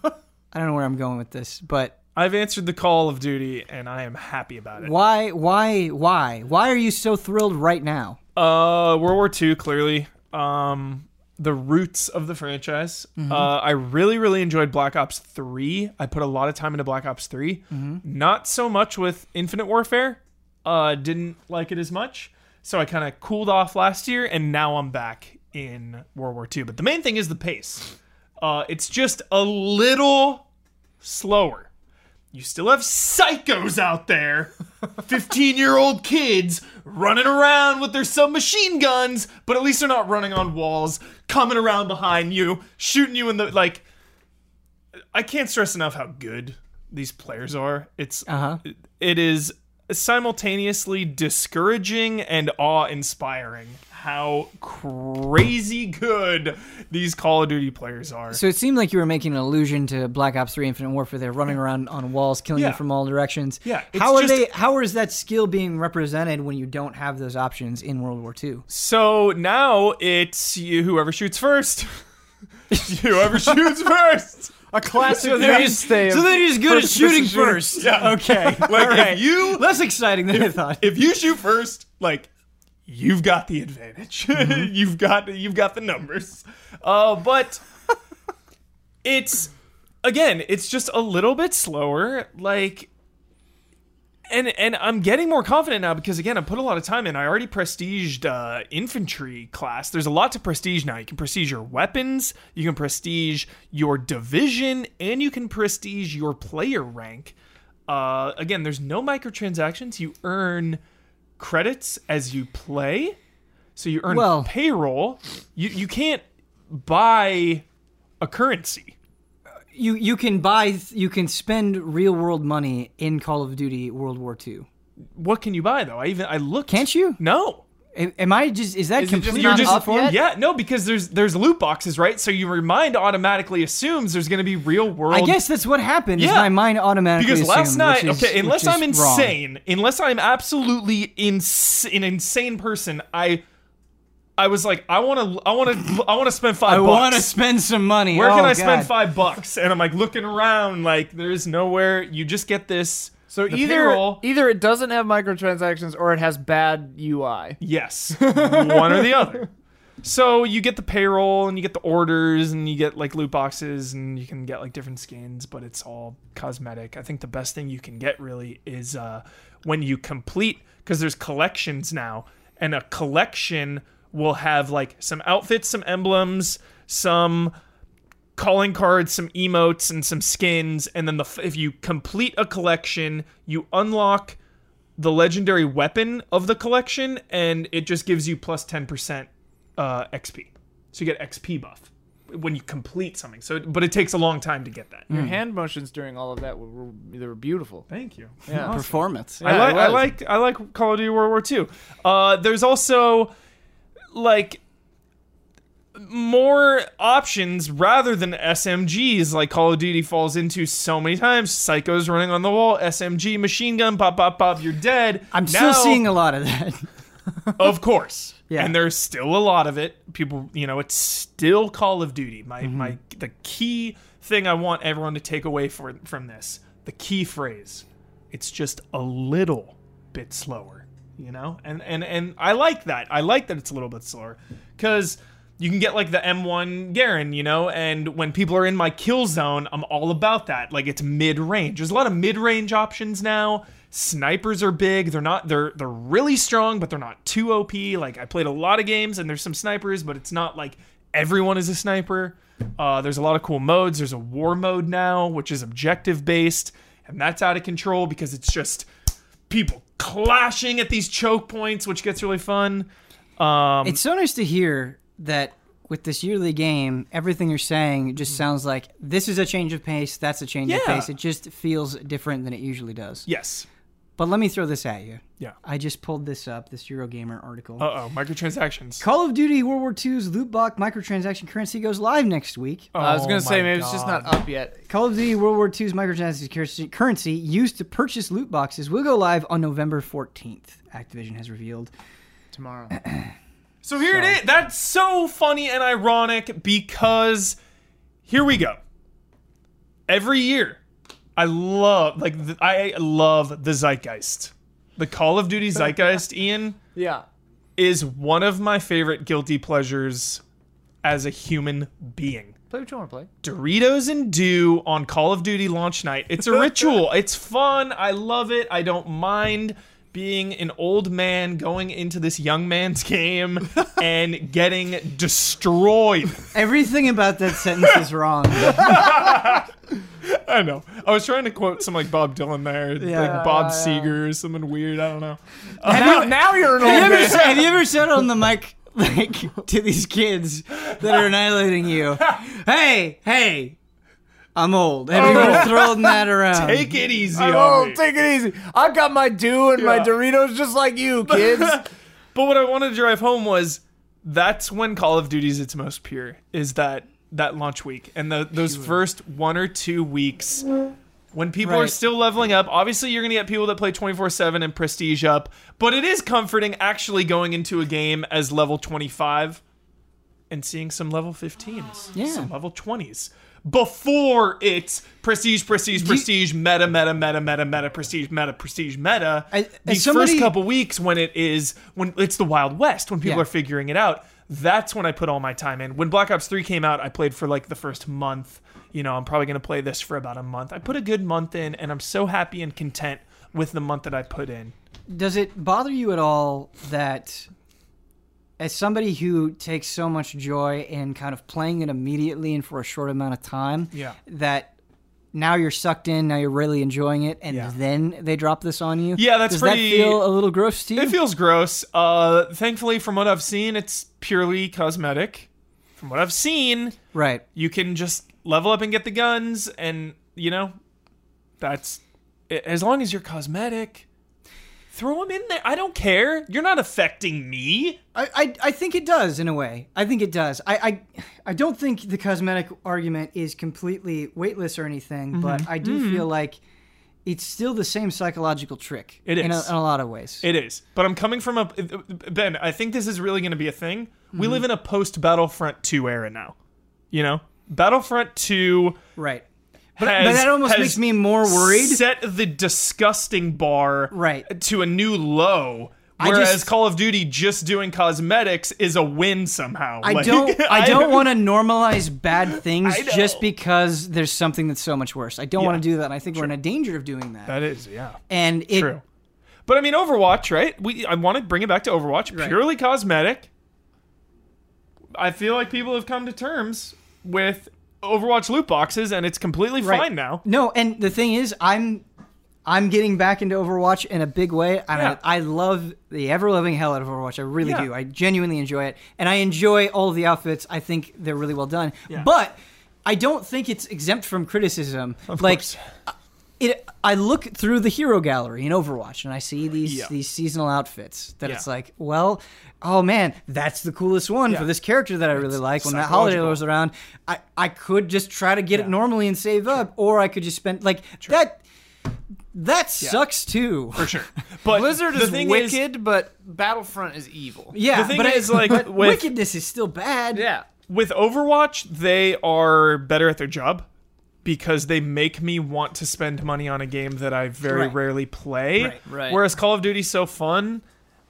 I don't know where I'm going with this, but I've answered the call of duty and I am happy about it. why why why why are you so thrilled right now? Uh, World War II, clearly. Um, the roots of the franchise. Uh, I really, really enjoyed Black Ops 3. I put a lot of time into Black Ops 3. Not so much with Infinite Warfare. Uh, didn't like it as much. So I kind of cooled off last year, and now I'm back in World War II. But the main thing is the pace. Uh, it's just a little slower. You still have psychos out there, 15 year old kids running around with their submachine guns, but at least they're not running on walls, coming around behind you, shooting you in the. Like, I can't stress enough how good these players are. It's. Uh-huh. It is simultaneously discouraging and awe inspiring how crazy good these Call of Duty players are. So it seemed like you were making an allusion to Black Ops 3 Infinite Warfare. They're running around on walls, killing Yeah. you from all directions. Yeah, How are just- they? How is that skill being represented when you don't have those options in World War II? So now it's you, whoever shoots first. whoever shoots first. A classic So they're just, of so they're just good at first-person shooting shooter. first. Yeah. Okay. Like All right. if you Less exciting than I thought. if you shoot first, like you've got the advantage. you've got you've got the numbers. Uh, but it's again, it's just a little bit slower. Like and and I'm getting more confident now because again I put a lot of time in. I already prestiged uh, infantry class. There's a lot to prestige now. You can prestige your weapons, you can prestige your division, and you can prestige your player rank. Uh, again, there's no microtransactions. You earn credits as you play, so you earn Well- payroll. You you can't buy a currency. You you can buy you can spend real world money in Call of Duty World War II. What can you buy though? I even I looked. Can't you? No. Am I just is that Is just completely not You're just up yeah no because there's there's loot boxes right so your mind automatically assumes there's going to be real world I guess that's what happened. Is Yeah. my mind automatically because last night is- okay unless I'm is wrong. insane unless I'm absolutely ins- an insane person I I was like I want to I want to I want to spend five I want to spend some money. Where Oh, can I spend five bucks? And I'm like looking around, like there's nowhere. You just get this. So the either payroll. either it doesn't have microtransactions or it has bad UI. Yes, one or the other. So you get the payroll and you get the orders and you get like loot boxes and you can get like different skins, but it's all cosmetic. I think the best thing you can get really is uh, when you complete because there's collections now, and a collection will have like some outfits, some emblems, some calling cards, some emotes, and some skins. And then the if you complete a collection, you unlock the legendary weapon of the collection, and it just gives you plus ten percent uh, XP. So you get XP buff when you complete something. So, but it takes a long time to get that. Your hand motions during all of that were, were they were beautiful. Thank you. Yeah. performance. I like I like I like Call of Duty World War II. Uh, there's also like more options rather than SMGs like Call of Duty falls into so many times. Psychos running on the wall, SMG, machine gun, pop, pop, pop, you're dead. I'm Now- still seeing a lot of that. of course. Yeah. And there's still a lot of it. People, you know, it's still Call of Duty. My Mm-hmm. my the key thing I want everyone to take away for, from this, the key phrase, it's just a little bit slower, you know? And and and I like that. I like that it's a little bit slower cuz you can get like the M1 Garand, you know, and when people are in my kill zone, I'm all about that. Like it's mid-range. There's a lot of mid-range options now. Snipers are big. They're not they're they're really strong, but they're not too OP. Like I played a lot of games and there's some snipers, but it's not like everyone is a sniper. Uh, there's a lot of cool modes. There's a war mode now, which is objective based, and that's out of control because it's just people clashing at these choke points, which gets really fun. Um, It's so nice to hear that with this yearly game, everything you're saying just sounds like this is a change of pace, that's a change of pace. It just feels different than it usually does. yes, But let me throw this at you. Yeah. I just pulled this up, this Eurogamer article. Uh oh, microtransactions. Call of Duty World War II's loot box microtransaction currency goes live next week. I was Oh gonna say my maybe it's just not up yet. Call of Duty World War II's microtransaction currency- currency used to purchase loot boxes will go live on November 14th. Activision has revealed. Tomorrow. So here it is. That's so funny and ironic because here we go. Every year, I love like th- I love the zeitgeist. The Call of Duty zeitgeist, Ian, yeah. is one of my favorite guilty pleasures as a human being. Play what you want to play. Doritos and Dew on Call of Duty launch night. It's a ritual. it's fun. I love it. I don't mind being an old man going into this young man's game and getting destroyed. Everything about that sentence is wrong. I know. I was trying to quote some like Bob Dylan there, Yeah. like Bob Yeah, Seger or something weird. I don't know. Uh, now, now you're an old have, you ever, man. have you ever said on the mic, like, to these kids that are annihilating you, hey, hey, I'm old. Have you ever thrown that around? Take it easy on Oh, me. take it easy. I got my dew and my Yeah. Doritos just like you, kids. But what I wanted to drive home was that's when Call of Duty's its most pure. Is that that launch week and the, those first one or two weeks when people are Right. still leveling up. Obviously, you're gonna get people that play 24 seven and prestige up, but it is comforting actually going into a game as level 25 and seeing some level 15s, Yeah. some level 20s. Before it's prestige, prestige, you- prestige, meta, meta, meta, meta, meta, prestige, meta, prestige, meta. I- These somebody- first couple weeks when it is when it's the Wild West, when people Yeah. are figuring it out, that's when I put all my time in. When Black Ops 3 came out, I played for like the first month. You know, I'm probably gonna play this for about a month. I put a good month in, and I'm so happy and content with the month that I put in. Does it bother you at all that, as somebody who takes so much joy in kind of playing it immediately and for a short amount of time, Yeah. that now you're sucked in, now you're really enjoying it, and Yeah. then they drop this on you? Yeah, that's Does pretty- that feel a little gross to you? It feels gross. Uh, thankfully, from what I've seen, it's purely cosmetic. From what I've seen, right. you can just level up and get the guns, and you know, that's as long as you're cosmetic. Throw them in there. I don't care. You're not affecting me. I, I, I think it does in a way. I think it does. I, I I don't think the cosmetic argument is completely weightless or anything, Mm-hmm. but I do feel like it's still the same psychological trick. It in a, in a lot of ways. It is. But I'm coming from a Ben. I think this is really going to be a thing. We live in a post Battlefront 2 era now. You know, Battlefront 2 right. But, has, but that almost makes me more worried. Set the disgusting bar Right. to a new low. Whereas just- Call of Duty just doing cosmetics is a win somehow. I Like, don't. I don't want to normalize bad things just because there's something that's so much worse. I don't Yeah. want to do that. and I think we're in a danger of doing that. That is, yeah. and it, True. But I mean, Overwatch, right? We I want to bring it back to Overwatch, Right. purely cosmetic. I feel like people have come to terms with Overwatch loot boxes, and it's completely Right. fine now. No, and the thing is, I'm I'm getting back into Overwatch in a big way, and Yeah. I, I love the ever loving hell out of Overwatch. I really Yeah. do. I genuinely enjoy it, and I enjoy all of the outfits. I think they're really well done. Yeah. But I don't think it's exempt from criticism. Of like course. it, I look through the hero gallery in Overwatch, and I see these Yeah. these seasonal outfits. That Yeah. it's like, well, oh man, that's the coolest one Yeah. for this character that I really like. When that holiday rolls around, I I could just try to get Yeah. it normally and save up, or I could just spend like that. That sucks too. For sure. But Blizzard is wicked, but Battlefront is evil. Yeah, The thing but I- like, with- wickedness is still bad. Yeah. with Overwatch, they are better at their job because they make me want to spend money on a game that I very Right. rarely play. Right, right. Whereas Call of Duty's so fun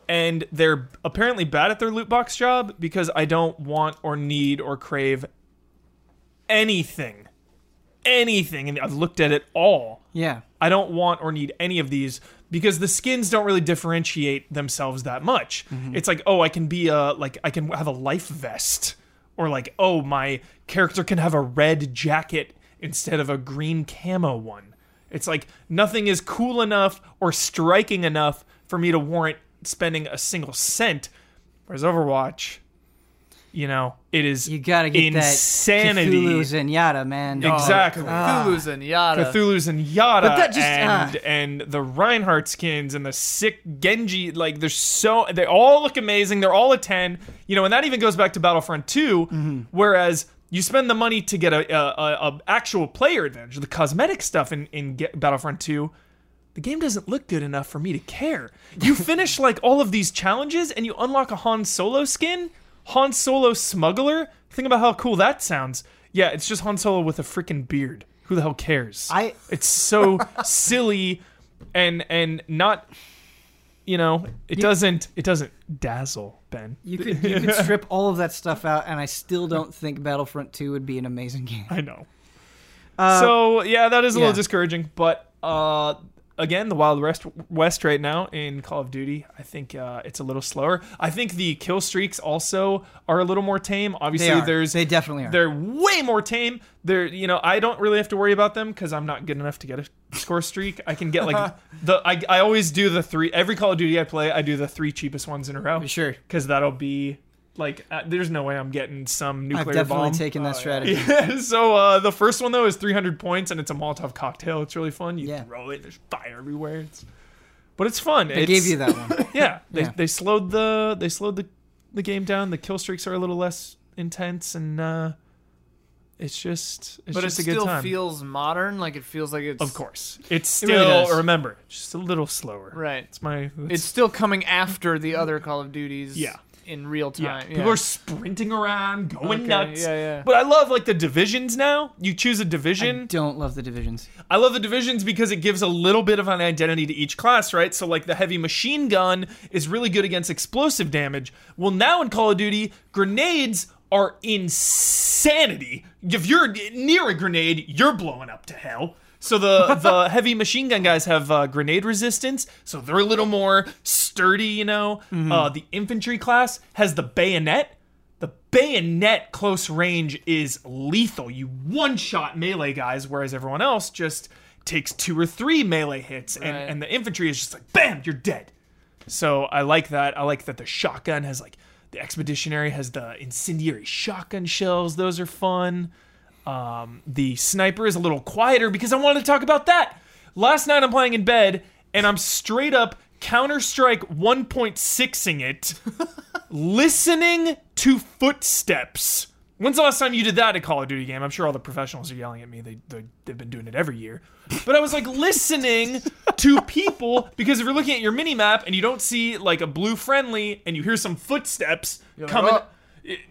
and they're apparently bad at their loot box job because I don't want or need or crave anything. Anything. And I've looked at it all. Yeah. I don't want or need any of these because the skins don't really differentiate themselves that much. Mm-hmm. It's like, oh, I can be a like I can have a life vest or like, oh, my character can have a red jacket instead of a green camo one. It's like nothing is cool enough or striking enough for me to warrant spending a single cent. Whereas Overwatch, You know, it is You gotta get insanity. that Cthulhu's and Yada, man. Oh, Exactly. Cthulhu's and Yada. Cthulhu's and Yada But that just- and ah. and the Reinhardt skins and the sick Genji like they're so they all look amazing. They're all a 10. You know, and that even goes back to Battlefront 2 Mm-hmm. whereas you spend the money to get a, a, a, a actual player advantage, the cosmetic stuff in in Ge- Battlefront 2 the game doesn't look good enough for me to care. You finish like all of these challenges and you unlock a Han Solo skin, Han Solo smuggler. Think about how cool that sounds. Yeah, it's just Han Solo with a freaking beard. Who the hell cares? I- it's so silly and and not you know, it doesn't it doesn't dazzle, Ben. You could you could strip all of that stuff out, and I still don't think Battlefront 2 would be an amazing game. I know. Uh, so yeah, that is a yeah. little discouraging. But uh, again, the Wild West West right now in Call of Duty, I think uh, it's a little slower. I think the kill streaks also are a little more tame. Obviously, they there's they definitely are. they're way more tame. They're you know I don't really have to worry about them because I'm not good enough to get a score streak. I can get like the I, I always do the three every Call of Duty I play. I do the three cheapest ones in a row Sure. because that'll be like uh, there's no way I'm getting some nuclear bomb. I've definitely bomb. taken that Oh, strategy. Yeah, so uh, the first one though is 300 points and it's a Molotov cocktail. It's really fun. You Yeah. throw it, there's fire everywhere. It's, but it's fun. They It's- gave you that one. Yeah, they, Yeah. they slowed the they slowed the the game down. The kill streaks are a little less intense and uh, it's just it's but it just a good still time. feels modern. Like it feels like it's of course, it's It still really remember just a little slower. right. It's my It's still coming after the other Call of Duties. Yeah. In real Yeah, time. people are sprinting around, going Okay, nuts. yeah, yeah. But I love like the divisions now. You choose a division. don't love the divisions. I love the divisions because it gives a little bit of an identity to each class, right? So like the heavy machine gun is really good against explosive damage. Well, now in Call of Duty, grenades are insanity. If you're near a grenade, you're blowing up to hell. So the the heavy machine gun guys have uh, grenade resistance, so they're a little more sturdy, you know. Uh, the infantry class has the bayonet. The bayonet close range is lethal. You one shot melee guys, whereas everyone else just takes two or three melee hits, and, Right. and the infantry is just like bam, you're dead. So I like that. I like that the shotgun has like the expeditionary has the incendiary shotgun shells. Those are fun. Um, the sniper is a little quieter because I wanted to talk about that. Last night I'm playing in bed and I'm straight up Counter Strike 1.6ing it, listening to footsteps. When's the last time you did that in a Call of Duty game? I'm sure all the professionals are yelling at me. They, they, they've been doing it every year. But I was like listening to people because if you're looking at your mini map and you don't see like a blue friendly and you hear some footsteps coming. "Oh."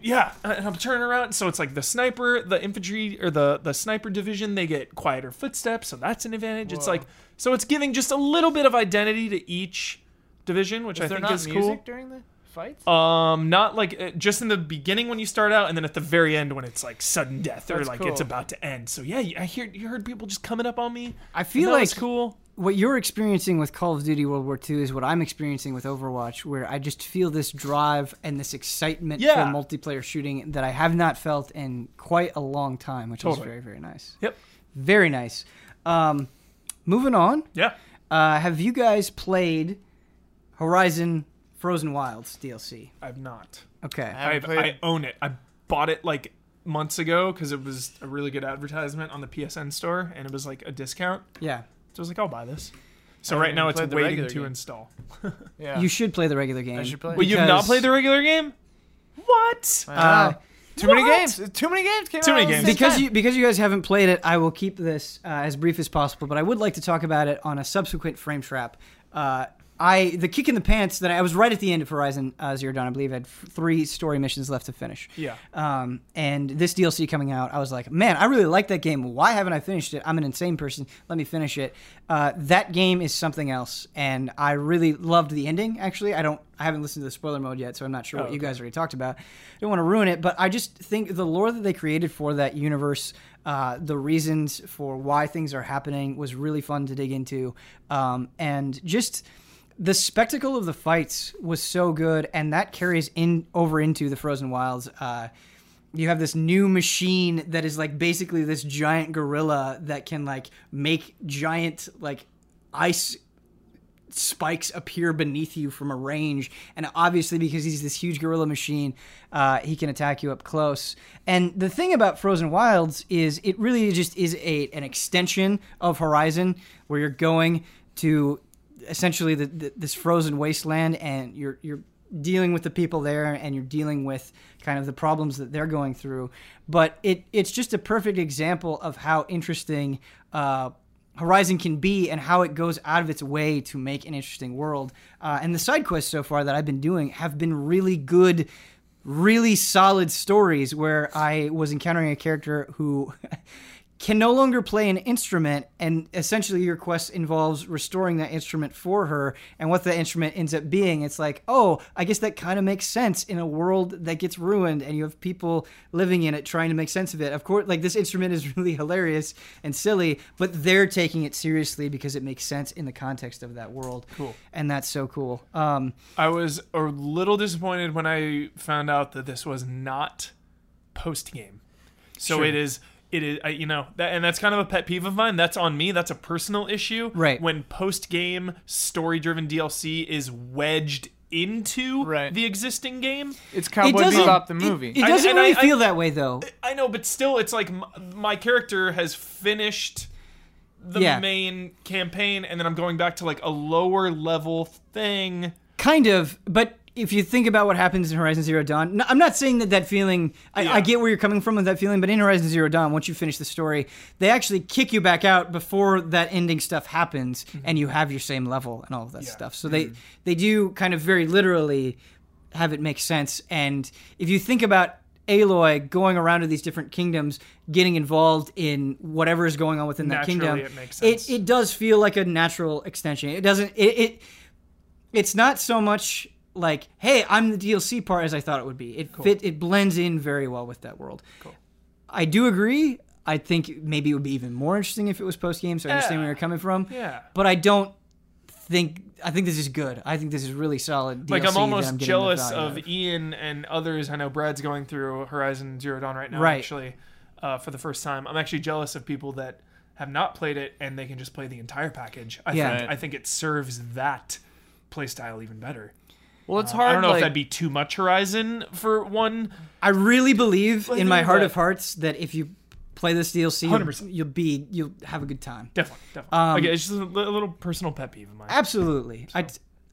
Yeah, and I'm turning around, so it's like the sniper, the infantry, or the the sniper division. They get quieter footsteps, so that's an advantage. It's like so it's giving just a little bit of identity to each division, which Is I think is music cool. during the fights? Um, not like uh, just in the beginning when you start out, and then at the very end when it's like sudden death or That's like it's about to end. So yeah, I hear you heard people just coming up on me. I feel that like was cool. What you're experiencing with Call of Duty World War II is what I'm experiencing with Overwatch, where I just feel this drive and this excitement Yeah. for multiplayer shooting that I have not felt in quite a long time, which Totally. is very, very nice. Yep. Very nice. Um, moving on, Yeah. uh, have you guys played Horizon Frozen Wilds DLC? I've not. Okay. haven't I've, played I own it. I bought it like months ago because it was a really good advertisement on the PSN store, and it was like a discount. Yeah. So I was like, I'll buy this. So I right now it's waiting to game. install. yeah. You should play the regular game. should play it. Wait, you've not played the regular game? What? Wow. Uh, too many games. Too many games came Too out many games. because you because you guys haven't played it, I will keep this uh, as brief as possible. But I would like to talk about it on a subsequent frame trap. Uh, I the kick in the pants that I, I was right at the end of Horizon uh, Zero Dawn. I believe I had f- three story missions left to finish. Yeah. Um, and this DLC coming out, I was like, man, I really like that game. Why haven't I finished it? I'm an insane person. Let me finish it. Uh, that game is something else, and I really loved the ending. Actually, I don't, I haven't listened to the spoiler mode yet, so I'm not sure what you guys already talked about. I don't want to ruin it, but I just think the lore that they created for that universe. Uh, the reasons for why things are happening was really fun to dig into, um, and just the spectacle of the fights was so good, and that carries in over into the Frozen Wilds. Uh, you have this new machine that is like basically this giant gorilla that can like make giant like ice spikes appear beneath you from a range, and obviously because he's this huge gorilla machine, uh, he can attack you up close. And the thing about Frozen Wilds is it really just is a an extension of Horizon, where you're going to essentially the, the, this frozen wasteland, and you're you're dealing with the people there and you're dealing with kind of the problems that they're going through but it it's just a perfect example of how interesting uh, Horizon can be and how it goes out of its way to make an interesting world. Uh, and the side quests so far that I've been doing have been really good, really solid stories where I was encountering a character who can no longer play an instrument and essentially your quest involves restoring that instrument for her and what that instrument ends up being it's like oh i guess that kind of makes sense in a world that gets ruined and you have people living in it trying to make sense of it of course like this instrument is really hilarious and silly but they're taking it seriously because it makes sense in the context of that world Cool. and that's so cool um I was a little disappointed when I found out that this was not post game. So Sure. it is. It is. I, you know, that, and that's kind of a pet peeve of mine. That's on me. That's a personal issue. Right. When post game story driven DLC is wedged into Right. the existing game. It's Cowboy doesn't Bebop the movie. it, I- doesn't and really I- I- feel that way though I know, but still, it's like my, my character has finished the Yeah. main campaign, and then I'm going back to like a lower level thing. Kind of, but if you think about what happens in Horizon Zero Dawn, no, I'm not saying that that feeling. I, Yeah. I get where you're coming from with that feeling, but in Horizon Zero Dawn, once you finish the story, they actually kick you back out before that ending stuff happens, mm-hmm. and you have your same level and all of that Yeah. stuff. So they mm-hmm. they do kind of very literally have it make sense. And if you think about Aloy going around to these different kingdoms, getting involved in whatever is going on within that kingdom, it makes sense. It, it does feel like a natural extension. It doesn't. It, it it's not so much like, hey, I'm the DLC part as I thought it would be. It fit. It blends in very well with that world. Cool. I do agree. I think maybe it would be even more interesting if it was post game. So I understand where you're coming from. Yeah. But I don't think. I think this is good. I think this is really solid. DLC like I'm almost the jealous value of Ian and others. I know Brad's going through Horizon Zero Dawn right now, Right. actually, uh, for the first time. I'm actually jealous of people that have not played it and they can just play the entire package. I Yeah. think. I think it serves that playstyle even better. Well, it's Uh, hard. I don't know like, if that'd be too much Horizon for one. I really believe in my heart that- of hearts that if you play this DLC, you'll, 100%. you'll be you'll have a good time. Definitely, definitely. Um, like, it's just a little personal pet peeve of mine. Absolutely. I,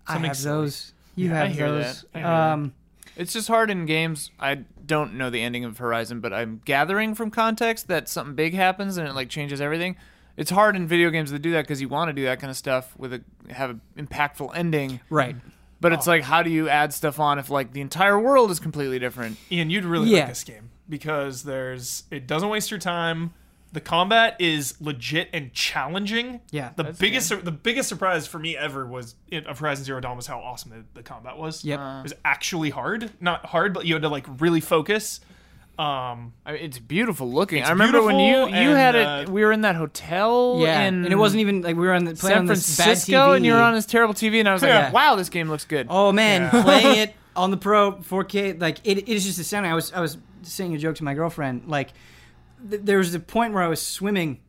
I have silly. those. You Yeah, I have hear those. that. I hear that. Um, It's just hard in games. I don't know the ending of Horizon, but I'm gathering from context that something big happens and it like changes everything. It's hard in video games to do that because you want to do that kind of stuff with a have an impactful ending. right. But Oh. it's like, how do you add stuff on if like the entire world is completely different? Ian, you'd really Yeah. like this game because there's it doesn't waste your time. The combat is legit and challenging. Yeah. The That's biggest the biggest surprise for me ever was in of Horizon Zero Dawn was how awesome the, the combat was. Yep. Uh, It was actually hard, not hard, but you had to like really focus. Um, I mean, it's beautiful looking. It's I remember when you you and, had uh, it. We were in that hotel. Yeah. in and it wasn't even like we were on the playing San on this Francisco, and you were on this terrible TV, and I was like, Yeah. "Wow, this game looks good." Oh man, Yeah. playing it on the Pro 4K, like it, it is just astounding. I was I was saying a joke to my girlfriend. Like th- there was a point where I was swimming,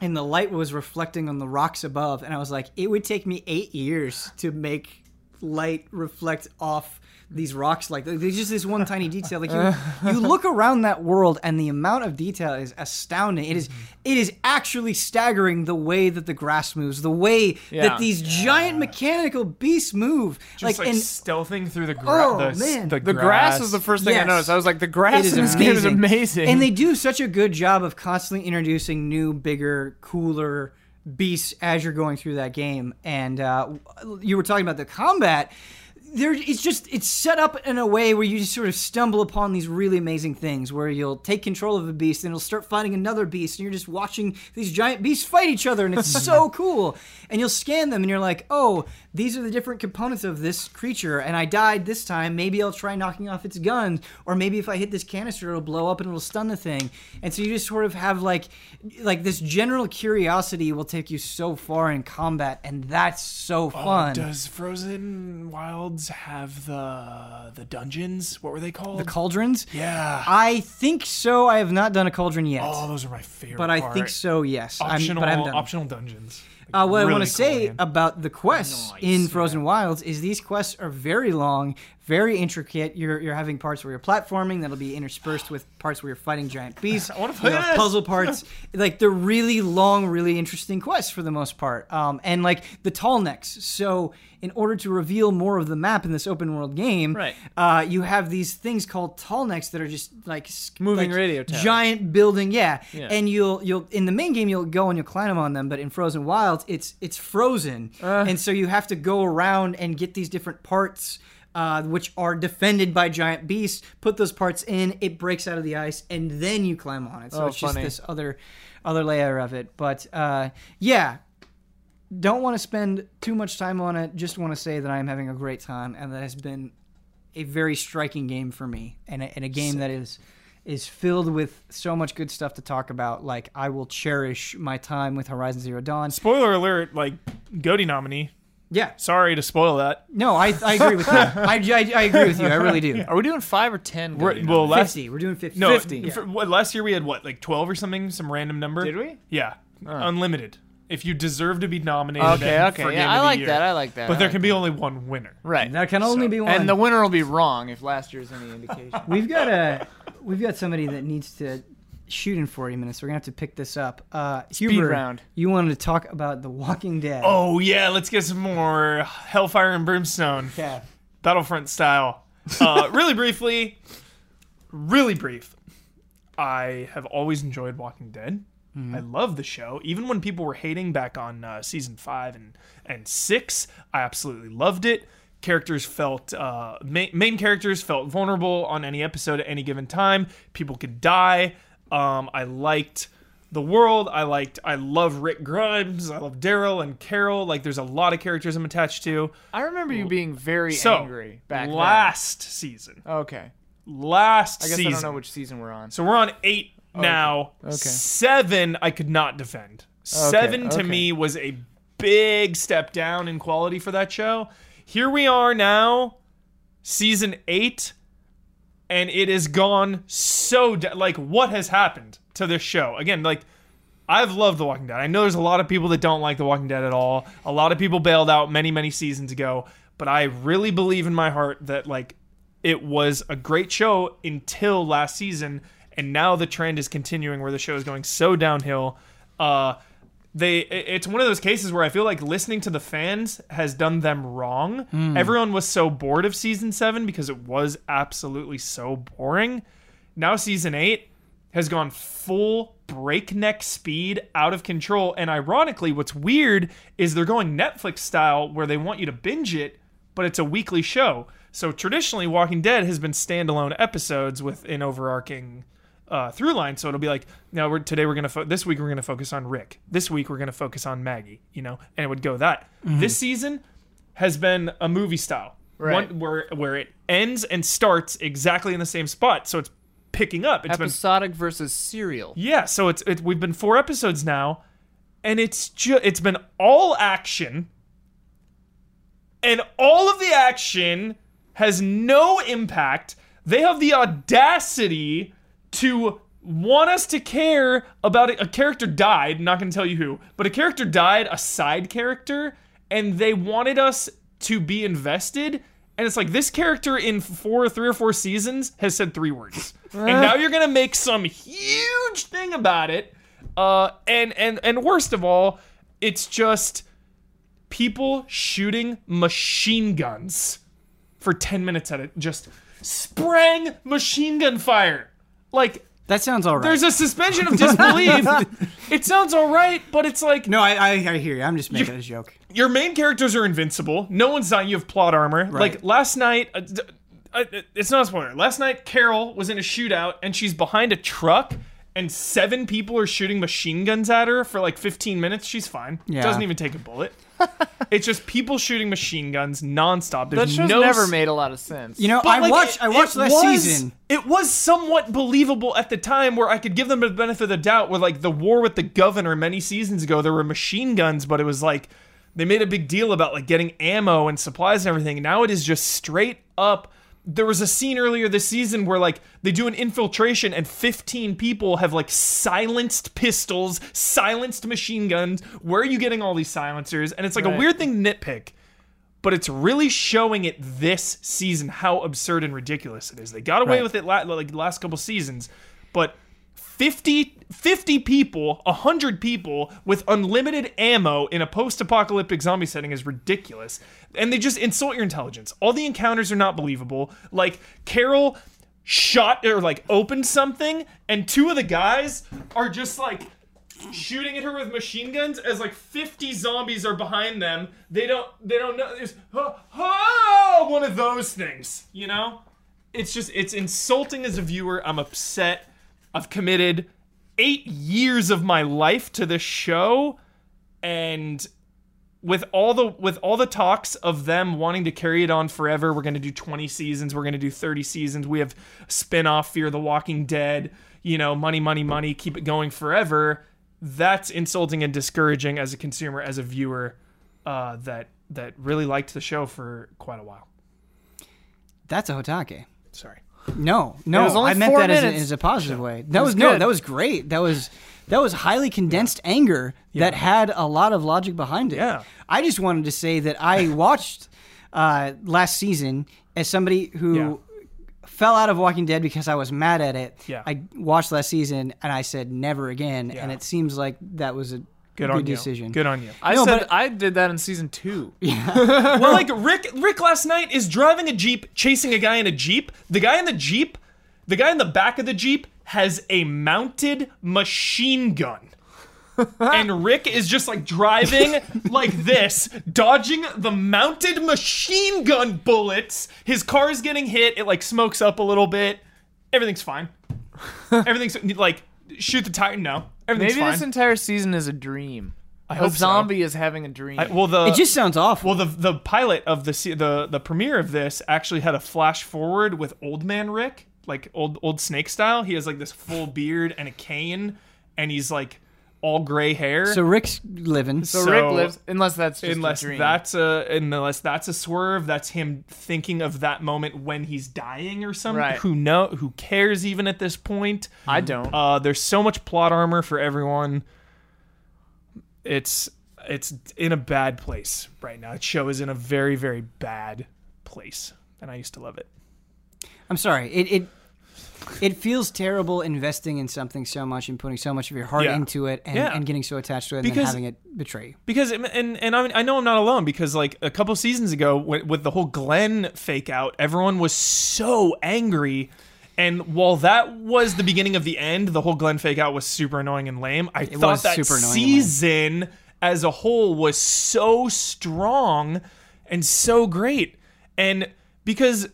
and the light was reflecting on the rocks above, and I was like, it would take me eight years to make light reflect off these rocks like there's just this one tiny detail like you, you look around that world and the amount of detail is astounding it is it is actually staggering the way that the grass moves the way Yeah. that these giant mechanical beasts move just like, and stealthing through the grass. Oh, the, man. the, The grass was the first thing Yes. I noticed. I was like, the grass It is in this game is amazing. amazing. and they do such a good job of constantly introducing new, bigger, cooler beasts as you're going through that game. And uh, you were talking about the combat. There, it's just it's set up in a way where you just sort of stumble upon these really amazing things where you'll take control of a beast and it'll start fighting another beast and you're just watching these giant beasts fight each other and it's so cool. And you'll scan them and you're like oh these are the different components of this creature and I died this time. Maybe I'll try knocking off its guns or maybe if I hit this canister it'll blow up and it'll stun the thing. And so you just sort of have like like this general curiosity will take you so far in combat and that's so Oh, fun. does Frozen Wilds have the the dungeons? What were they called? the cauldrons yeah. I think so I have not done a cauldron yet oh, those are my favorite. but I part. think so yes I'm- Optional, but I haven't done optional dungeons. Like, Uh, what I want to cool say game. about the quests Nice, in Frozen Wilds is these quests are very long, very intricate. You're you're having parts where you're platforming that'll be interspersed with parts where you're fighting giant beasts. I wanna play You have this. puzzle parts. like they're really long, really interesting quests for the most part. Um, and like the tall necks. So in order to reveal more of the map in this open world game, Right. uh, you have these things called tall necks that are just like Moving like radio towers. giant building. Yeah. Yeah. and you'll you'll in the main game you'll go and you'll climb on them, but in Frozen Wilds it's it's frozen, Uh. and so you have to go around and get these different parts. Uh, which are defended by giant beasts. Put those parts in, it breaks out of the ice, and then you climb on it. So Oh, it's just this other, other layer of it. But uh, yeah, don't want to spend too much time on it. Just want to say that I am having a great time, and that has been a very striking game for me, and a, and a game that is is filled with so much good stuff to talk about. Like I will cherish my time with Horizon Zero Dawn. Spoiler alert, like GOTY nominee. Yeah, Sorry to spoil that. no, I, I agree with you. I, I, I agree with you. I really do. Are we doing five or 10? We're- Goody well, last Fifty. We're doing fifty. no, 50. Yeah. for- what, last year we had what, like twelve or something, some random number. Did we? Yeah, unlimited. If you deserve to be nominated, Okay, then okay. for Game Yeah, of I the like year. that. I like that. But I there like can be only one winner. that. right. That can only So- be one. and the winner will be wrong if last year's any indication. We've got a we've got somebody that needs to shoot in 40 minutes. We're gonna have to pick this up. Uh, Huber, round. You wanted to talk about The Walking Dead. Oh yeah, let's get some more Hellfire and Brimstone. yeah. Battlefront style. Uh, really briefly, really brief. I have always enjoyed Walking Dead. I love the show. Even when people were hating back on uh, season five and, and six, I absolutely loved it. Characters felt, uh, main, main characters felt vulnerable on any episode at any given time. People could die. Um, I liked the world. I liked, I love Rick Grimes. I love Daryl and Carol. Like, there's a lot of characters I'm attached to. I remember you being very So, angry back last season. Okay. last season. I guess season. I don't know which season we're on. So we're on eight now. Okay. Seven, I could not defend. Seven to okay. me was a big step down in quality for that show. Here we are now, season eight, and it has gone so da- like what has happened to this show again like. I've loved The Walking Dead. I know there's a lot of people that don't like The Walking Dead at all. A lot of people bailed out many, many seasons ago. But I really believe in my heart that like it was a great show until last season, and now the trend is continuing where the show is going so downhill. Uh, they it's one of those cases where I feel like listening to the fans has done them wrong. Hmm. Everyone was so bored of season seven because it was absolutely so boring. Now season eight has gone full breakneck speed out of control. And ironically, what's weird is they're going Netflix style where they want you to binge it, but it's a weekly show. So traditionally, Walking Dead has been standalone episodes with an overarching uh, through line. So it'll be like, now we're today we're gonna fo- this week we're gonna focus on Rick. This week we're gonna focus on Maggie. You know, and it would go that. This season has been a movie style, Right. one where where it ends and starts exactly in the same spot. So it's picking up. It's been Episodic versus serial. yeah, so it's it, we've been four episodes now, and it's just it's been all action, and all of the action has no impact. They have the audacity to want us to care about it. A character died. Not going to tell you who, but a character died, a side character, and they wanted us to be invested. And it's like this character in four, three or four seasons has said three words, and now you're gonna make some huge thing about it. Uh, and and and worst of all, it's just people shooting machine guns for 10 minutes at it just sprang machine gun fire like That sounds all right. there's a suspension of disbelief it sounds all right but it's like no, I, I I hear you. I'm just making a joke. your main characters are invincible no one's dying you have plot armor like last night uh, uh, it's not a spoiler last night carol was in a shootout and she's behind a truck and seven people are shooting machine guns at her for like 15 minutes she's fine Yeah. doesn't even take a bullet it's just people shooting machine guns nonstop That there's show's no never s- made a lot of sense. You know, but, I like, watched it- I watched it last was- season. It was somewhat believable at the time where I could give them the benefit of the doubt where like the war with the governor many seasons ago there were machine guns but it was like they made a big deal about like getting ammo and supplies and everything. Now it is just straight up there was a scene earlier this season where like they do an infiltration and 15 people have like silenced pistols, silenced machine guns. Where are you getting all these silencers? And it's like a weird thing to nitpick, but it's really showing it this season how absurd and ridiculous it is. They got away Right. with it la- like the last couple seasons, but 50, 50 people, 100 people with unlimited ammo in a post apocalyptic zombie setting is ridiculous. And they just insult your intelligence. All the encounters are not believable. Like, Carol shot or like opened something, and two of the guys are just like shooting at her with machine guns as like 50 zombies are behind them. They don't they don't know there's oh, oh, one of those things, you know? It's just it's insulting as a viewer. I'm upset. I've committed 8 years of my life to this show and with all the with all the talks of them wanting to carry it on forever, we're going to do 20 seasons, we're going to do 30 seasons. We have spin-off Fear the Walking Dead, you know, money money money, keep it going forever. That's insulting and discouraging as a consumer, as a viewer uh, that that really liked the show for quite a while. That's a hotake. Sorry. No, no, it was only I meant that as a, as a positive way. That was was, no, that was great. That was that was highly condensed anger that had a lot of logic behind it. Yeah. I just wanted to say that I watched uh, last season as somebody who Yeah. fell out of Walking Dead because I was mad at it. Yeah. I watched last season and I said never again, and it seems like that was a Good, good, on decision. you. Good on you. I No, said but- I did that in season two. well, like Rick, Rick last night is driving a jeep, chasing a guy in a jeep. The guy in the jeep, the guy in the back of the jeep has a mounted machine gun. and Rick is just like driving like this, dodging the mounted machine gun bullets. His car is getting hit. It like smokes up a little bit. Everything's fine. Everything's like shoot the tire. No, everything's Maybe fine. this entire season is a dream. I hope a so. zombie is having a dream. I- well, the It just sounds awful. Well, the the pilot of the se- the the premiere of this actually had a flash forward with Old Man Rick, like old old Snake style. He has like this full beard and a cane, and he's like all gray hair. so Rick's living. so, so- Rick lives unless that's just unless a dream. that's a unless that's a swerve, that's him thinking of that moment when he's dying or something. Right. Who know? Who cares? Even at this point, I don't. uh, there's so much plot armor for everyone. It's it's in a bad place right now. The show is in a very very bad place, and I used to love it. I'm sorry. It it it feels terrible investing in something so much and putting so much of your heart Yeah. into it and, Yeah. and getting so attached to it and then Because- having it betray you. because and and I, I know I'm not alone because like a couple seasons ago with, with the whole Glenn fake out, everyone was so angry. And while that was the beginning of the end, the whole Glenn fake out was super annoying and lame. I thought was that super annoying and lame. season as a whole was so strong and so great. And because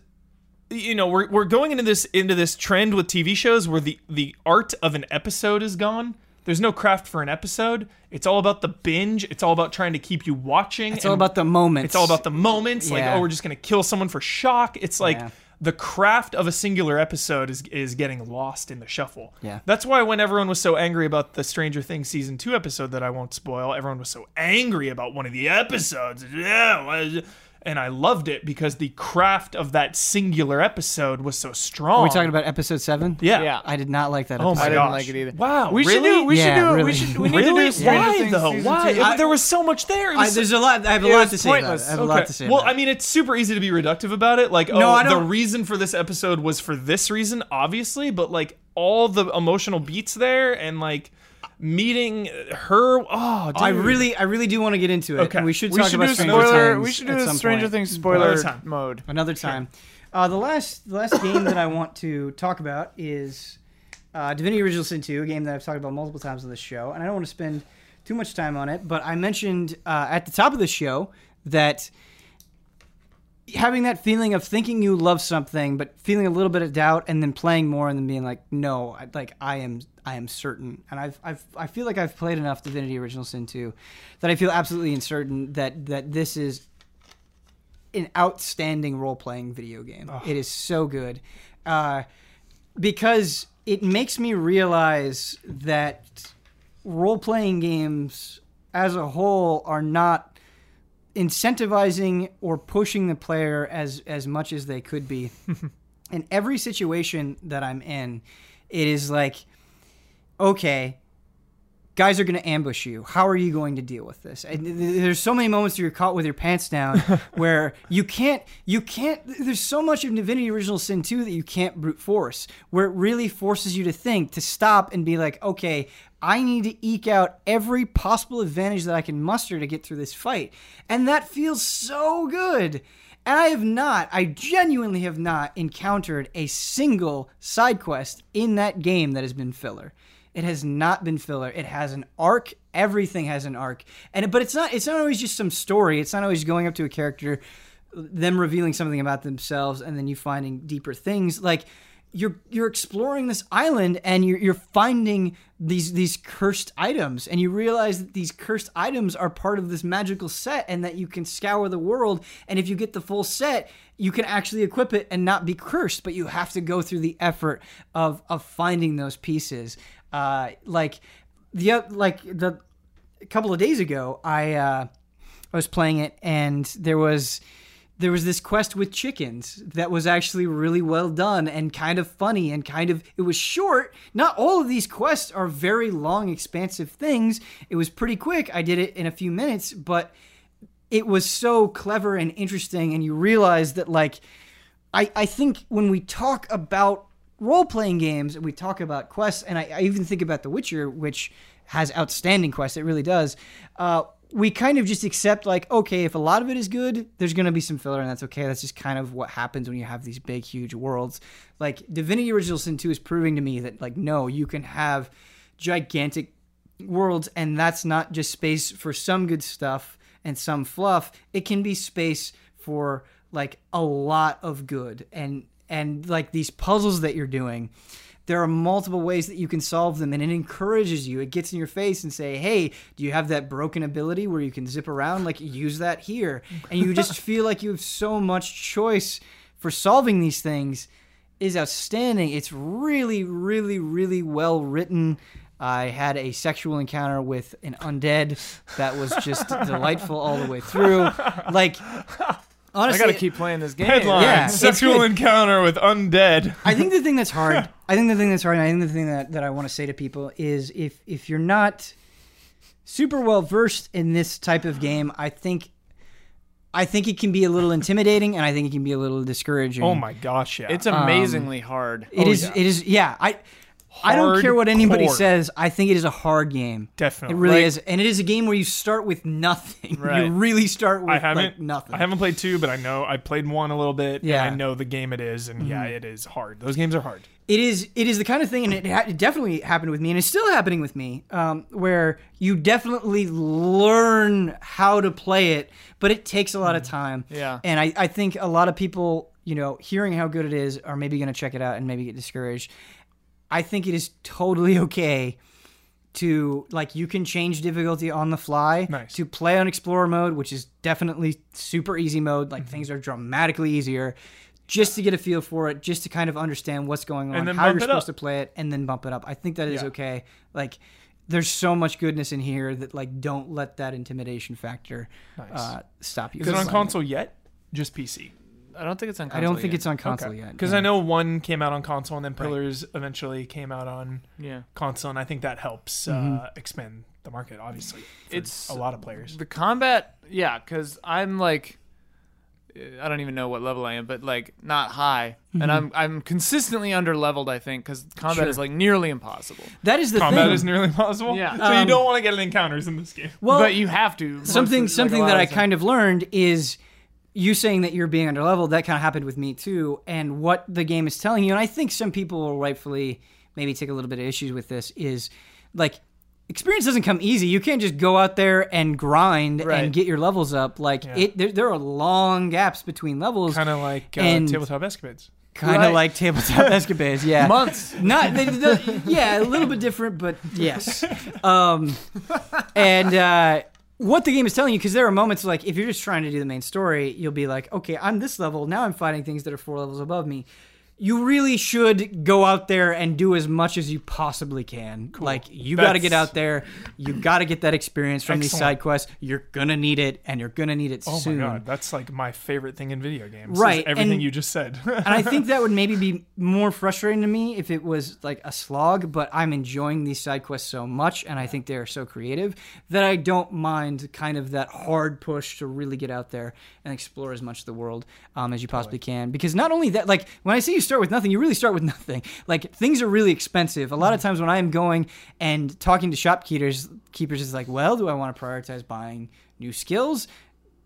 you know we're, we're going into this into this trend with tv shows where the the art of an episode is gone there's no craft for an episode it's all about the binge it's all about trying to keep you watching It's all about the moments. it's all about the moments like Yeah. oh we're just gonna kill someone for shock it's like Yeah. the craft of a singular episode is is getting lost in the shuffle Yeah. that's why when everyone was so angry about the stranger things season 2 episode that i won't spoil everyone was so angry about one of the episodes yeah why- and i loved it because the craft of that singular episode was so strong Are we talking about episode seven? yeah, Yeah. I did not like that. Oh episode. my I didn't like it either. Wow, we should really? do. We Yeah, should do. really. We should. We need to really? do Why Things though? Why? two. It- there was so much there. I, there's a lot. I have a lot to say. About it. I have a Okay. lot to say. Well, about I mean, it's super easy to be reductive about it. Like, No, oh, the reason for this episode was for this reason, obviously, but like all the emotional beats there and like meeting her. Oh, dude. I really, I really do want to get into it. Okay. and we should we talk should about do Stranger spoiler. Things We should at do some the Stranger point. Things spoiler Another time. mode. another time. Uh, the last, the last game that I want to talk about is uh, Divinity Original Sin 2, a game that I've talked about multiple times on this show, and I don't want to spend too much time on it. But I mentioned uh, at the top of the show that having that feeling of thinking you love something, but feeling a little bit of doubt, and then playing more, and then being like, no, I, like I am, I am certain, and I've, I've, I feel like I've played enough Divinity Original Sin 2 that I feel absolutely certain that that this is an outstanding role playing video game. It is so good. Uh, because it makes me realize that role playing games as a whole are not incentivizing or pushing the player as as much as they could be. in every situation that I'm in, it is like, okay, guys are going to ambush you. How are you going to deal with this? And th- th- there's so many moments where you're caught with your pants down where you can't, you can't, there's so much of Divinity Original Sin 2 that you can't brute force, where it really forces you to think, to stop and be like, okay, I need to eke out every possible advantage that I can muster to get through this fight. And that feels so good. And I have not, I genuinely have not encountered a single side quest in that game that has been filler. It has not been filler. It has an arc. Everything has an arc. And but it's not it's not always just some story. It's not always going up to a character them revealing something about themselves and then you finding deeper things. Like you're you're exploring this island and you're you're finding these these cursed items. And you realize that these cursed items are part of this magical set and that you can scour the world. And if you get the full set you can actually equip it and not be cursed but you have to go through the effort of of finding those pieces. Uh like the like the a couple of days ago I uh I was playing it and there was there was this quest with chickens that was actually really well done and kind of funny and kind of it was short. Not all of these quests are very long expansive things. It was pretty quick. I did it in a few minutes but it was so clever and interesting and you realize that like i i think when we talk about role-playing games and we talk about quests and i, I even think about the witcher which has outstanding quests it really does uh we kind of just accept like okay if a lot of it is good there's going to be some filler and that's okay. That's just kind of what happens when you have these big huge worlds. Like divinity original sin 2 is proving to me that like no you can have gigantic worlds and that's not just space for some good stuff and some fluff. It can be space for like a lot of good and and like these puzzles that you're doing there are multiple ways that you can solve them and it encourages you. It gets in your face and say hey do you have that broken ability where you can zip around? Like use that here. And you just feel like you have so much choice for solving these things is outstanding. It's really really really well written. I had a sexual encounter with an undead that was just delightful all the way through. Like I gotta keep playing this game. Headline: Yeah, Sexual good. encounter with undead. I think the thing that's hard. I think the thing that's hard. And I think the thing that, that I want to say to people is if if you're not super well versed in this type of game, I think I think it can be a little intimidating, and I think it can be a little discouraging. Oh my gosh, yeah. It's um, amazingly hard. It oh, is. yeah. It is. Yeah. I. I don't care what anybody Hardcore. says. I think it is a hard game. Definitely. It really Like- is, and it is a game where you start with nothing. Right. You really start with I haven't like nothing. I haven't played two, but I know I played one a little bit. Yeah. I know the game it is, and yeah, it is hard. Those games are hard. it is it is the kind of thing and it, ha- it definitely happened with me and it's still happening with me um, where you definitely learn how to play it but it takes a lot of time Yeah. and I, I think a lot of people you know hearing how good it is are maybe going to check it out and maybe get discouraged i think it is totally okay to like you can change difficulty on the fly Nice. to play on explorer mode which is definitely super easy mode like Mm-hmm. things are dramatically easier just to get a feel for it just to kind of understand what's going on And then how you're supposed up. to play it and then bump it up i think that is Yeah. okay like there's so much goodness in here that like don't let that intimidation factor Nice. uh, stop you Is it on console yet? Just PC. I don't think it's on. console i don't think yet. it's on console yet Because. I know one came out on console, and then Pillars eventually came out on Yeah. console, and I think that helps Mm-hmm. uh, expand the market. Obviously, It's- a lot of players. The combat, yeah, because I'm like, I don't even know what level I am, but like not high, and I'm I'm consistently under leveled. I think because combat Sure. is like nearly impossible. that is the Combat thing is nearly impossible. Yeah. So you Um, don't want to get in encounters in this game. well but you have to. once something like, something that I kind of learned is you saying that you're being underleveled. That kind of happened with me too. And what the game is telling you, and I think some people will rightfully maybe take a little bit of issues with this, is like experience doesn't come easy. You can't just go out there and grind Right. and get your levels up. Like Yeah. it, there, there are long gaps between levels. Kind of like uh, And- tabletop escapades. kind of Right. like tabletop escapades. Yeah, months. not they, they- yeah a little bit different but yes um and uh what the game is telling you because there are moments like if you're just trying to do the main story you'll be like okay i'm this level. Now i'm fighting things that are four levels above me you really should go out there and do as much as you possibly can. Like you got to get out there, you got to get that experience from these side quests. You're gonna need it, and you're gonna need it Oh soon. Oh my god, that's like my favorite thing in video games. Right, everything and- you just said. and I think that would maybe be more frustrating to me if it was like a slog, but I'm enjoying these side quests so much and I think they're so creative that I don't mind kind of that hard push to really get out there and explore as much of the world um, as you possibly can. Because not only that, like when I say you start with nothing, you really start with nothing. Like things are really expensive. A lot of mm. times when I am going and talking to shopkeepers, keepers is like, well, do I want to prioritize buying new skills?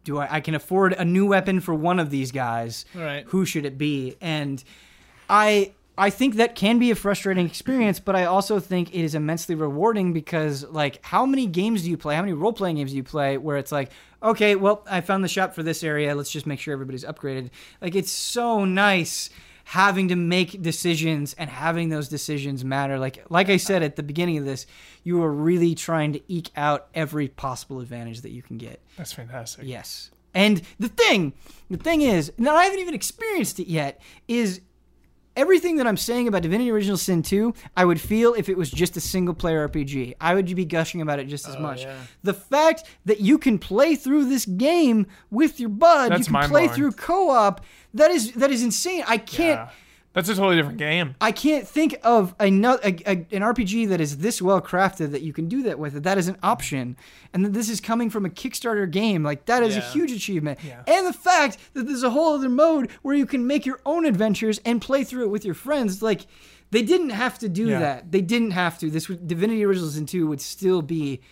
do I, I can afford a new weapon for one of these guys Right. who should it be and i i think that can be a frustrating experience but i also think it is immensely rewarding because like how many games do you play how many role-playing games do you play where it's like okay well i found the shop for this area let's just make sure everybody's upgraded like it's so nice having to make decisions and having those decisions matter like like i said at the beginning of this you are really trying to eke out every possible advantage that you can get that's fantastic. Yes. And the thing, the thing is, now I haven't even experienced it yet, is everything that I'm saying about Divinity Original Sin 2, I would feel if it was just a single player RPG. I would be gushing about it just as oh, much. yeah. The fact that you can play through this game with your bud, That's you can play through co-op, that is that is insane. I can't Yeah. That's a totally different game. I can't think of another a, a, an RPG that is this well crafted that you can do that with. That is an option, and that this is coming from a Kickstarter game. Like that is a huge achievement. Yeah. And the fact that there's a whole other mode where you can make your own adventures and play through it with your friends. Like they didn't have to do Yeah. that. They didn't have to. This would, Divinity Original Sin 2 would still be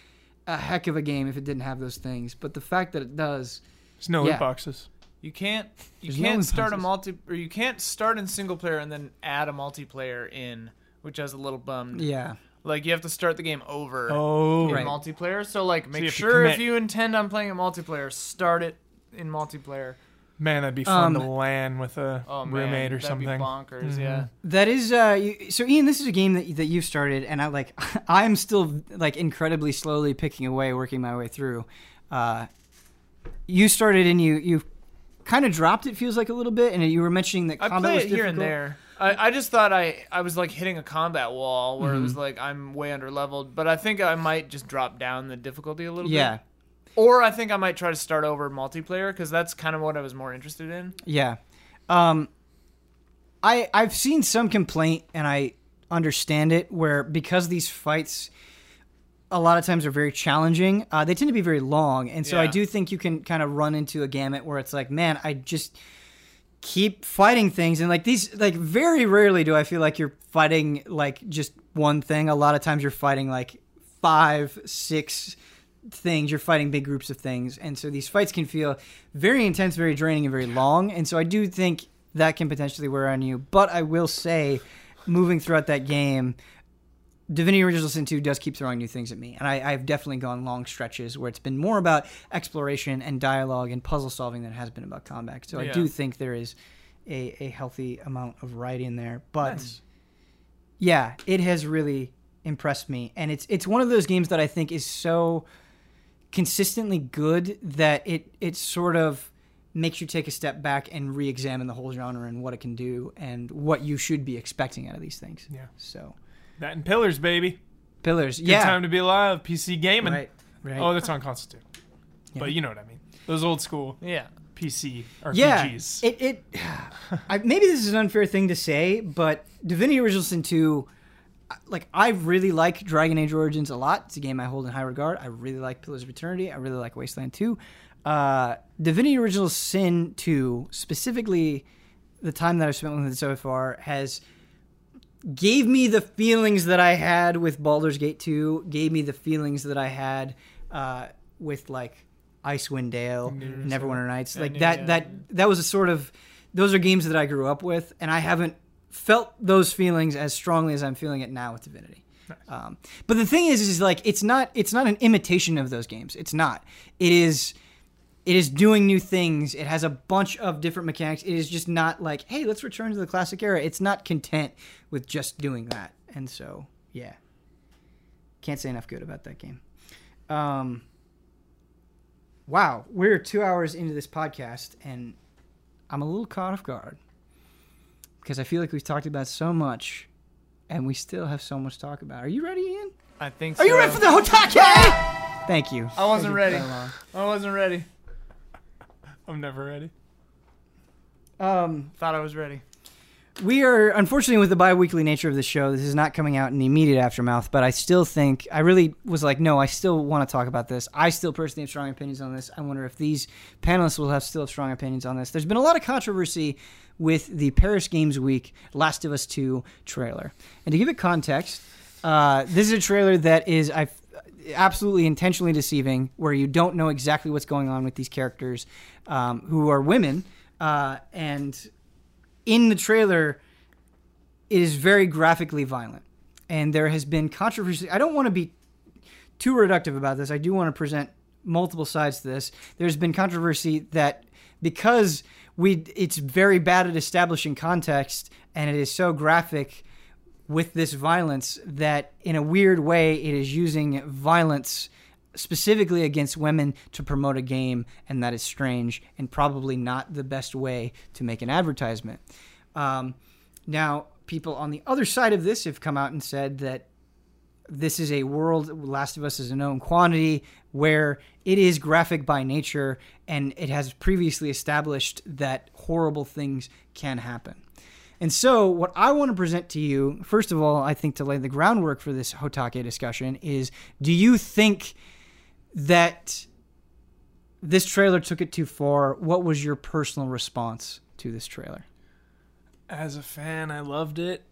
a heck of a game if it didn't have those things. But the fact that it does, There's no Yeah. loot boxes. You can't you There's can't start a multi or you can't start in single player and then add a multiplayer in, which I was a little bummed. yeah, Like you have to start the game over Oh, in Right. multiplayer. So like make have to sure if you intend on playing a multiplayer, start it in multiplayer. man, that'd be fun Um, to land with a Oh man, roommate or that'd something. Be bonkers, Mhm. yeah. That is uh you, so Ian this is a game that that you've started and I like I'm still like incredibly slowly picking away working my way through. Uh you started and you you kind of dropped it feels like a little bit and you were mentioning that I combat play was it here and there. I, I just thought I, I was like hitting a combat wall where it Mm-hmm. was like I'm way under leveled, but I think I might just drop down the difficulty a little bit. Yeah. bit. Or I think I might try to start over multiplayer because that's kind of what I was more interested in. Yeah. Um I I've seen some complaint and I understand it where because these fights a lot of times are very challenging, uh, they tend to be very long. And so I do think you can kind of run into a gamut where it's like, man, I just keep fighting things and like these like very rarely do I feel like you're fighting like just one thing. A lot of times you're fighting like five, six things. You're fighting big groups of things, and so these fights can feel very intense, very draining, and very long. And so I do think that can potentially wear on you. But I will say, moving throughout that game, Divinity Original Sin 2 does keep throwing new things at me. And I, I've definitely gone long stretches where it's been more about exploration and dialogue and puzzle solving than it has been about combat. So I do think there is a, a healthy amount of variety in there. But Nice. yeah, it has really impressed me. And it's it's one of those games that I think is so consistently good that it it sort of makes you take a step back and re-examine the whole genre and what it can do and what you should be expecting out of these things. Yeah. So That and Pillars, baby. pillars, Good yeah, time to be alive. PC gaming. right, right. Oh, that's on console too. Yeah. But you know what I mean. Those old school Yeah. PC yeah, RPGs. it it. I, maybe this is an unfair thing to say, but Divinity Original Sin two. Like I really like Dragon Age Origins a lot. It's a game I hold in high regard. I really like Pillars of Eternity. I really like Wasteland 2. Uh, Divinity Original Sin 2, specifically the time that I've spent with it so far, has gave me the feelings that I had with Baldur's Gate 2, gave me the feelings that I had uh, with like Icewind Dale, Neverwinter Nights. Like that that that was a sort of those are games that I grew up with and I haven't felt those feelings as strongly as I'm feeling it now with Divinity. Um, but the thing is, is like it's not it's not an imitation of those games. It's not. It is it is doing new things. It has a bunch of different mechanics. It is just not like, hey, let's return to the classic era. It's not content with just doing that. And so, yeah, can't say enough good about that game. Um, wow, we're two hours into this podcast, and I'm a little caught off guard because I feel like we've talked about so much, and we still have so much to talk about. Are you ready, Ian? I think. So. Are you ready for the Hotake? Thank you. I wasn't ready. I wasn't ready. I'm never ready. Um, Thought I was ready. We are unfortunately with the bi-weekly nature of the show. This is not coming out in the immediate aftermath, but I still think I really was like, no, I still want to talk about this. I still personally have strong opinions on this. I wonder if these panelists will have still have strong opinions on this. There's been a lot of controversy with the Paris Games Week Last of Us 2 trailer, and to give it context, uh, this is a trailer that is I absolutely intentionally deceiving, where you don't know exactly what's going on with these characters um, who are women, uh, and in the trailer it is very graphically violent. And there has been controversy. I don't want to be too reductive about this. I do want to present multiple sides to this. There's been controversy that because we it's very bad at establishing context and it is so graphic with this violence that in a weird way it is using violence specifically against women to promote a game, and that is strange and probably not the best way to make an advertisement. Um, now, people on the other side of this have come out and said that this is a world, Last of Us is a known quantity, where it is graphic by nature and it has previously established that horrible things can happen. And so, what I want to present to you, first of all, I think to lay the groundwork for this Hotake discussion is do you think that this trailer took it too far? What was your personal response to this trailer? As a fan, I loved it.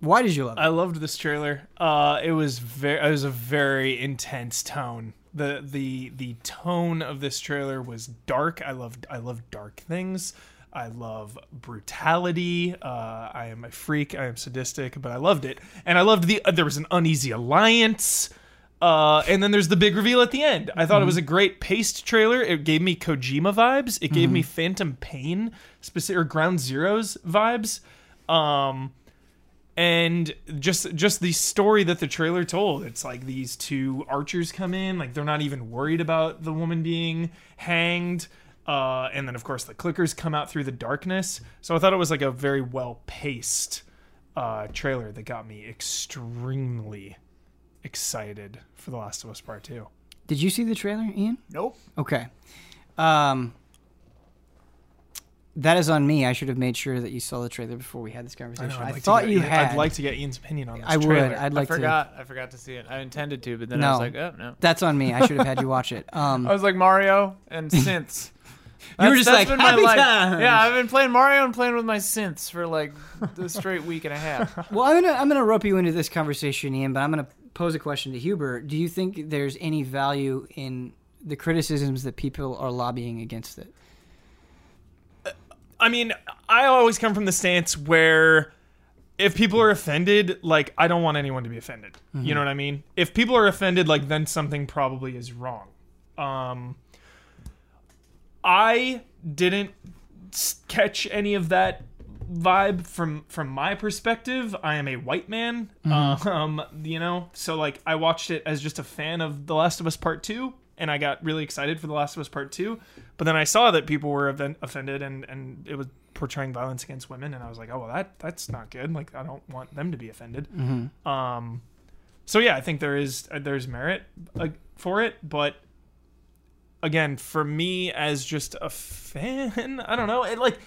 Why did you love it? I loved this trailer. Uh, it was very, it was a very intense tone. the the The tone of this trailer was dark. I loved, I love dark things. I love brutality. Uh, I am a freak. I am sadistic, but I loved it, and I loved the. Uh, there was an uneasy alliance. Uh, and then there's the big reveal at the end. I thought it was a great paced trailer. It gave me Kojima vibes. It gave me Phantom Pain, specific or Ground Zeroes vibes. Um, and just just the story that the trailer told. It's like these two archers come in, like they're not even worried about the woman being hanged. Uh, and then of course the clickers come out through the darkness. So I thought it was like a very well paced uh, trailer that got me extremely excited for The Last of Us Part Two. Did you see the trailer, Ian? Nope. Okay. Um, that is on me. I should have made sure that you saw the trailer before we had this conversation. I, I'd like thought get you had. I'd like to get Ian's opinion on this. I would. trailer. I'd like. I like forgot. I forgot to see it. I intended to, but then I was like, oh no. That's on me. I should have had you watch it. Um, I was like Mario and synths. You were just like, been my "Happy life." times. Yeah, I've been playing Mario and playing with my synths for like the straight week and a half. Well, I'm gonna I'm gonna rope you into this conversation, Ian. But I'm gonna pose a question to Huber. Do you think there's any value in the criticisms that people are lobbying against it? I mean, I always come from the stance where if people are offended, like I don't want anyone to be offended. You know what I mean? If people are offended, like then something probably is wrong. Um I didn't catch any of that vibe from from my perspective. I am a white man. Um, you know, so like I watched it as just a fan of The Last of Us Part 2 and I got really excited for The Last of Us Part 2, but then I saw that people were offen- offended and and it was portraying violence against women and I was like, "Oh, well that that's not good. Like I don't want them to be offended." Um so yeah, I think there is uh, there's merit uh, for it, but again, for me as just a fan, I don't know. It like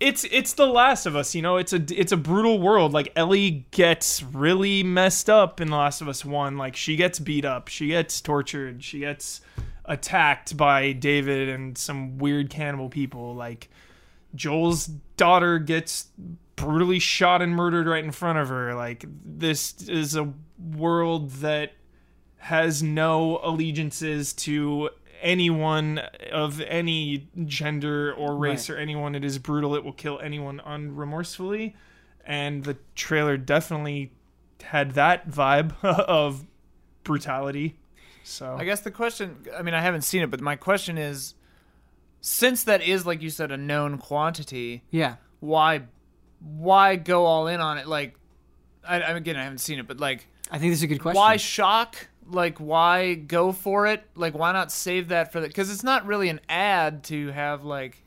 it's it's the last of us, you know. It's a it's a brutal world. Like Ellie gets really messed up in The Last of Us 1. Like she gets beat up, she gets tortured, she gets attacked by David and some weird cannibal people. Like Joel's daughter gets brutally shot and murdered right in front of her. Like this is a world that has no allegiances to anyone of any gender or race or anyone. It is brutal. It will kill anyone unremorsefully. And the trailer definitely had that vibe of brutality. So I guess the question, I mean, I haven't seen it, but my question is since that is, like you said, a known quantity, Yeah. why why go all in on it? Like, I, I again, I haven't seen it, but like, I think this is a good question. why shock? Like, why go for it? Like, why not save that for the? Because it's not really an ad to have like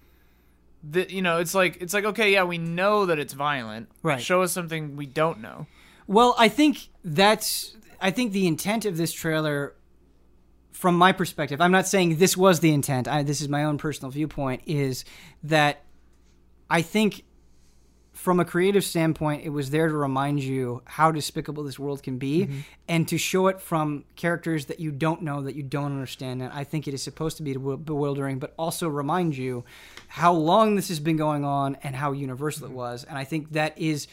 the, you know, it's like it's like okay, yeah, we know that it's violent. Right. Show us something we don't know. Well, I think that's I think the intent of this trailer from my perspective, I'm not saying this was the intent. I, this is my own personal viewpoint is that I think from a creative standpoint, it was there to remind you how despicable this world can be mm-hmm. and to show it from characters that you don't know, that you don't understand. And I think it is supposed to be bewildering, but also remind you how long this has been going on and how universal it mm-hmm. was. And I think that is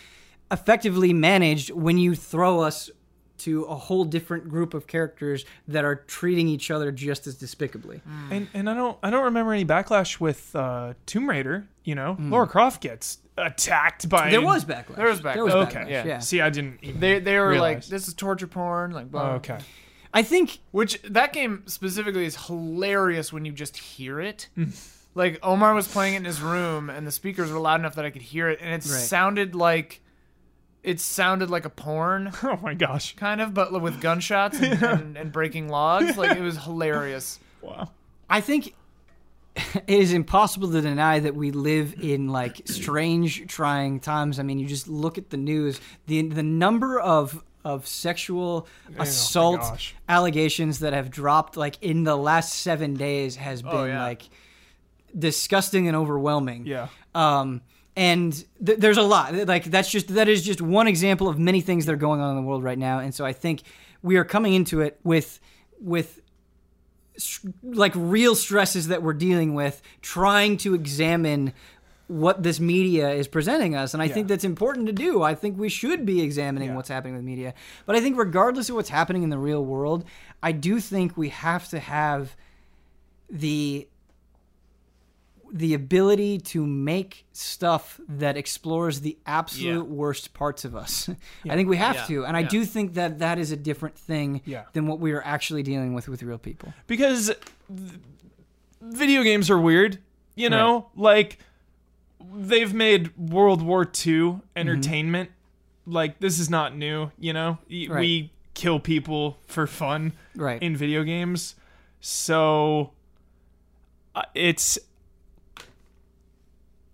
effectively managed when you throw us to a whole different group of characters that are treating each other just as despicably. Mm. And and I don't I don't remember any backlash with uh, Tomb Raider. You know, mm. Lara Croft gets attacked by. There was backlash. There was There was backlash. Okay. backlash. Yeah. Yeah. See, I didn't. Even They they were like, this is torture porn, like blah. Oh, okay. I think Which that game specifically is hilarious when you just hear it. like Omar was playing it in his room, and the speakers were loud enough that I could hear it, and it Right. sounded like it sounded like a porn Oh my gosh. kind of, but with gunshots and, and, and breaking logs. Like it was hilarious. Wow. I think it is impossible to deny that we live in like strange, trying times. I mean, you just look at the news. the The number of of sexual assault allegations that have dropped like in the last seven days has been Oh, yeah. like disgusting and overwhelming. Yeah. Um, and th- there's a lot. Like that's just that is just one example of many things that are going on in the world right now. And so I think we are coming into it with with like real stresses that we're dealing with, trying to examine what this media is presenting us. And I think that's important to do. I think we should be examining Yeah. what's happening with media. But I think regardless of what's happening in the real world, I do think we have to have the the ability to make stuff that explores the absolute Yeah. worst parts of us. I think we have Yeah. to, and I do think that that is a different thing Yeah. than what we are actually dealing with with real people. because th- video games are weird. You know, like they've made World War II entertainment. Like this is not new. You know, Right. we kill people for fun Right. in video games, so uh, it's.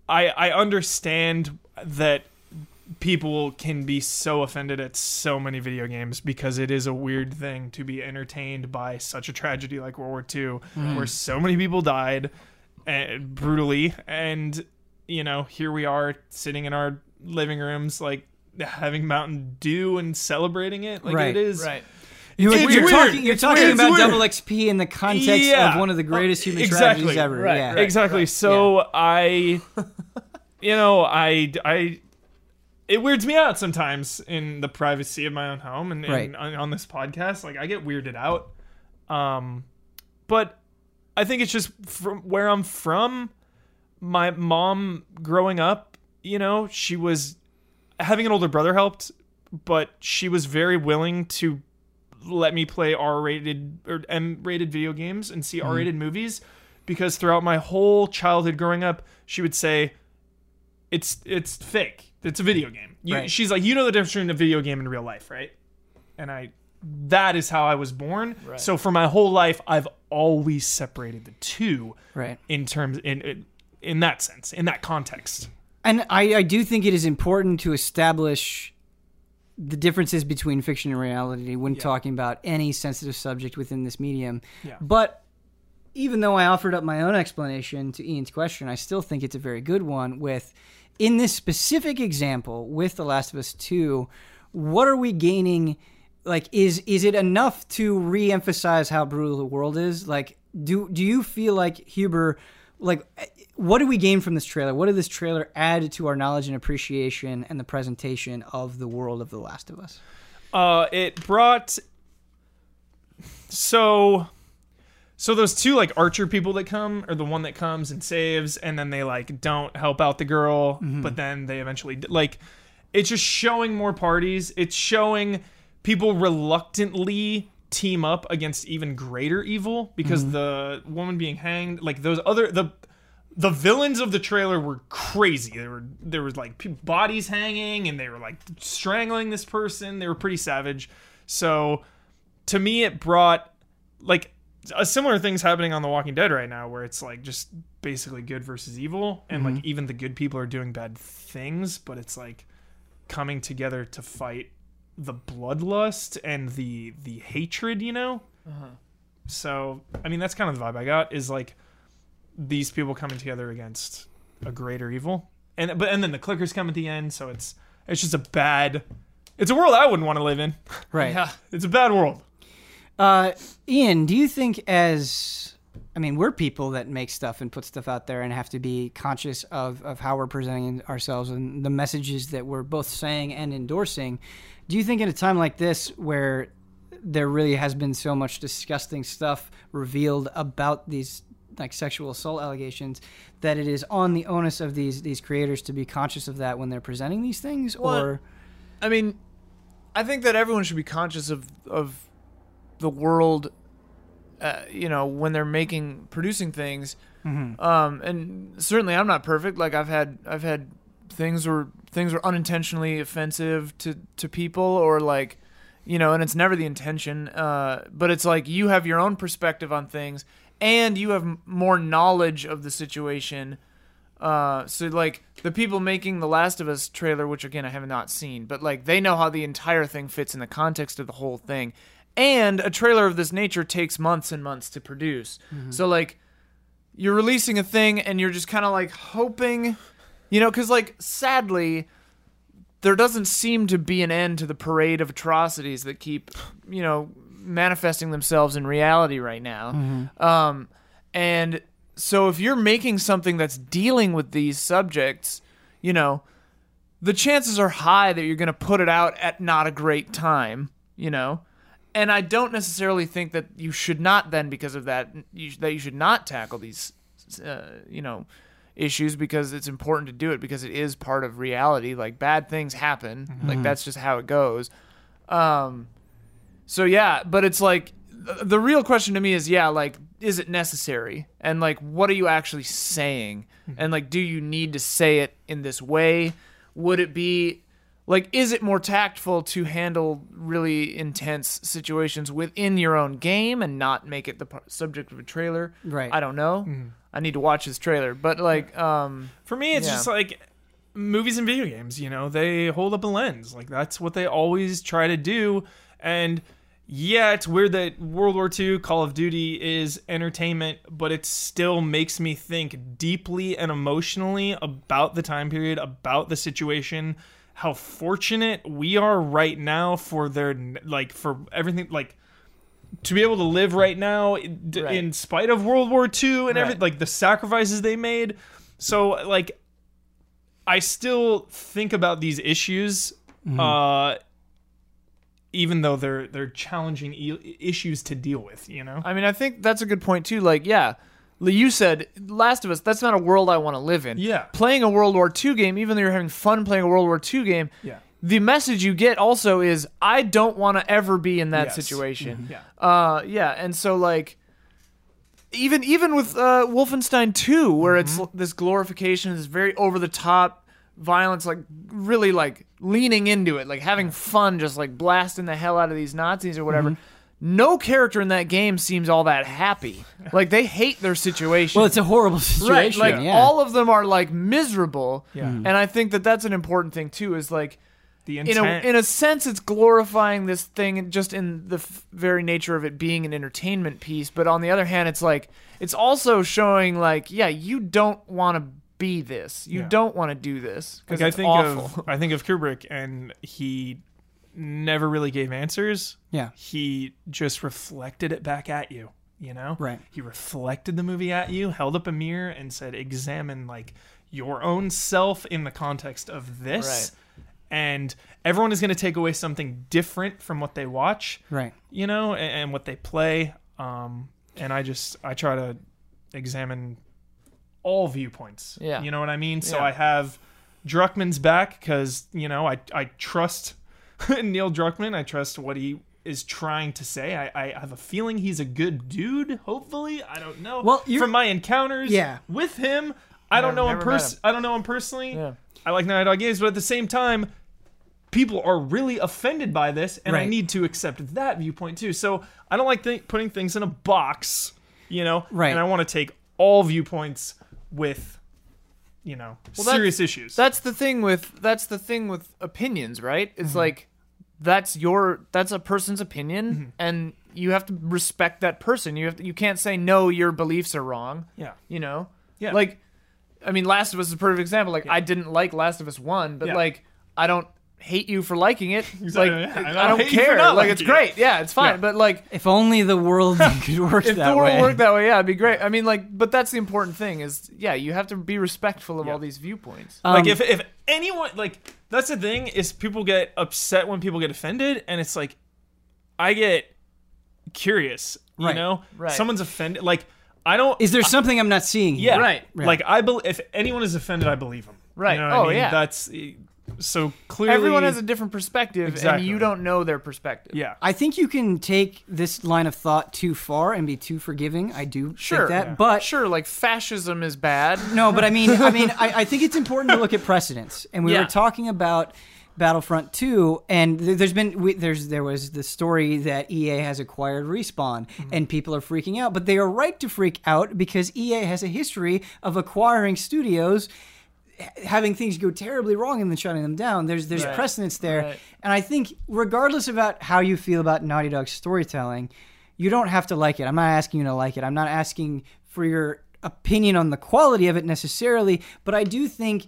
I I understand that people can be so offended at so many video games because it is a weird thing to be entertained by such a tragedy like World War II, where so many people died uh, brutally, and you know here we are sitting in our living rooms like having Mountain Dew and celebrating it like Right. it is. Right. You, It's are weird. talking, you're talking weird. About double XP in the context Yeah. of one of the greatest human exactly. tragedies ever. Right, yeah. right. exactly. So I, you know, I I. It weirds me out sometimes in the privacy of my own home and, and Right. on, on this podcast. Like I get weirded out, um, but I think it's just from where I'm from. My mom growing up, you know, she was having an older brother helped, but she was very willing to let me play R-rated or M-rated video games and see mhm. R-rated movies because throughout my whole childhood growing up, she would say it's it's fake. It's a video game. You, Right. She's like, you know the difference between a video game and real life, right? And I, that is how I was born. Right. So for my whole life, I've always separated the two Right. in terms in in, in that sense, in that context. And I, I do think it is important to establish the differences between fiction and reality when talking about any sensitive subject within this medium. Yeah. But even though I offered up my own explanation to Ian's question, I still think it's a very good one. With in this specific example with The Last of Us Two, what are we gaining? Like, is is it enough to re-emphasize how brutal the world is? Like, do do you feel like Huber? Like, what do we gain from this trailer? What did this trailer add to our knowledge and appreciation and the presentation of the world of The Last of Us? Uh, it brought so so those two like archer people that come are the one that comes and saves and then they like don't help out the girl but then they eventually like it's just showing more parties it's showing people reluctantly team up against even greater evil because the woman being hanged like those other the the villains of the trailer were crazy. There were there was like bodies hanging and they were like strangling this person. They were pretty savage. So to me it brought like a similar thing's happening on The Walking Dead right now, where it's like just basically good versus evil, and like mm-hmm. even the good people are doing bad things, but it's like coming together to fight the bloodlust and the the hatred, you know. Uh-huh. So I mean, that's kind of the vibe I got is like these people coming together against a greater evil, and but and then the clickers come at the end, so it's it's just a bad. It's a world I wouldn't want to live in. Right. Yeah. It's a bad world. Uh, Ian, do you think as I mean, we're people that make stuff and put stuff out there and have to be conscious of, of how we're presenting ourselves and the messages that we're both saying and endorsing. Do you think in a time like this where there really has been so much disgusting stuff revealed about these like sexual assault allegations that it is on the onus of these these creators to be conscious of that when they're presenting these things Well, or I mean, I think that everyone should be conscious of of the world. Uh, you know, when they're making producing things, um, and certainly I'm not perfect. Like I've had I've had things where things were unintentionally offensive to to people, or like, you know, and it's never the intention. Uh, but it's like you have your own perspective on things, and you have more knowledge of the situation. Uh, so like the people making the Last of Us trailer, which again I have not seen, but like they know how the entire thing fits in the context of the whole thing. And a trailer of this nature takes months and months to produce. So like you're releasing a thing and you're just kind of like hoping, you know, because like sadly, there doesn't seem to be an end to the parade of atrocities that keep, you know, manifesting themselves in reality right now. Um, and so if you're making something that's dealing with these subjects, you know, the chances are high that you're going to put it out at not a great time, you know. And I don't necessarily think that you should not then because of that you, that you should not tackle these uh, you know issues because it's important to do it because it is part of reality. Like bad things happen. Like that's just how it goes. Um so yeah but it's like the real question to me is yeah like is it necessary and like what are you actually saying and like do you need to say it in this way would it be like is it more tactful to handle really intense situations within your own game and not make it the subject of a trailer Right. i don't know i need to watch this trailer but like um For me, it's Yeah. just like movies and video games. You know, they hold up a lens. Like that's what they always try to do. And yeah, it's weird that World War II, Call of Duty is entertainment, but it still makes me think deeply and emotionally about the time period, about the situation, how fortunate we are right now for their like for everything like to be able to live right now d- Right. in spite of World War II and everything like the sacrifices they made. So like I still think about these issues uh even though they're they're challenging e- issues to deal with, you know. I mean, I think that's a good point too. Like, yeah, you said Last of Us. That's not a world I want to live in. Yeah. Playing a World War II game, even though you're having fun playing a World War II game, Yeah. the message you get also is I don't want to ever be in that Yes. situation. Yeah. Uh, yeah, and so like. Even even with uh, Wolfenstein 2, where it's this glorification, this very over the top violence, like really like leaning into it, like having fun, just like blasting the hell out of these Nazis or whatever. No character in that game seems all that happy. Like they hate their situation. well, it's a horrible situation. right. situation. Like yeah. all of them are like miserable. Yeah. Mhm. And I think that that's an important thing too. Is like The in intent. a in a sense, it's glorifying this thing just in the f- very nature of it being an entertainment piece. But on the other hand, it's like it's also showing like, yeah, you don't want to be this. You Yeah. don't want to do this because like I think awful. of I think of Kubrick and he never really gave answers. yeah. He just reflected it back at you, you know? Right. He reflected the movie at you, held up a mirror and said examine like your own self in the context of this. Right. And everyone is going to take away something different from what they watch. Right. you know, and, and what they play. Um, and I just I try to examine all viewpoints. Yeah. you know what I mean. So Yeah. I have Druckmann's back because you know I I trust Neil Druckmann. I trust what he is trying to say. I, I have a feeling he's a good dude. Hopefully, I don't know. Well, you're- from my encounters, Yeah. with him, I don't Never- know him never met pers- him. I don't know him personally. Yeah. I like Naughty Dog games, but at the same time, people are really offended by this, and I need to accept that viewpoint too. So I don't like th- putting things in a box, you know. Right. And I want to take all viewpoints with, you know, that's- serious issues. That's the thing with that's the thing with opinions, right? It's mm-hmm. like that's your that's a person's opinion mm-hmm. and you have to respect that person. You have to, you can't say no your beliefs are wrong, yeah. you know? Yeah. Like I mean Last of Us is a perfect example. Like I didn't like Last of Us 1, but Yeah. like I don't hate you for liking it. Like Exactly, yeah. I I don't don't hate you for care. not Like it's liking it. great. Yeah, it's fine. Yeah. But like If only the world could work that way. if that the world way. worked that way, yeah, it'd be great. I mean, like, but that's the important thing is, yeah, you have to be respectful of Yeah. all these viewpoints. Um, like if if anyone like that's the thing is people get upset when people get offended, and it's like I get curious, you Right. know, Right. someone's offended, like I don't. Is there something I'm not seeing? Here? yeah, Right. Like I believe if anyone is offended, I believe them. Right. You know what Oh, I mean? yeah. That's so clearly Everyone has a different perspective, Exactly. and you don't know their perspective. yeah. I think you can take this line of thought too far and be too forgiving. I do Sure, think that, yeah. but Sure, like fascism is bad. no, but I mean, I mean, I, I think it's important to look at precedents, and we Yeah. were talking about Battlefront 2, and there's been we, there's there was the story that EA has acquired Respawn, Mm-hmm. and people are freaking out, but they are right to freak out because EA has a history of acquiring studios. Having things go terribly wrong and then shutting them down. There's there's Right. precedence there, Right. and I think regardless about how you feel about Naughty Dog's storytelling, you don't have to like it. I'm not asking you to like it. I'm not asking for your opinion on the quality of it necessarily, but I do think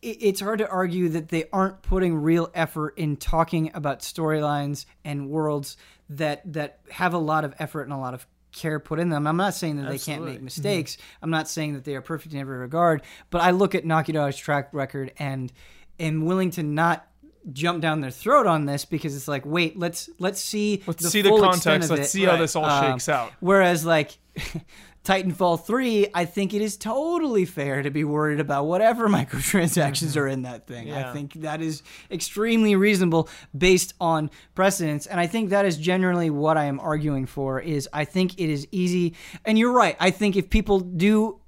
it's hard to argue that they aren't putting real effort in talking about storylines and worlds that that have a lot of effort and a lot of care put in them. I'm not saying that they can't make mistakes. I'm not saying that they are perfect in every regard, but I look at Dog's track record and am willing to not jump down their throat on this because it's like, wait, let's let's see Let's the see the context. Let's it. see how Right. this all Um, shakes out. Whereas like Titanfall 3, I think it is totally fair to be worried about whatever microtransactions mm-hmm. are in that thing. I think that is extremely reasonable based on precedence and I think that is generally what I am arguing for is I think it is easy and you're right. I think if people do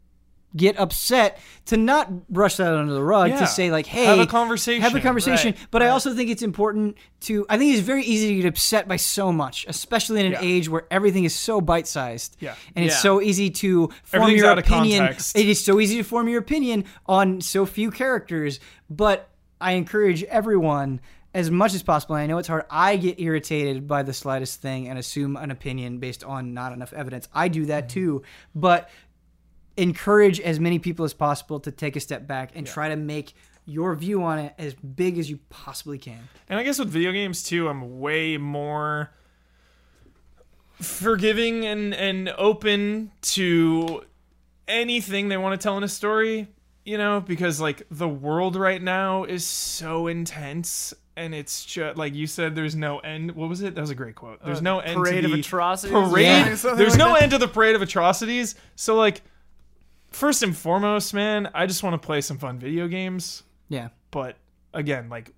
get upset to not brush that under the rug Yeah. to say like hey Have a conversation. have a conversation Right, but i also think it's important to i think it's very easy to get upset by so much especially in an Yeah. age where everything is so bite-sized Yeah. and it's so easy to form your opinion it is so easy to form your opinion on so few characters but i encourage everyone as much as possible and i know it's hard i get irritated by the slightest thing and assume an opinion based on not enough evidence i do that Mm-hmm. too but encourage as many people as possible to take a step back and try to make your view on it as big as you possibly can. And I guess with video games too, I'm way more forgiving and and open to anything they want to tell in a story, you know, because like the world right now is so intense and it's just like you said there's no end. What was it? That was a great quote. There's uh, no end Parade to of the atrocities. parade. Yeah. Something There's like no that. end to the parade of atrocities. So like first and foremost, man, I just want to play some fun video games Yeah. but again like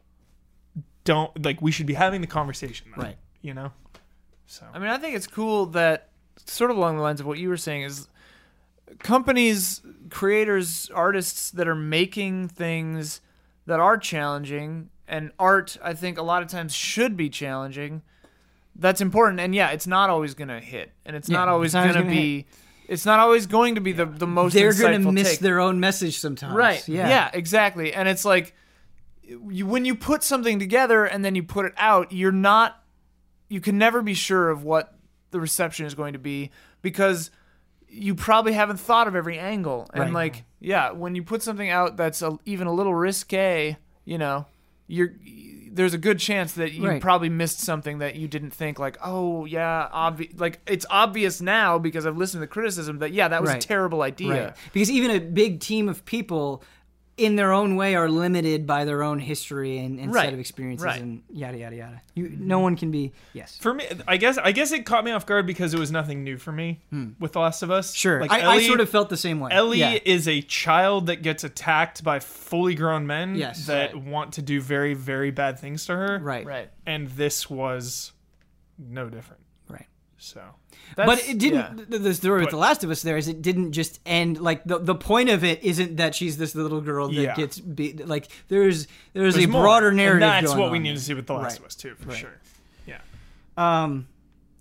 don't like we should be having the conversation then, Right. you know so I mean, I think it's cool that sort of along the lines of what you were saying is companies, creators, artists that are making things that are challenging and art I think a lot of times should be challenging. That's important and yeah, it's not always going to hit and it's Yeah, not always it's not always going to gonna be it's not always going to be the the most They're going to miss take. their own message sometimes. Right. Yeah. Yeah. exactly. And it's like you, when you put something together and then you put it out, you're not you can never be sure of what the reception is going to be because you probably haven't thought of every angle. And Right. like, yeah, when you put something out that's a, even a little risque, you know, you're there's a good chance that you Right. probably missed something that you didn't think like, oh yeah, obvious. Like it's obvious now because I've listened to the criticism that yeah, that was Right. a terrible idea. Right. Because even a big team of people in their own way are limited by their own history and, and set of experiences Right. and yada yada yada. You no one can be yes. for me i guess i guess it caught me off guard because it was nothing new for me hmm. with the last of us Sure. like I, ellie, I sort of felt the same way. ellie Yeah. is a child that gets attacked by fully grown men Yes. that Right. want to do very very bad things to her Right. Right. and this was no different Right. So but it didn't. yeah. The, the story with The Last of Us there is it didn't just end like the the point of it isn't that she's this little girl that Yeah. gets beat. Like there's there's, there's a more, broader and narrative. that's going what we need there. to see with The Last Right. of Us too, for Right. sure. Yeah. Um,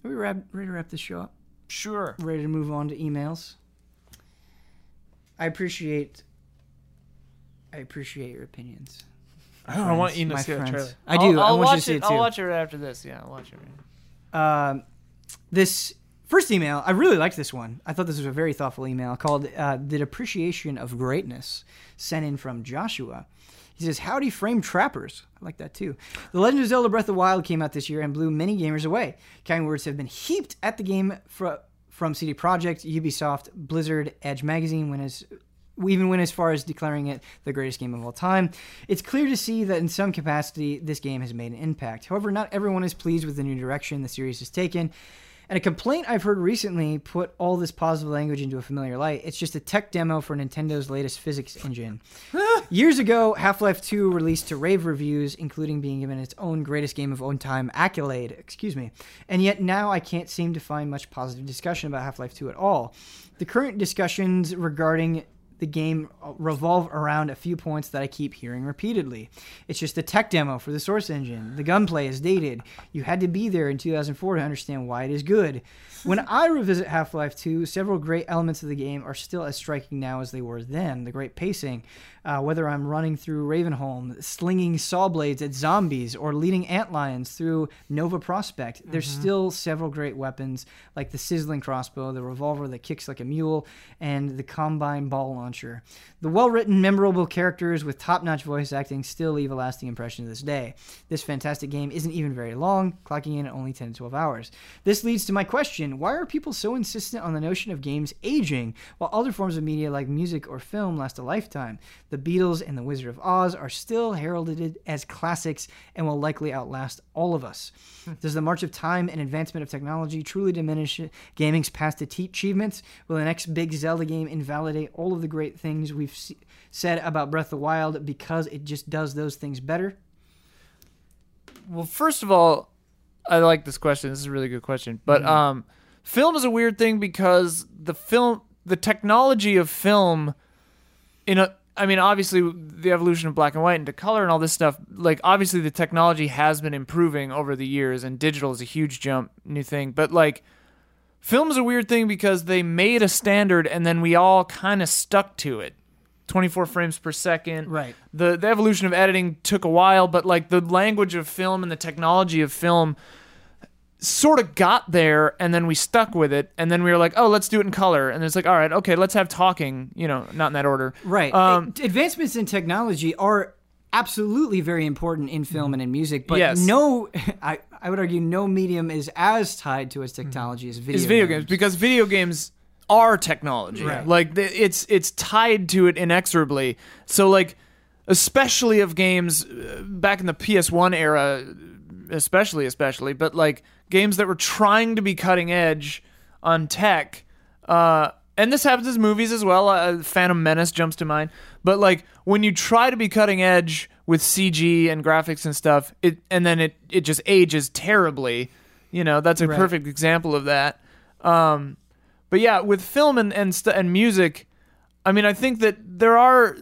are we wrap, ready to wrap this show up? Sure. Ready to move on to emails? I appreciate. I appreciate your opinions. I don't know, I want you to my see the friends. trailer. I do. I'll, I I'll want you watch to see it. it too. I'll watch it after this. Yeah, I'll watch it. um, this first email, I really liked this one. I thought this was a very thoughtful email called uh, "The Depreciation of Greatness," sent in from Joshua. He says, "Howdy, frame trappers." I like that too. The Legend of Zelda: Breath of the Wild came out this year and blew many gamers away. Kind words have been heaped at the game fro- from CD Projekt, Ubisoft, Blizzard, Edge Magazine when we even went as far as declaring it the greatest game of all time. It's clear to see that in some capacity, this game has made an impact. However, not everyone is pleased with the new direction the series has taken. And a complaint I've heard recently put all this positive language into a familiar light. It's just a tech demo for Nintendo's latest physics engine. Years ago, Half Life 2 released to rave reviews, including being given its own greatest game of own time accolade, excuse me. And yet now I can't seem to find much positive discussion about Half Life 2 at all. The current discussions regarding the game revolve around a few points that I keep hearing repeatedly. It's just a tech demo for the Source engine. The gunplay is dated. You had to be there in 2004 to understand why it is good. When I revisit Half Life 2, several great elements of the game are still as striking now as they were then. The great pacing, uh, whether I'm running through Ravenholm, slinging saw blades at zombies, or leading antlions through Nova Prospekt, there's still several great weapons like the sizzling crossbow, the revolver that kicks like a mule, and the combine ball launcher. The well written, memorable characters with top notch voice acting still leave a lasting impression to this day. This fantastic game isn't even very long, clocking in at only 10 to 12 hours. This leads to my question why are people so insistent on the notion of games aging while other forms of media like music or film last a lifetime? The Beatles and The Wizard of Oz are still heralded as classics and will likely outlast all of us. Does the march of time and advancement of technology truly diminish gaming's past achievements? Will the next big Zelda game invalidate all of the great things we've se- said about Breath of the Wild because it just does those things better? Well, first of all, I like this question. This is a really good question. Mm-hmm. But um, film is a weird thing because the film, the technology of film, in a, I mean, obviously the evolution of black and white into color and all this stuff. Like, obviously the technology has been improving over the years, and digital is a huge jump, new thing. But like, film is a weird thing because they made a standard, and then we all kind of stuck to it. 24 frames per second Right. the the evolution of editing took a while, but like the language of film and the technology of film sort of got there and then we stuck with it and then we were like, "Oh, let's do it in color." And it's like, "All right, okay, let's have talking, you know, not in that order." Right. Um, Advancements in technology are absolutely very important in film and in music, but Yes. no, I, I would argue no medium is as tied to its technology as video, is video games because video games are technology. Right. Like it's it's tied to it inexorably. So like especially of games uh, back in the PS1 era especially especially but like games that were trying to be cutting edge on tech uh and this happens in movies as well. Uh, Phantom Menace jumps to mind. But like when you try to be cutting edge with CG and graphics and stuff, it and then it it just ages terribly. You know, that's a Right. perfect example of that. Um, but yeah, with film and and, st- and music, I mean, I think that there are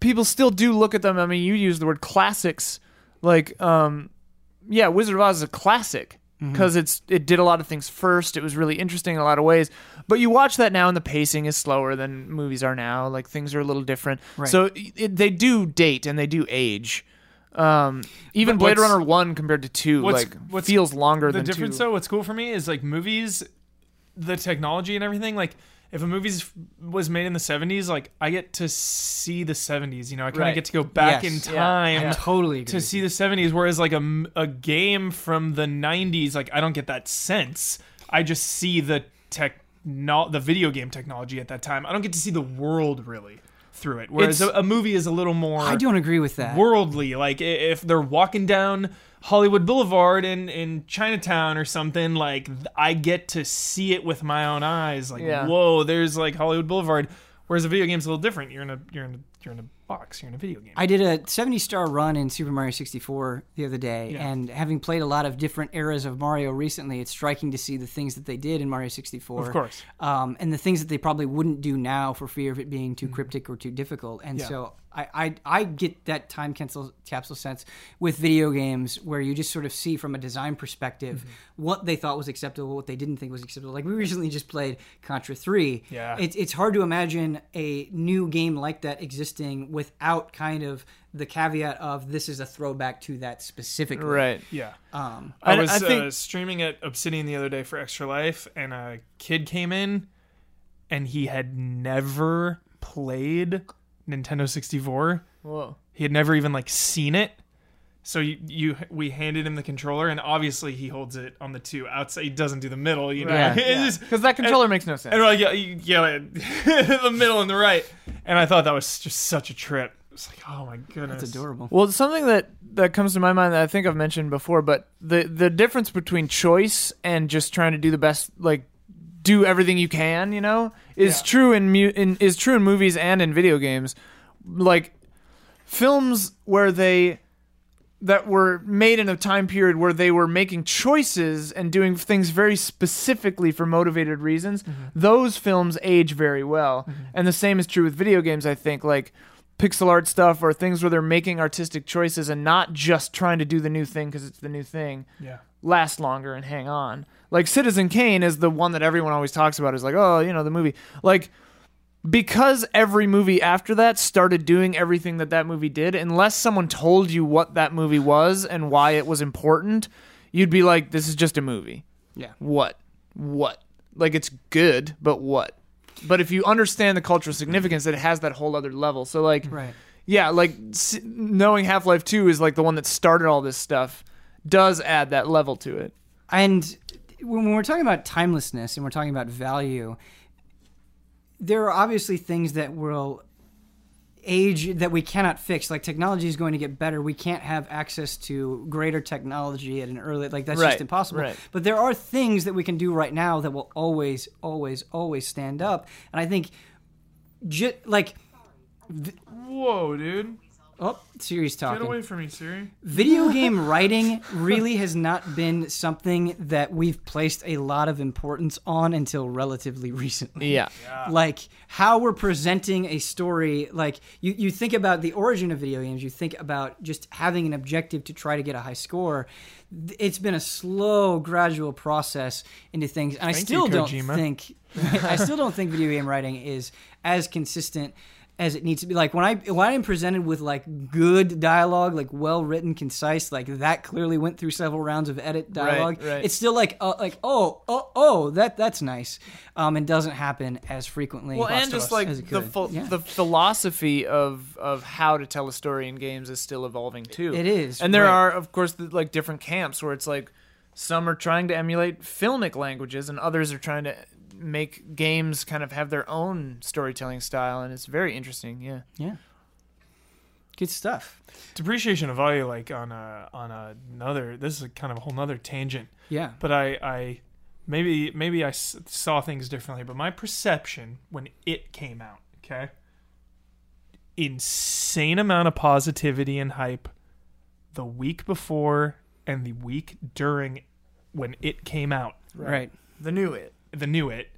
people still do look at them. I mean, you use the word classics, like um, yeah, Wizard of Oz is a classic Mm-hmm. because it's it did a lot of things first. It was really interesting in a lot of ways. But you watch that now, and the pacing is slower than movies are now. Like things are a little different. Right. So it, they do date and they do age. Um, even But Blade Runner one compared to two, what's- like what's feels longer than the than difference two. though what's cool for me is like movies the technology and everything like if a movie was made in the 70s like i get to see the 70s you know i kind of Right. get to go back Yes. in time I totally to see the 70s whereas like a, a game from the 90s like i don't get that sense i just see the tech no, the video game technology at that time i don't get to see the world really through it whereas a, a movie is a little more I don't agree with that. worldly. Like if they're walking down Hollywood Boulevard in in Chinatown or something, like I get to see it with my own eyes. Like Yeah. whoa, there's like Hollywood Boulevard. Whereas a video game's a little different. You're in a you're in a you're in a box. You're in a video game. I did a 70 star run in Super Mario 64 the other day, Yeah. and having played a lot of different eras of Mario recently, it's striking to see the things that they did in Mario 64. Of course. Um, and the things that they probably wouldn't do now for fear of it being too cryptic or too difficult. And Mm-hmm. Yeah. so I, I, I get that time capsule, capsule sense with video games where you just sort of see from a design perspective Mm-hmm. what they thought was acceptable, what they didn't think was acceptable. Like we recently just played Contra 3. Yeah. It's, it's hard to imagine a new game like that existing without kind of the caveat of this is a throwback to that specifically. Right. Yeah. Um, I I- was I think- uh, streaming at Obsidian the other day for Extra Life, and a kid came in, and he had never played Nintendo 64. Whoa. He had never even like seen it. So you, you we handed him the controller, and obviously he holds it on the two outside. He doesn't do the middle, you know. Right. It's just- Because that controller makes no sense. and we're like, yeah, you- yeah, the middle and the right. And I thought that was just such a trip. It's like, oh my goodness, that's adorable. Well, something that that comes to my mind that I think I've mentioned before, but the the difference between choice and just trying to do the best, like do everything you can, you know, is Yeah. true in, mu- in is true in movies and in video games. Like films where they that were made in a time period where they were making choices and doing things very specifically for motivated reasons, mm-hmm. those films age very well. Mm-hmm. And the same is true with video games, I think. Like pixel art stuff or things where they're making artistic choices and not just trying to do the new thing because it's the new thing Yeah, last longer and hang on. Like Citizen Kane is the one that everyone always talks about is like, oh, you know, the movie. Like because every movie after that started doing everything that that movie did, unless someone told you what that movie was and why it was important, you'd be like, this is just a movie. Yeah. What? What? Like it's good, but what? But if you understand the cultural significance, it has that whole other level. So like, Right. yeah, like knowing Half Life Two is like the one that started all this stuff does add that level to it. And when we're talking about timelessness and we're talking about value, there are obviously things that will age that we cannot fix. Like technology is going to get better. We can't have access to greater technology at an early like that's Right, just impossible. right. But there are things that we can do right now that will always, always, always stand up. And I think, ju- like, whoa, dude, oh, Siri's talking. get away from me, Siri. Video game writing really has not been something that we've placed a lot of importance on until relatively recently. Yeah. Like how we're presenting a story, like you, you think about the origin of video games, you think about just having an objective to try to get a high score. It's been a slow, gradual process into things, and I still you, don't think I still don't think video game writing is as consistent as it needs to be. Like when I when I'm presented with like good dialogue, like well written, concise, like that clearly went through several rounds of edit dialogue. right. It's still like uh, like oh oh oh that that's nice, um, and doesn't happen as frequently. Well, and just like the ph- Yeah. the philosophy of of how to tell a story in games is still evolving too. It is, and there right. are of course the, like different camps where it's like some are trying to emulate filmic languages and others are trying to make games kind of have their own storytelling style, and it's very interesting. Yeah. yeah, good stuff. Depreciation of value, like on a on a, another. This is kind of a whole nother tangent. Yeah, but I, I maybe maybe I s- saw things differently. But my perception when it came out, okay, insane amount of positivity and hype the week before and the week during when it came out, right. The new it. The new it,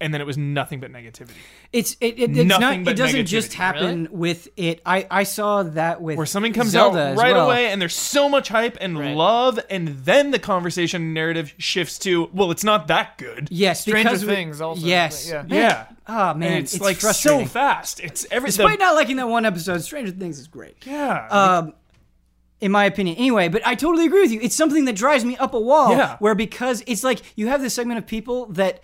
and then it was nothing but negativity. It's it, it it's Nothing not. It doesn't just negativity. happen with it. I I saw that with Where something comes Zelda out as right well. away and there's so much hype and Right. love, and then the conversation narrative shifts to, well, it's not that good. Yes, Stranger because we- Things also, Yes. yeah. Man, Yeah. Oh man, and it's, it's, like so fast. It's every the- Despite not liking that one episode, Stranger Things is great. yeah. Um, in my opinion, anyway. But I totally agree with you. It's something that drives me up a wall. Yeah. Where because it's like you have this segment of people that.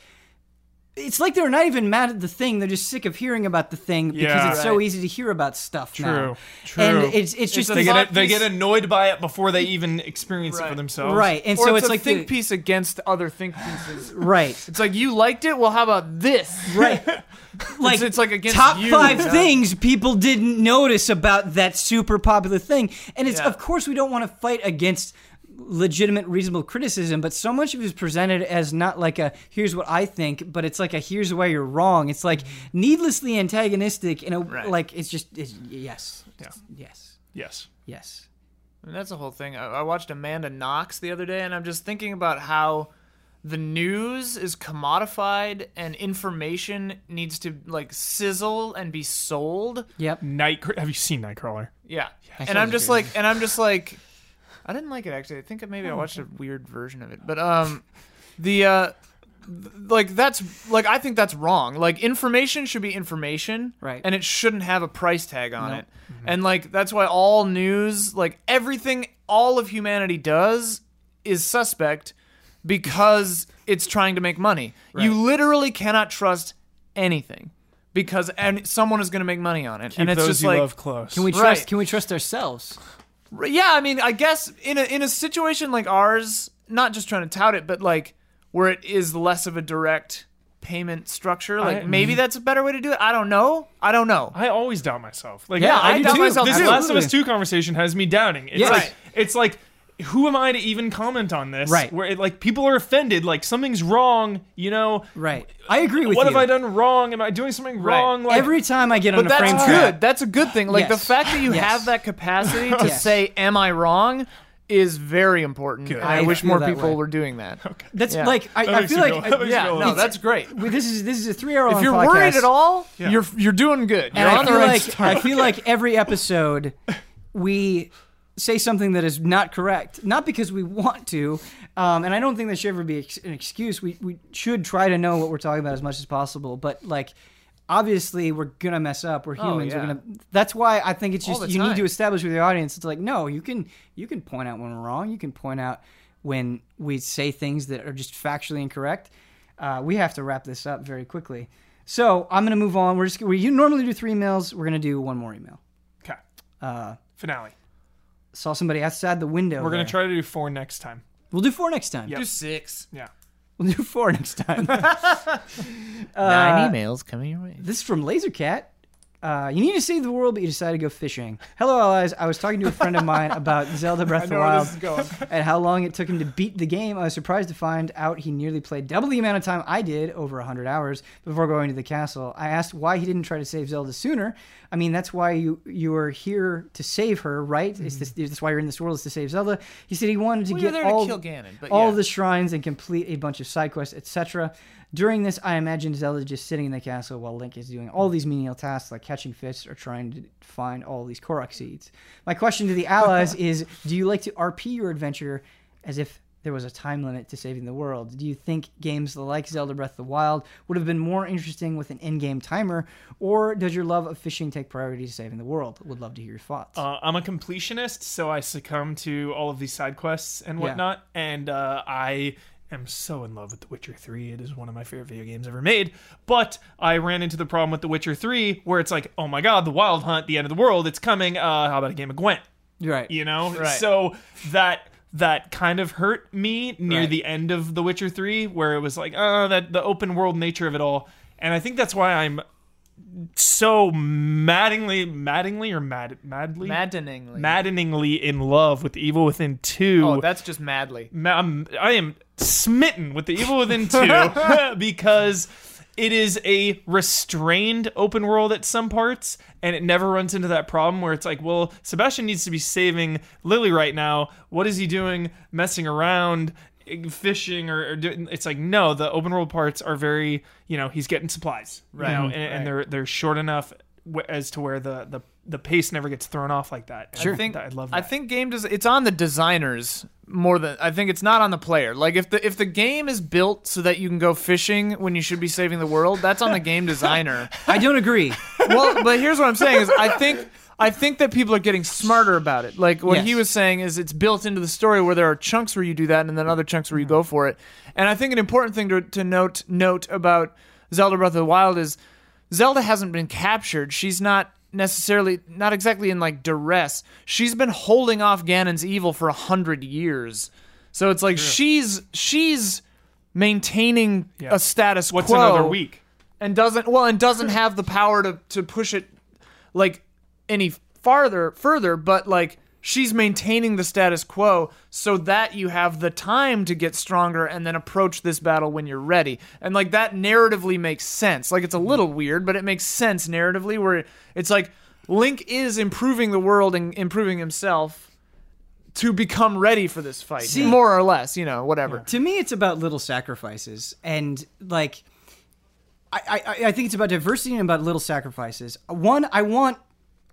It's like they're not even mad at the thing; they're just sick of hearing about the thing because Yeah. it's so Right. easy to hear about stuff now. True, true. And it's it's just a they get they get annoyed by it before they even experience it for Right. themselves. right, and Or so it's, it's, a like think the, piece against other think pieces. right, It's like you liked it. Well, how about this? right. like It's, it's like against top you, five you know? things people didn't notice about that super popular thing and it's Yeah. of course we don't want to fight against legitimate, reasonable criticism, but so much of it is presented as not like a here's what I think, but it's like a here's why you're wrong. It's like mm-hmm. needlessly antagonistic in a Right. like it's just it's, yes, Yeah. yes, Yes. yes. And that's the whole thing. I, I watched Amanda Knox the other day, and I'm just thinking about how the news is commodified and information needs to like sizzle and be sold. Yep. Night. Have you seen Nightcrawler? Yeah. That And I'm just good. like, and I'm just like, I didn't like it actually. I think maybe I watched a weird version of it, but um, the uh, th- like that's like I think that's wrong. Like information should be information, Right. And it shouldn't have a price tag on No. it. And like that's why all news, like everything, all of humanity does is suspect because it's trying to make money. You literally cannot trust anything because and someone is going to make money on it, Keep and it's those just you like love close. Can we Right. trust? Can we trust ourselves? Yeah, I mean, I guess in a in a situation like ours, not just trying to tout it, but like where it is less of a direct payment structure, like I- maybe mm-hmm. that's a better way to do it. I don't know. I don't know. I always doubt myself. Like, Yeah, I do doubt too. myself This. Last of Us Two conversation has me doubting. It's Yeah. like it's like. Who am I to even comment on this? Right. Where it, like people are offended, like something's wrong. You know, Right. I agree with what you. have I done wrong? Am I doing something Right. wrong? Like Every time I get on But a that's good. trap, That's a good thing. Like the fact that you Yes. have that capacity to Yes. say, "Am I wrong?" is very important. Good. I, I wish more people way. were doing that. Okay. That's Yeah. like I, That I feel like feel- I- that makes me Yeah, no, it's- that's great. this is this is a three hour long If you're podcast. worried at all, Yeah. you're you're doing good. You're I on the feel right like start. I feel like every episode we say something that is not correct, not because we want to, um, and I don't think that should ever be ex- an excuse. We we should try to know what we're talking about as much as possible, but like. Obviously, we're gonna mess up. We're Oh, humans. yeah. We're gonna. That's why I think it's All just you need to establish with your audience. It's like no, you can you can point out when we're wrong. You can point out when we say things that are just factually incorrect. Uh, we have to wrap this up very quickly. So I'm gonna move on. We're just we you normally do three emails. We're gonna do one more email. okay. Uh, Finale. Saw somebody outside the window. We're gonna there. try to do four next time. We'll do four next time. Yep. do six. Yeah. We'll do four next time. Uh, Nine emails coming your way. This is from Lasercat. Uh, you need to save the world, but you decided to go fishing. Hello, allies. I was talking to a friend of mine about Zelda Breath of the Wild and how long it took him to beat the game. I was surprised to find out he nearly played double the amount of time I did, over 100 hours, before going to the castle. I asked why he didn't try to save Zelda sooner. I mean, that's why you you are here to save her, right? Is this, that's why you're in this world is to save Zelda. He said he wanted to Well, get all to Ganon, all yeah. the shrines and complete a bunch of side quests, etc. During this, I imagine Zelda just sitting in the castle while Link is doing all these menial tasks like catching fish or trying to find all these Korok seeds. My question to the allies is Do you like to RP your adventure as if there was a time limit to saving the world? Do you think games like Zelda Breath of the Wild would have been more interesting with an in game timer, or does your love of fishing take priority to saving the world? Would love to hear your thoughts. Uh, I'm a completionist, so I succumb to all of these side quests and whatnot. And uh, I am so in love with The Witcher 3. It is one of my favorite video games ever made. But I ran into the problem with The Witcher 3, where it's like, oh my god, the Wild Hunt, the end of the world, it's coming. Uh, how about a game of Gwent? right. You know, Right. so that that kind of hurt me near Right. the end of The Witcher 3, where it was like, oh, that the open world nature of it all. And I think that's why I'm so maddeningly, maddeningly or mad, madly, Maddeningly. maddeningly in love with Evil Within Two. Oh, that's just madly. Ma- I'm, I am smitten with the Evil Within 2 because it is a restrained open world at some parts and it never runs into that problem where it's like, well, Sebastian needs to be saving Lily right now. What is he doing messing around? Fishing or, or doing, it's like no, the open world parts are very you know he's getting supplies right, you know, mm-hmm. and, and they're they're short enough as to where the the the pace never gets thrown off like that. Sure. I think I love that. I think game does it's on the designers more than I think it's not on the player. Like if the if the game is built so that you can go fishing when you should be saving the world, that's on the game designer. I don't agree. well, but here's what I'm saying is I think I think that people are getting smarter about it. Like what he was saying is it's built into the story where there are chunks where you do that and then other chunks where you go for it. And I think an important thing to, to note note about Zelda Breath of the Wild is Zelda hasn't been captured. She's not necessarily not exactly in like duress. She's been holding off Ganon's evil for a hundred years. So it's like she's she's maintaining Yeah. a status what's quo another week? and doesn't well and doesn't have the power to to push it like any farther further but like she's maintaining the status quo so that you have the time to get stronger and then approach this battle when you're ready. And like that narratively makes sense. Like it's a little weird, but it makes sense narratively where it's like Link is improving the world and improving himself to become ready for this fight. See- more or less, you know, whatever. to me it's about little sacrifices and like I, I, I think it's about diversity and about little sacrifices one i want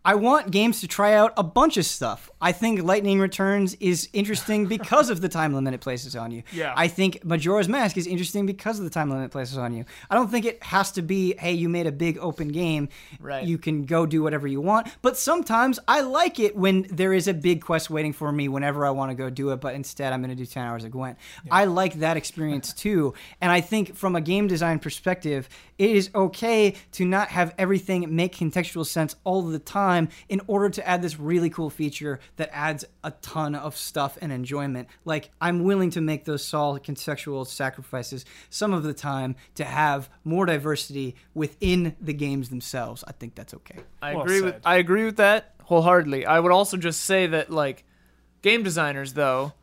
i want games to try out a bunch of stuff. I think lightning returns is interesting because of the time limit it places on you. Yeah. i think majora's mask is interesting because of the time limit it places on you. I don't think it has to be hey you made a big open game. Right. you can go do whatever you want. But sometimes i like it when there is a big quest waiting for me whenever i want to go do it but instead i'm going to do 10 hours of gwent. I like that experience too. And i think from a game design perspective it is okay to not have everything make contextual sense all the time in order to add this really cool feature that adds a ton of stuff and enjoyment like i'm willing to make those solid contextual sacrifices some of the time to have more diversity within the games themselves i think that's okay I Well agree with said. I agree with that wholeheartedly. I would also just say that like game designers though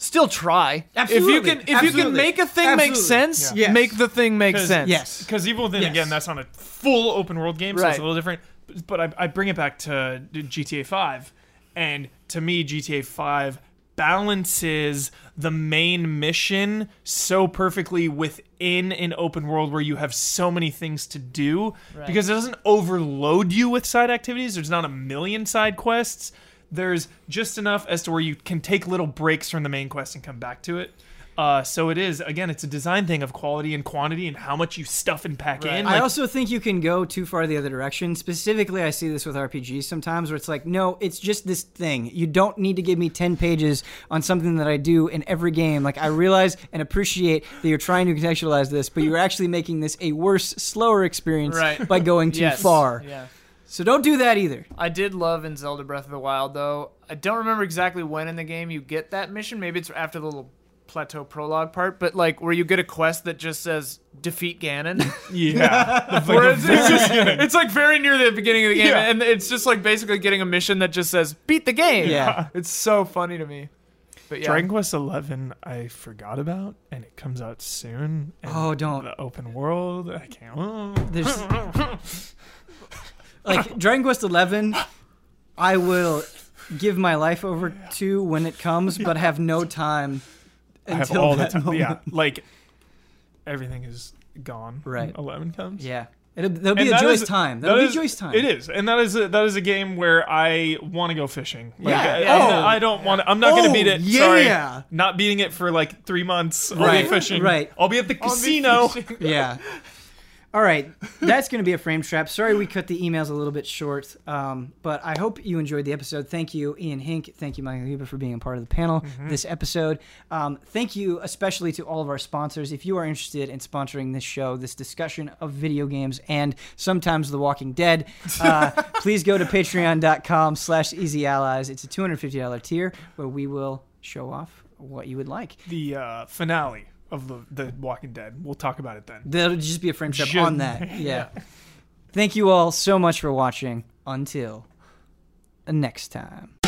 still try. If you can if you can make a thing make sense, Yeah. Yes. make the thing make sense. Yes. Because Evil Within, Yes. again, that's on a full open world game, so it's a little different. But I, I bring it back to GTA 5. And to me, GTA 5 balances the main mission so perfectly within an open world where you have so many things to do because it doesn't overload you with side activities. There's not a million side quests. There's just enough as to where you can take little breaks from the main quest and come back to it. Uh, so it is again, it's a design thing of quality and quantity and how much you stuff and pack in. I also think you can go too far the other direction. Specifically, I see this with RPGs sometimes where it's like, no, it's just this thing. You don't need to give me 10 pages on something that I do in every game. Like, I realize and appreciate that you're trying to contextualize this, but you're actually making this a worse, slower experience Right. by going too Yes. far. Yeah. So don't do that either. I did love in Zelda Breath of the Wild though. I don't remember exactly when in the game you get that mission. Maybe it's after the little plateau prologue part, but like where you get a quest that just says defeat Ganon. yeah, Where it's, it's just- it's like very near the beginning of the game, Yeah. and it's just like basically getting a mission that just says beat the game. Yeah. it's so funny to me. But yeah, Dragon Quest Eleven, I forgot about, and it comes out soon. and Oh, don't. the open world. I can't. oh. There's like Dragon Quest Eleven. I will give my life over to when it comes, but have no time I have until all the that time. moment. Yeah, like everything is gone. when Right. Eleven comes. Yeah. It'll, there'll be And a that joyous is- time. that That'll is- be a joyous time. It is, and that is a, that is a game where I want to go fishing. Like, Yeah. I, Yeah. I don't want. I'm not going to Oh, beat it. yeah. Sorry, not beating it for like three months. I'll Right, be fishing. right. I'll be at the I'll casino. Yeah. All right. That's going to be a frame trap. Sorry we cut the emails a little bit short, um, but I hope you enjoyed the episode. Thank you, Ian Hinck. Thank you, Michael Huber, for being a part of the panel this episode. Um, thank you especially to all of our sponsors. If you are interested in sponsoring this show, this discussion of video games and sometimes The Walking Dead, uh, please go to patreon.com slash easy allies. It's a $250 tier where we will show off what you would like. the uh, finale of the the Walking Dead. We'll talk about it then. That'll just be a frame Should- on that. Yeah. Thank you all so much for watching. Until next time.